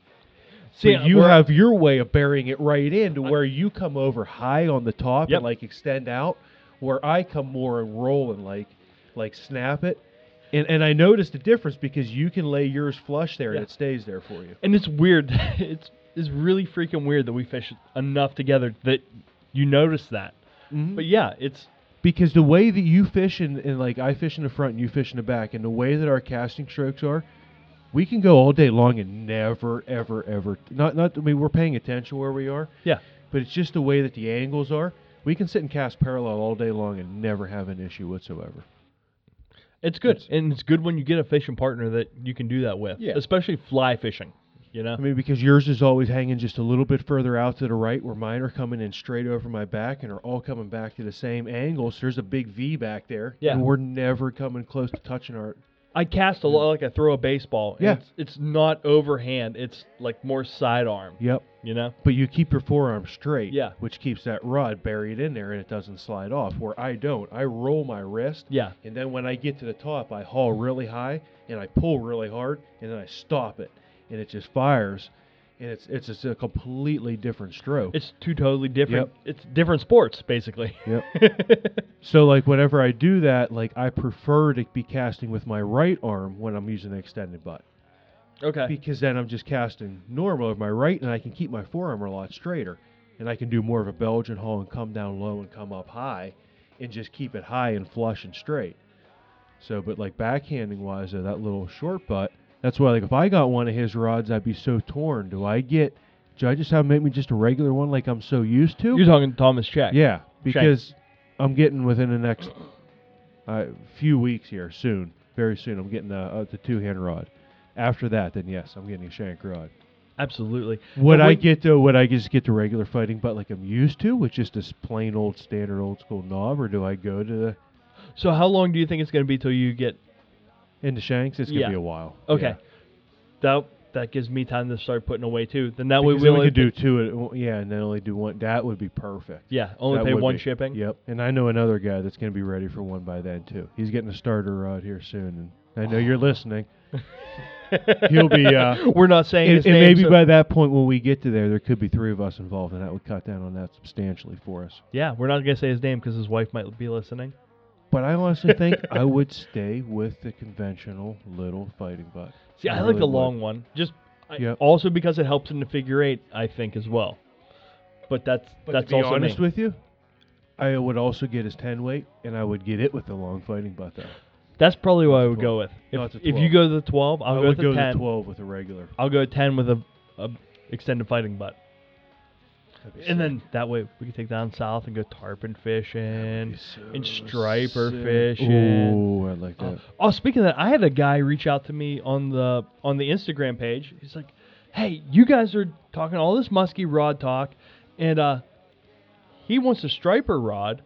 See, but you have your way of burying it right in to where you come over high on the top Yep. and like extend out, where I come more and roll and like like snap it. And and I noticed the difference because you can lay yours flush there Yeah. and it stays there for you. And it's weird. it's it's really freaking weird that we fish enough together that you notice that. Mm-hmm. But yeah, it's Because the way that you fish and, and like I fish in the front and you fish in the back, and the way that our casting strokes are, we can go all day long and never, ever, ever. Not, not. I mean, we're paying attention where we are. Yeah. But it's just the way that the angles are. We can sit and cast parallel all day long and never have an issue whatsoever. It's good, It's- and it's good when you get a fishing partner that you can do that with. Yeah. Especially fly fishing. You know. I mean, because yours is always hanging just a little bit further out to the right, where mine are coming in straight over my back and are all coming back to the same angle. So there's a big V back there. Yeah. And we're never coming close to touching our. I cast a lot like I throw a baseball. and Yeah. It's, it's not overhand. It's like more sidearm. Yep. You know. But you keep your forearm straight. Yeah. Which keeps that rod buried in there and it doesn't slide off. Where I don't. I roll my wrist. Yeah. And then when I get to the top, I haul really high and I pull really hard and then I stop it and it just fires. And it's it's just a completely different stroke. It's two totally different. It's different sports basically. Yep. So like whenever I do that, like I prefer to be casting with my right arm when I'm using an extended butt. okay. Because then I'm just casting normal with my right and I can keep my forearm a lot straighter. And I can do more of a Belgian haul and come down low and come up high and just keep it high and flush and straight. So but like backhanding wise though, that little short butt, that's why like if I got one of his rods I'd be so torn. Do I get do I just have make me just a regular one like I'm so used to? You're talking Thomas Shank. Yeah, because I'm getting within the next uh, few weeks here, soon, very soon. I'm getting the uh, the two hand rod. After that, then yes, I'm getting a shank rod. Absolutely. Would I get though, would I just get the regular fighting butt like I'm used to, with just this plain old standard old school knob, or do I go to the So how long do you think it's going to be till you get? Into shanks? It's gonna Yeah. be a while. Okay. That that gives me time to start putting away too. Then that Yeah. way Because we then we only could do two. At, yeah, and then only do one. That would be perfect. Yeah, only That pay would one be. shipping. Yep. And I know another guy that's going to be ready for one by then too. He's getting a starter rod here soon, and I know you're listening. He'll be. Uh, We're not saying and, his and name, maybe so- by that point, when we get to there, there could be three of us involved, and that would cut down on that substantially for us. Yeah, we're not gonna say his name because his wife might be listening. But I honestly think I would stay with the conventional little fighting butt. See, I, I like really the would. long one, just I- Yep. also because it helps in the figure eight. I think as well. But that's But that's to be also honest me. with you, I would also get his ten weight, and I would get it with the long fighting butt though. That's probably what I would the go with. If, Not the if you 12. go to the twelve, I'll I go would with go the ten. to twelve with a regular. I'll go ten with a, a extended fighting butt, That'd be and sick. then that way we can take down south and go tarpon fishing and striper sick. fishing. Ooh, I like Uh, that. oh, speaking of that, I had a guy reach out to me on the on the Instagram page. He's like, "Hey, you guys are talking all this musky rod talk, and uh, he wants a striper rod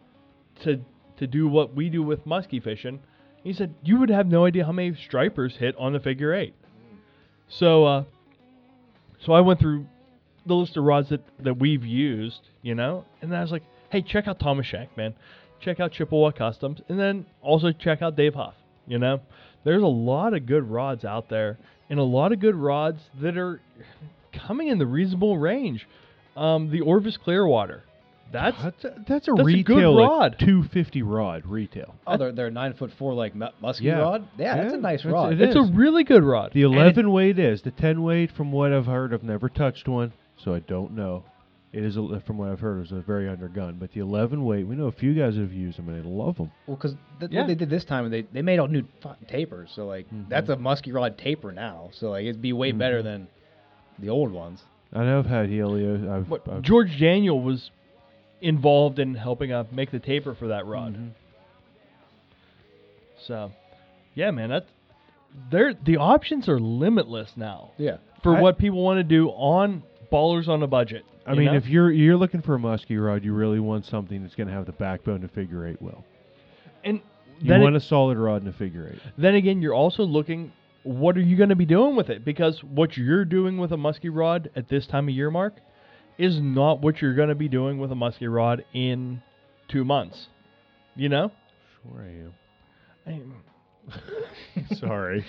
to to do what we do with musky fishing." He said, "You would have no idea how many stripers hit on the figure eight." So, uh, so I went through the list of rods that, that we've used, you know, and then I was like, "Hey, check out Thomas Shank, man. Check out Chippewa Customs, and then also check out Dave Huff. You know, there's a lot of good rods out there, and a lot of good rods that are coming in the reasonable range. Um, the Orvis Clearwater, that's That's a, that's a that's a good retail at rod. 250 rod retail. Oh, they're they're nine foot four like mu- musky Yeah. rod. Yeah, yeah, that's a nice that's- rod. it it's a really good rod. The And it- 11 weight is. The 10 weight, from what I've heard, I've never touched one, so I don't know. It is, a, from what I've heard, is a very undergun. But the 11 weight, we know a few guys that have used them and they love them. Well, because th- Yeah. what they did this time, they they made all new fucking tapers. So like Mhm. that's a musky rod taper now. So like it'd be way better Mhm. than the old ones. I know I've had Helio. I've, What, I've George Daniel was involved in helping uh, make the taper for that rod. Mhm. So, yeah, man, that's there. The options are limitless now Yeah. for I- what people want to do on ballers on a budget. I mean, know? if you're you're looking for a musky rod, you really want something that's going to have the backbone to figure eight well. and You want it- a solid rod and a figure eight. then again, you're also looking. What are you going to be doing with it? Because what you're doing with a musky rod at this time of year, Mark, is not what you're going to be doing with a musky rod in two months. You know, Sure I am. I- Sorry.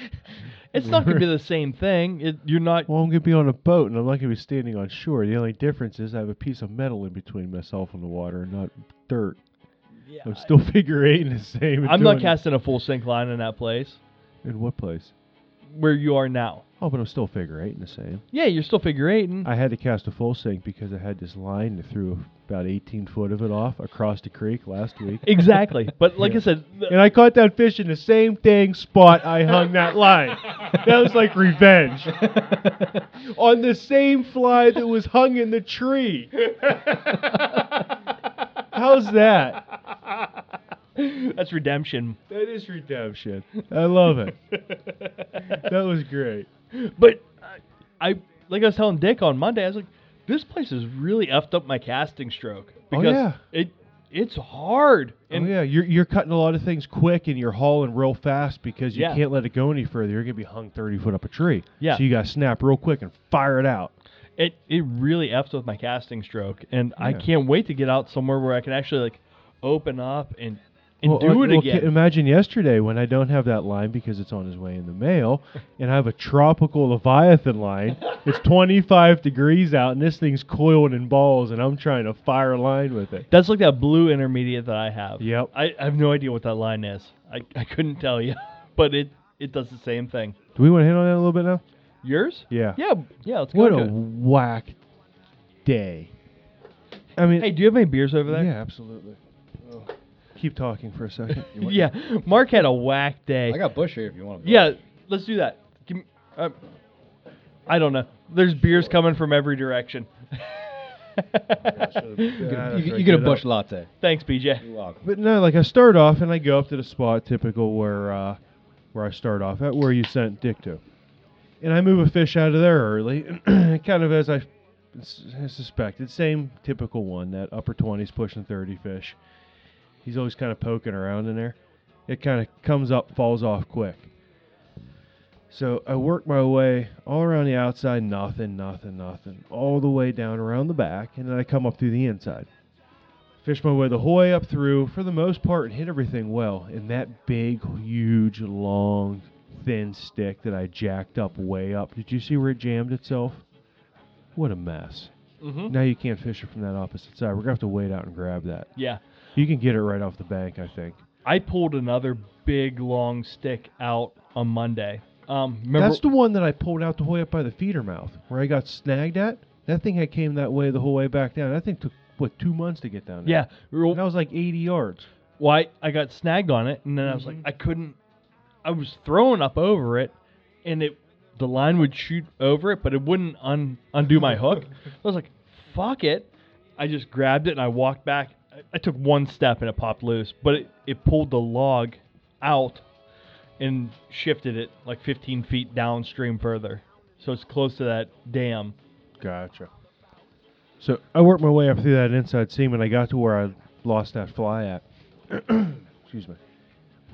it's not going to be the same thing. It, you're not. Well, I'm going to be on a boat, and I'm not going to be standing on shore. The only difference is I have a piece of metal in between myself and the water, and not dirt. Yeah, I'm still figure eight in the same. I'm not casting a full sink line in that place In what place? where you are now. Oh, but I'm still figure eight in the same. Yeah, you're still figure eighting. I had to cast a full sink because I had this line that threw about 18 foot of it off across the creek last week. exactly. But like I said, And I caught that fish in the same dang spot I hung that line. That was like revenge. On the same fly that was hung in the tree. How's that? that's redemption. That is redemption. I love it. That was great. But I, I like I was telling Dick on Monday, I was like, this place has really effed up my casting stroke Oh, because yeah. it it's hard. Oh, and oh yeah, you're you're cutting a lot of things quick and you're hauling real fast because you Yeah. can't let it go any further. You're gonna be hung thirty foot up a tree. Yeah. So you gotta snap real quick and fire it out. it it really effs with my casting stroke, and I can't wait to get out somewhere where I can actually like open up and and Well, do uh, it well, again. imagine yesterday when I don't have that line because it's on his way in the mail, and I have a tropical leviathan line. It's 25 degrees out, and this thing's coiling in balls, and I'm trying to fire a line with it. That's like that blue intermediate that I have. Yep. I, I have no idea what that line is. I, I couldn't tell you, but it it does the same thing. Do we want to hit on that a little bit now? Yours? Yeah. Yeah, yeah. Let's go. What a whack day. I mean, Hey, do you have any beers over there? yeah, absolutely. Oh. Keep talking for a second. Yeah. Mark had a whack day. I got Busch here if you want. To. Yeah, let's do that. Give me, uh, I don't know. There's beers coming from every direction. You, you, you get a Busch latte. Thanks, BJ. You're welcome. But no, like I start off and I go up to the spot typical where uh, where I start off at where you sent Dick to, and I move a fish out of there early, kind of as I s- suspected. Same typical one, that upper twenties pushing thirty fish. He's always kind of poking around in there. It kind of comes up, falls off quick. So I work my way all around the outside, nothing, nothing, nothing, all the way down around the back, and then I come up through the inside fish my way the whole way up through for the most part and hit everything well. And that big, huge, long, thin stick that I jacked up way up. Did you see where it jammed itself? What a mess. Mm-hmm. Now you can't fish it from that opposite side. We're gonna have to wait out and grab that. Yeah. You can get it right off the bank, I think. I pulled another big long stick out on Monday. Um, remember? That's the one that I pulled out the whole way up by the feeder mouth, where I got snagged at. That thing had came that way the whole way back down. That thing took what two months to get down there. yeah. real- and that was like 80 yards. Well, I, I got snagged on it, and then I was like, Mhm. I couldn't. I was throwing up over it, and it the line would shoot over it, but it wouldn't un, undo my hook. I was like, fuck it. I just grabbed it and I walked back. I, took one step and it popped loose, but it, it pulled the log out and shifted it like 15 feet downstream further. So it's close to that dam. Gotcha. So I worked my way up through that inside seam, and I got to where I lost that fly at. Excuse me.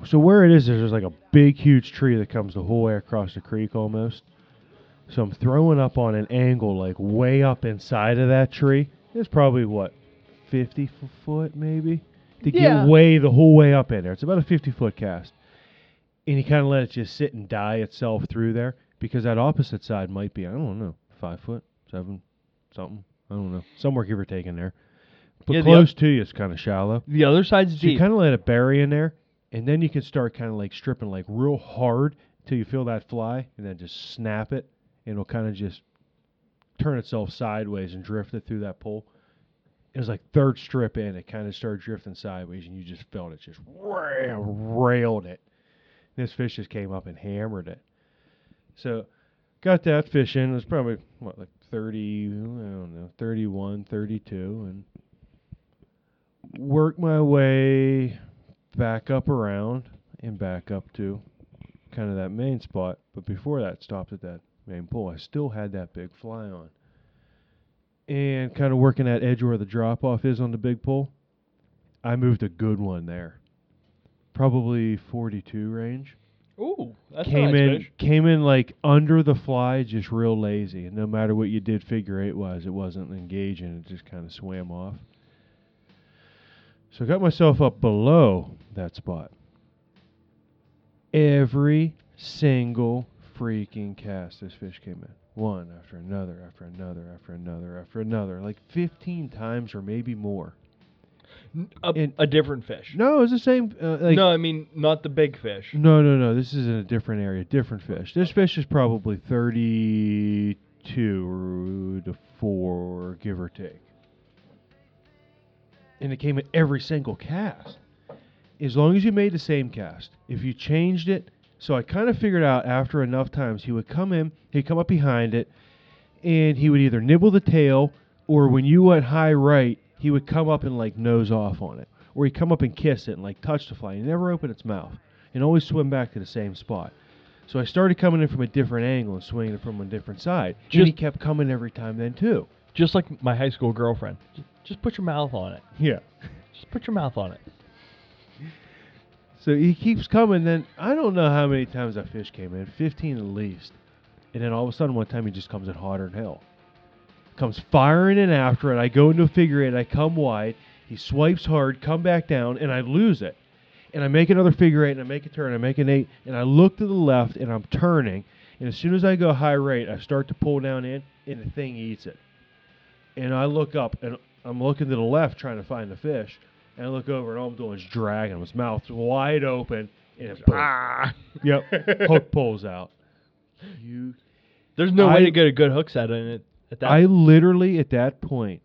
So where it is, there's like a big, huge tree that comes the whole way across the creek almost. So I'm throwing up on an angle, like way up inside of that tree. It's probably what, 50 foot maybe, to Yeah. get way the whole way up in there. It's about a 50 foot cast, and you kind of let it just sit and die itself through there because that opposite side might be I don't know five foot, seven, something. I don't know, somewhere give or take in there. But Yeah, close to you is kind of shallow. The other side's So you kind of let it bury in there, and then you can start kind of like stripping like real hard till you feel that fly, and then just snap it, and it'll kind of just turn itself sideways and drift it through that pole. It was like third strip in, it kind of started drifting sideways, and you just felt it just rail, railed it. This fish just came up and hammered it. So got that fish in. It was probably what like 30, I don't know, 31, 32, and worked my way back up around and back up to kind of that main spot. But before that, stopped at that main pole. I still had that big fly on. And kind of working that edge where the drop off is on the big pole, I moved a good one there. Probably 42 range. Ooh, that's came a nice in fish. came in like under the fly, just real lazy. And no matter what you did figure eight wise, it wasn't engaging. It just kind of swam off. So I got myself up below that spot. Every single freaking cast this fish came in. One after another, after another, after another, after another. Like 15 times or maybe more. A, In- a different fish. No, it's the same. Uh, like, no, I mean not the big fish. No, no, no. This is in a different area, different fish. This fish is probably 32 to 4, give or take. And it came in every single cast. As long as you made the same cast. If you changed it, so I kind of figured out after enough times, he would come in, he'd come up behind it, and he would either nibble the tail, or when you went high right, he would come up and like nose off on it. Or he'd come up and kiss it and like touch the fly. He never opened its mouth and always swim back to the same spot. So I started coming in from a different angle and swinging it from a different side. and he kept coming every time then too. Just like my high school girlfriend. Just, just put your mouth on it. Yeah. Just put your mouth on it. So he keeps coming. Then I don't know how many times that fish came in, 15 at least. And then all of a sudden, one time he just comes in hotter than hell. Comes firing in after it. I go into a figure eight. I come wide. He swipes hard, come back down, and I lose it. And I make another figure eight, and I make a turn. I make an eight, and I look to the left, and I'm turning. And as soon as I go high rate, I start to pull down in, and the thing eats it. And I look up, and I'm looking to the left trying to find the fish. And I look over, and all I'm doing is dragging him. His mouth's wide open, and it's ah, yep, hook pulls out. You, There's no I- way to get a good hook set in it at that. I literally at that point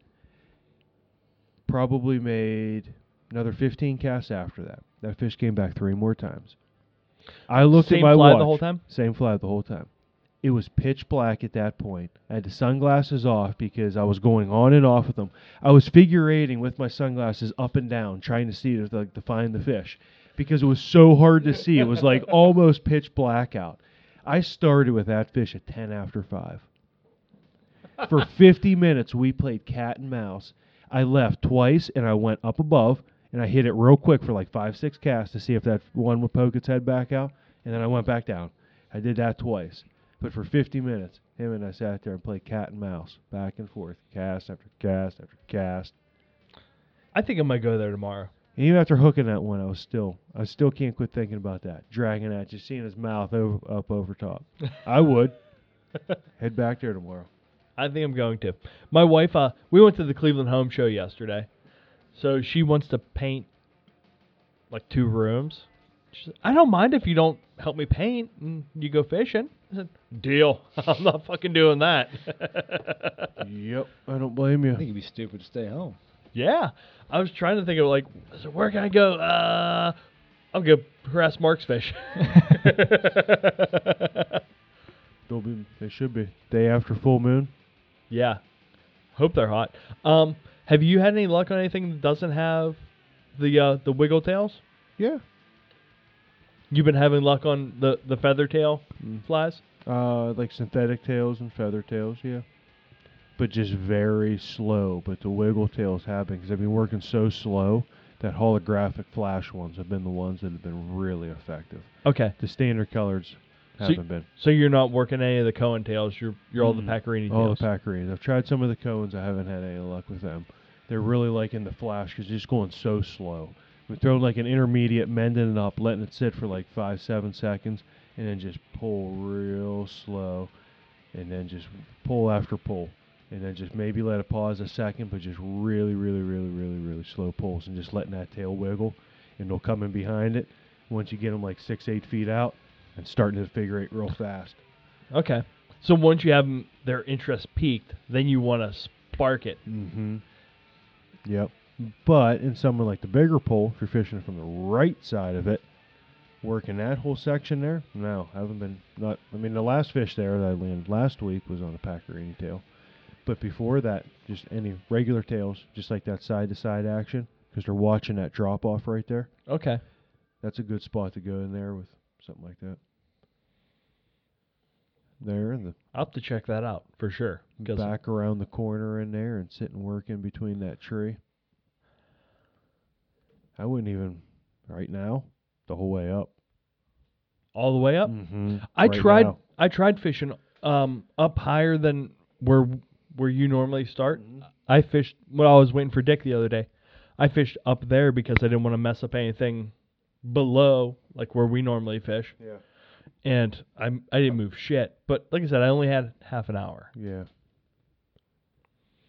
probably made another 15 casts after that. That fish came back three more times. I looked Same at my fly watch. the whole time? Same fly the whole time. It was pitch black at that point. I had the sunglasses off because I was going on and off with them. I was figure eighting with my sunglasses up and down, trying to see to, like, to find the fish because it was so hard to see. It was like almost pitch black out. I started with that fish at 10 after 5. For 50 minutes, we played cat and mouse. I left twice and I went up above and I hit it real quick for like five, six casts to see if that one would poke its head back out. And then I went back down. I did that twice. But for 50 minutes, him and I sat there and played cat and mouse, back and forth, cast after cast after cast. I think I might go there tomorrow. And even after hooking that one, I was still, I still can't quit thinking about that. Dragging at you, seeing his mouth over, up over top. I would. Head back there tomorrow. I think I'm going to. My wife, uh, we went to the Cleveland Home Show yesterday, so she wants to paint like two rooms. She said, I don't mind if you don't help me paint and you go fishing. I said, deal. I'm not fucking doing that. Yep, I don't blame you. I think it'd be stupid to stay home. yeah, I was trying to think of like, I said, where can I go? Uh, I'll go harass Mark's fish. They'll be, they should be. Day after full moon. Yeah. Hope they're hot. Um, have you had any luck on anything that doesn't have the uh, the wiggle tails? Yeah. You've been having luck on the the feather tail Mm. flies. Uh, like synthetic tails and feather tails, yeah. But just very slow. But the wiggle tails have been because I've been working so slow that holographic flash ones have been the ones that have been really effective. Okay. The standard colors So haven't been. So you're not working any of the Cohen tails. You're you're all the Mm. All tails. the Pacarines. I've tried some of the cones. I haven't had any luck with them. They're really liking the flash because just going so slow. We throw like an intermediate, mending it up, letting it sit for like five, seven seconds, and then just pull real slow, and then just pull after pull, and then just maybe let it pause a second, but just really, really, really, really, really slow pulls, and just letting that tail wiggle, and they'll come in behind it. Once you get them like six, eight feet out, and starting to figure eight real fast. okay. So once you have them, their interest peaked, then you want to spark it. Mm-hmm. Yep. But in somewhere like the bigger pole, if you're fishing from the right side of it, working that whole section there, no, I haven't been. Not. I mean, the last fish there that I landed last week was on a Pacarini tail, but before that, just any regular tails, just like that side to side action, because they're watching that drop off right there. Okay. That's a good spot to go in there with something like that. There, and the I'll have to check that out for sure. back around the corner in there and sit and work in between that tree. I wouldn't even right now the whole way up. all the way up. Mm-hmm. I tried. I tried fishing um up higher than where where you normally start. Mm-hmm. I fished when I was waiting for Dick the other day. I fished up there because I didn't want to mess up anything below, like where we normally fish. Yeah. And I I didn't move shit. But like I said, I only had half an hour. Yeah.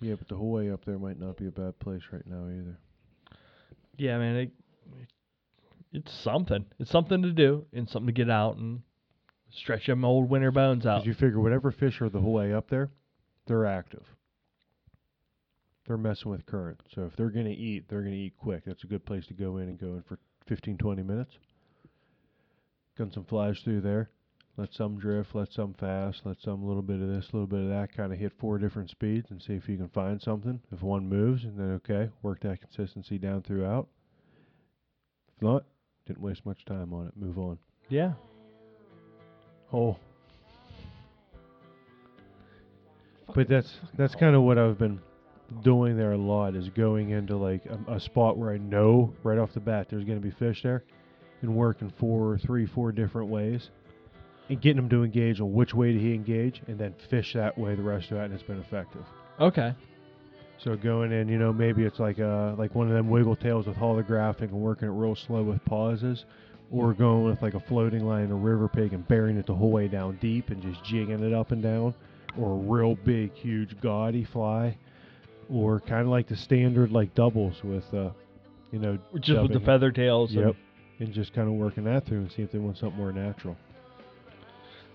Yeah, but the whole way up there might not be a bad place right now either. Yeah, man. It, it's something. It's something to do and something to get out and stretch them old winter bones out. Because you figure whatever fish are the whole way up there, they're active. They're messing with current. So if they're going to eat, they're going to eat quick. That's a good place to go in and go in for 15, 20 minutes. Gun some flies through there. Let some drift, let some fast, let some a little bit of this, a little bit of that. Kind of hit four different speeds and see if you can find something. If one moves, and then okay, work that consistency down throughout. If not, didn't waste much time on it. Move on. yeah. Oh. But that's that's kind of what I've been doing there a lot is going into like a, a spot where I know right off the bat there's going to be fish there, and working four, three, four different ways, and getting them to engage on which way did he engage, and then fish that way the rest of that, and it's been effective. Okay. So going in, you know, maybe it's like a, like one of them wiggle tails with holographic and working it real slow with pauses, or going with like a floating line or river pig and burying it the whole way down deep and just jigging it up and down, or a real big, huge, gaudy fly, or kind of like the standard like doubles with uh, you know, Just with the feather tails. and- Yep. And just kind of working that through and see if they want something more natural.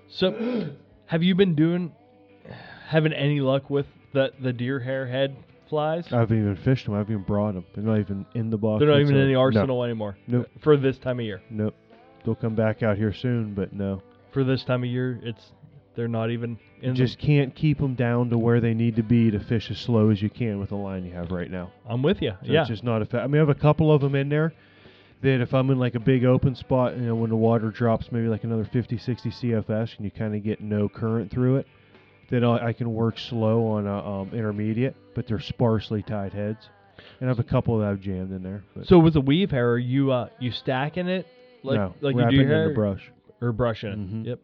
So, have you been doing, having any luck with the the deer hair head flies? I haven't even fished them. I haven't even brought them. They're not even in the box. They're not even in the arsenal anymore. Nope. For this time of year. Nope. They'll come back out here soon, but no. For this time of year, it's they're not even You in. the- just can't keep them down to where they need to be to fish as slow as you can with the line you have right now. I'm with you. So yeah. It's just not a fa- I mean, I have a couple of them in there that if I'm in like a big open spot, you know, when the water drops maybe like another 50, 60 CFS and you kind of get no current through it, then I, I can work slow on a um, intermediate, but they're sparsely tied heads. And I have a couple that I've jammed in there. But so with the weave hair, are you uh you stacking it like no, like you do in hair the brush. or brushing it? Mhm. Yep.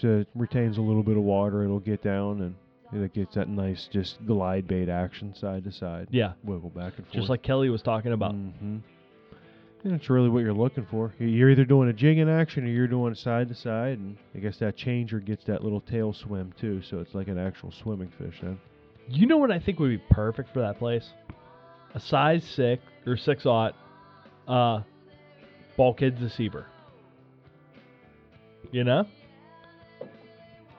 So it retains a little bit of water. It'll get down and it gets that nice just glide bait action side to side. Yeah. Wiggle back and forth. Just like Kelly was talking about. hmm And it's really what you're looking for. You- You're either doing a jigging action or you're doing side to side, and I guess that changer gets that little tail swim too, so it's like an actual swimming fish then. You know what I think would be perfect for that place? A size six or six aught, uh, bulkhead deceiver. You know,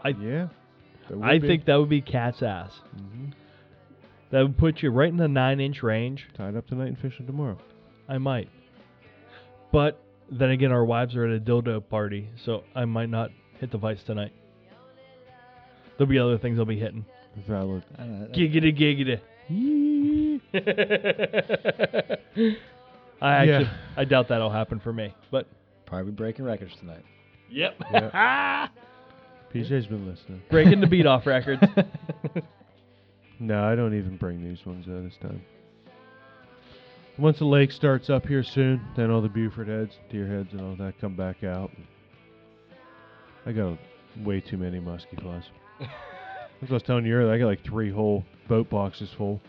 I Yeah. I think that would be cat's ass. hmm That would put you right in the nine inch range. Tied up tonight and fishing tomorrow. I might, but then again, our wives are at a dildo party, so I might not hit the vice tonight. There'll be other things I'll be hitting. Valid. I Giggity giggity. I actually, Yeah. I doubt that'll happen for me. But Probably breaking records tonight. yep, PJ's been listening. breaking the beat off records. No, I don't even bring these ones out this time. Once the lake starts up here soon, then all the Buford heads, deer heads, and all that come back out. I got way too many musky flies. As I was telling you earlier, I got like three whole boat boxes full,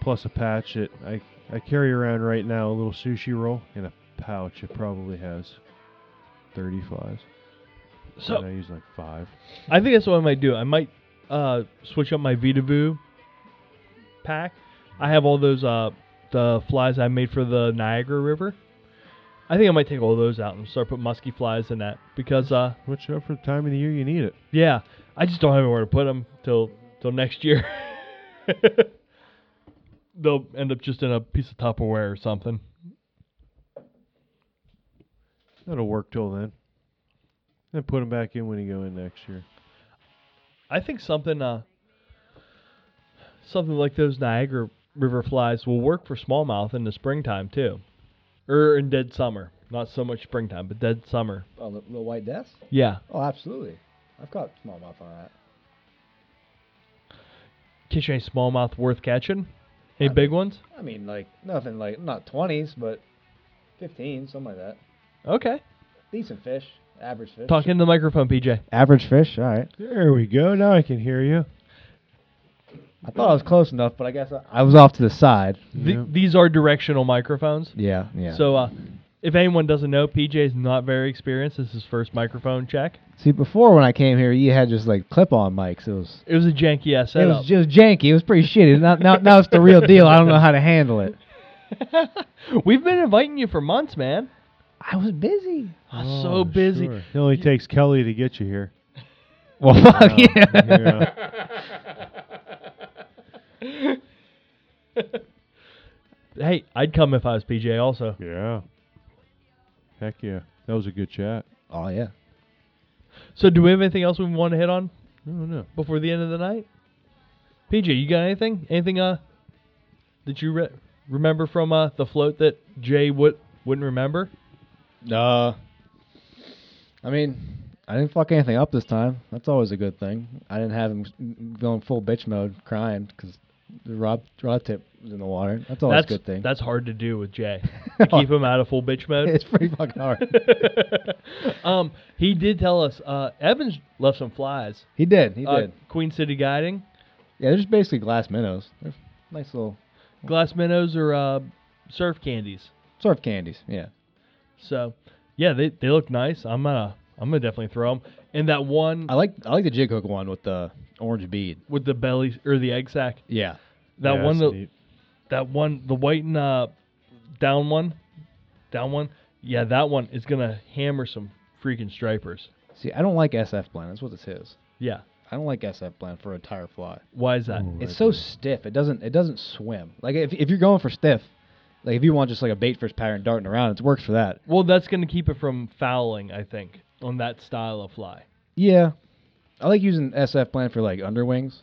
plus a patch that I I carry around right now a little sushi roll in a pouch. It probably has thirty flies. So I use like five. I think that's what I might do. I might uh, switch up my Vitavu pack. I have all those uh, the flies I made for the Niagara River. I think I might take all those out and start putting musky flies in that because uh, Switch it up for the time of the year you need it. yeah, I just don't have anywhere to put them till till next year. They'll end up just in a piece of Tupperware or something. That'll work till then. Then put him back in when you go in next year. I think something uh something like those Niagara River flies will work for smallmouth in the springtime too. Or in dead summer. Not so much springtime, but dead summer. Oh, the, the white death? Yeah. Oh, absolutely. I've caught smallmouth on that. Catch any smallmouth worth catching? Any I big ones? I mean, like nothing like not twenties, but fifteen, something like that. Okay. Decent fish, average fish. Talk into the microphone, PJ. Average fish. All right. There we go. Now I can hear you. I thought I was close enough, but I guess I, I was off to the side. Th- Yeah. these are directional microphones. Yeah, yeah. So uh If anyone doesn't know, PJ is not very experienced. This is his first microphone check. See, before when I came here, you had just like clip-on mics. It was It was a janky ass it setup. was just janky. It was pretty shitty. Now, now, now it's the real deal. I don't know how to handle it. We've been inviting you for months, man. I was busy. I'm Oh, so busy. sure. It only takes Kelly to get you here. Well, fuck yeah. yeah. Hey, I'd come if I was PJ also. Yeah. Heck yeah. That was a good chat. Oh yeah. So, do we have anything else we want to hit on No, no. before the end of the night? PJ, you got anything? Anything uh that you re- remember from uh the float that Jay would wouldn't remember? Uh, I mean, I didn't fuck anything up this time. That's always a good thing. I didn't have him going full bitch mode, crying because the rod rod tip was in the water. That's always that's a good thing. That's hard to do with Jay. to keep him out of full bitch mode. it's pretty fucking hard. um, he did tell us uh, Evans left some flies. he did. He Uh, did. Queen City Guiding, Yeah, they're just basically glass minnows. They're nice little glass minnows, or uh, surf candies. surf candies. Yeah. So, yeah, they they look nice. I'm gonna I'm gonna definitely throw them. And that one I like I like the jig hook one with the orange bead. with the belly or the egg sac. Yeah. That Yeah, one that's that one the white and uh down one, down one. Yeah, that one is gonna hammer some freaking stripers. See, I don't like SF blend. That's what this is. Yeah. I don't like SF blend for a tire fly. Why is that? Ooh, It's I so do. stiff. It doesn't it doesn't swim. Like if if you're going for stiff, like if you want just like a bait fish pattern darting around, it works for that. Well, that's gonna keep it from fouling, I think, on that style of fly. Yeah. I like using SF blend for like underwings.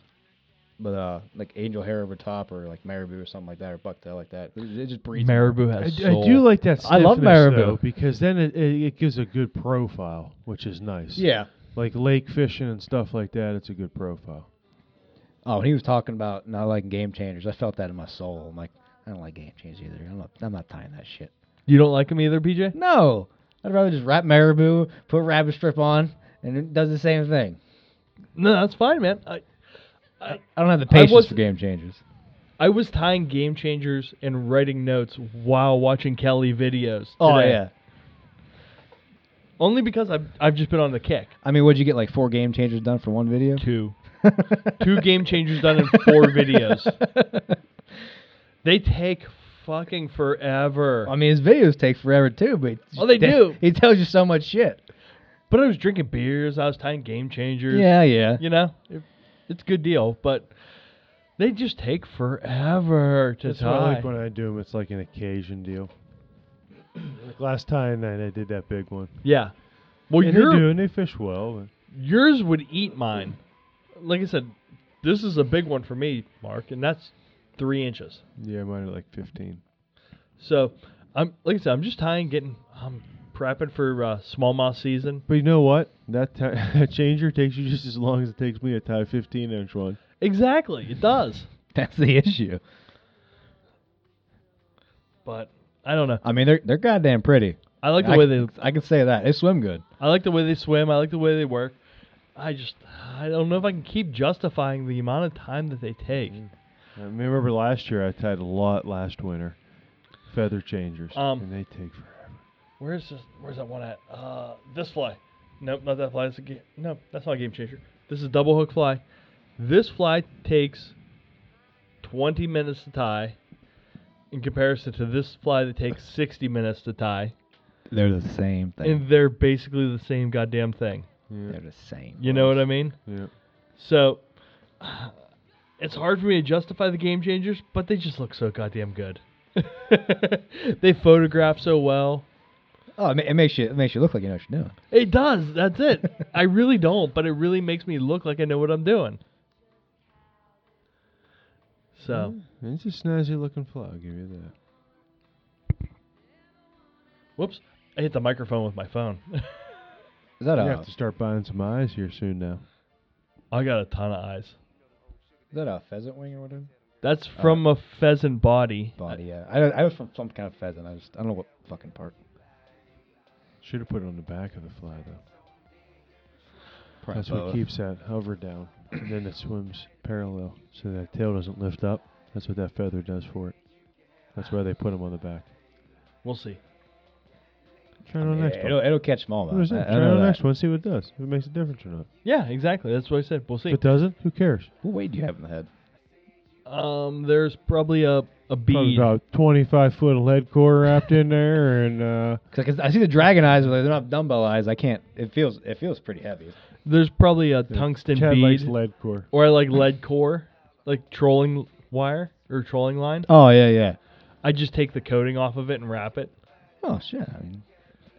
But uh like angel hair over top or like marabou or something like that or bucktail like that. It, it just breeds. Marabou I, has d- I soul. do like that. I love stiffness, marabou. though, because then it, it it gives a good profile, which is nice. Yeah. Like lake fishing and stuff like that, it's a good profile. Oh, and he was talking about not liking game changers. I felt that in my soul. I'm like, I don't like game changers either. I'm not I'm not tying that shit. You don't like them either, PJ? No. I'd rather just wrap marabou, put rabbit strip on, and it does the same thing. No, that's fine, man. I I don't have the patience for game changers. I was tying game changers and writing notes while watching Kelly videos. Oh yeah. Only because I've I've just been on the kick. I mean, would you get like four game changers done for one video? Two. Two game changers done in four videos. They take fucking forever. I mean, his videos take forever too, but Oh, they do. He tells you so much shit. But I was drinking beers. I was tying game changers. Yeah, yeah. You know, it, it's a good deal. But they just take forever to That's tie. what I like when I do them. It's like an occasion deal. like last time night, I did that big one. yeah. Well, and they your do, and they fish well. But yours would eat mine. Like I said, this is a big one for me, Mark, and that's three inches. yeah, mine are like 15. So I'm like I said, I'm just tying, getting, I'm prepping for uh, smallmouth season. But you know what? That, ti- that changer takes you just as long as it takes me to tie a 15 inch one. Exactly, it does. That's the issue. But I don't know. I mean, they're they're goddamn pretty. I like the I, way they, I can say that they swim good. I like the way they swim. I like the way they work. I just, I don't know if I can keep justifying the amount of time that they take. I remember last year I tied a lot last winter. Feather changers. Um, and they take forever. Where's this? Where's that one at? Uh, this fly. Nope, not that fly. It's a game. No, that's not a game changer. This is double hook fly. This fly takes 20 minutes to tie, in comparison to this fly that takes 60 minutes to tie, They're the same thing. and they're basically the same goddamn thing. Yeah. they're the same. You know what I mean? yeah. So, it's hard for me to justify the game changers, but they just look so goddamn good. they photograph so well. Oh, it, ma- it makes you it makes you look like you know what you're doing. It does. That's it. I really don't, but it really makes me look like I know what I'm doing. So, mm, It's a snazzy looking fly, I'll give you that. whoops. I hit the microphone with my phone. Is that You a have to start buying some eyes here soon now. I got a ton of eyes. Is that a pheasant wing or whatever? That's uh, from a pheasant body. Body, yeah. I I was from some kind of pheasant. I just I don't know what fucking part. Should have put it on the back of the fly though. Probably That's what both. keeps that hover down, and then it swims parallel, so that tail doesn't lift up. That's what that feather does for it. That's why they put them on the back. We'll see. Try it on next it'll, one. it'll catch smallmouth. What is I- that? I Try it know on that. next one. See what it does. If it makes a difference or not. Yeah, exactly. That's what I said. We'll see. If it doesn't, who cares? What weight do you have in the head? Um, there's probably a a Probably bead. about 25 foot of lead core wrapped in there, and uh, Because I see the dragon eyes, but they're not dumbbell eyes. I can't. It feels it feels pretty heavy. There's probably a tungsten Chad likes bead, lead core. or I like lead core, like trolling wire or trolling line. Oh yeah, yeah. I just take the coating off of it and wrap it. Oh shit. I mean,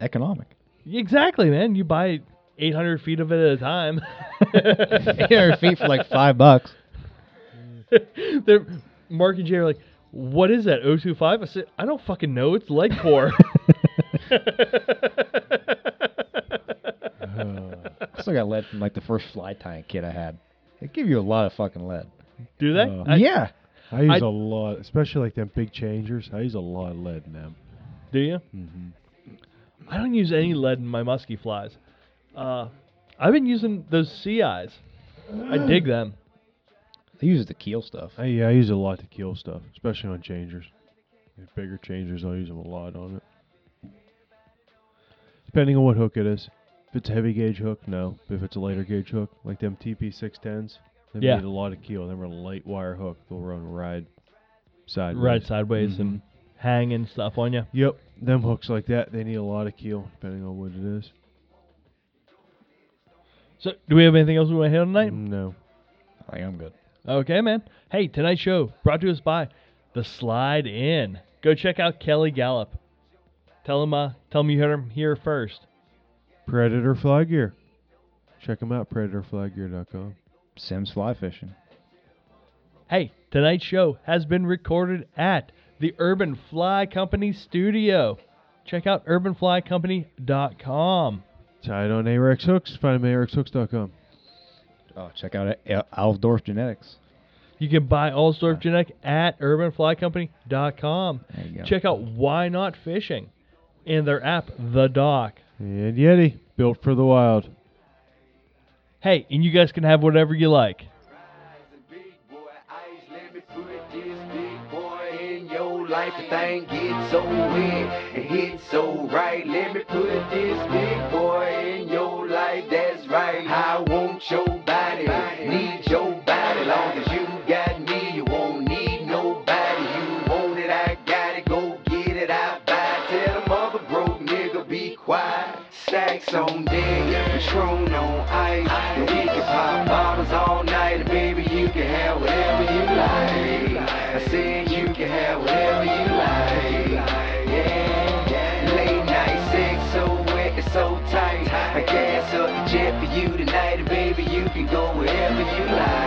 economic. Exactly, man. You buy 800 feet of it at a time. 800 feet for like five bucks. They're, Mark and Jay are like, "What is that? 025?" I said, "I don't fucking know. It's lead core." I still got lead from like the first fly tying kit I had. They give you a lot of fucking lead. Do they? Uh, I- yeah. I use I- a lot, especially like them big changers. I use a lot of lead in them. Do you? Mm-hmm. I don't use any lead in my musky flies. Uh, I've been using those sea eyes. I dig them. They use the keel stuff. I, yeah, I use a lot to kill stuff, especially on changers. Like bigger changers, I'll use them a lot on it. Depending on what hook it is. If it's a heavy gauge hook, no. But if it's a lighter gauge hook, like them TP610s, they Yeah. need a lot of keel. They're a light wire hook. They'll run right sideways. Right sideways and Mhm. Hanging stuff on you. Yep, them hooks like that, they need a lot of keel, depending on what it is. So, do we have anything else we want to hit on tonight? No. I think I'm good. Okay, man. Hey, tonight's show brought to us by The Slide Inn. Go check out Kelly Galloup. Tell him, uh, tell him you heard him here first. Predator Fly Gear. Check them out, predatorflygear.com. Simms fly fishing. Hey, tonight's show has been recorded at the Urban Fly Company studio. Check out urbanflycompany.com. Tied on Ahrex hooks. Find them at ahrexhooks.com. Oh, check out Al- Alsdorf Genetics. You can buy Allsdorf Genetic at urbanflycompany.com. There you go. Check out Why Knot Fishing and their app, The Dock. And Yeti, built for the wild. Hey, and you guys can have whatever you like. The thing gets so wet and hits so right. Let me put this big boy in your life. That's right. I want your body, need your body. Long as you got me, you won't need nobody. You want it, I got it. Go get it, I buy it. Tell the mother broke nigga be quiet. Stacks on deck, Patron on ice. And we can pop bottles all night. Go wherever you like.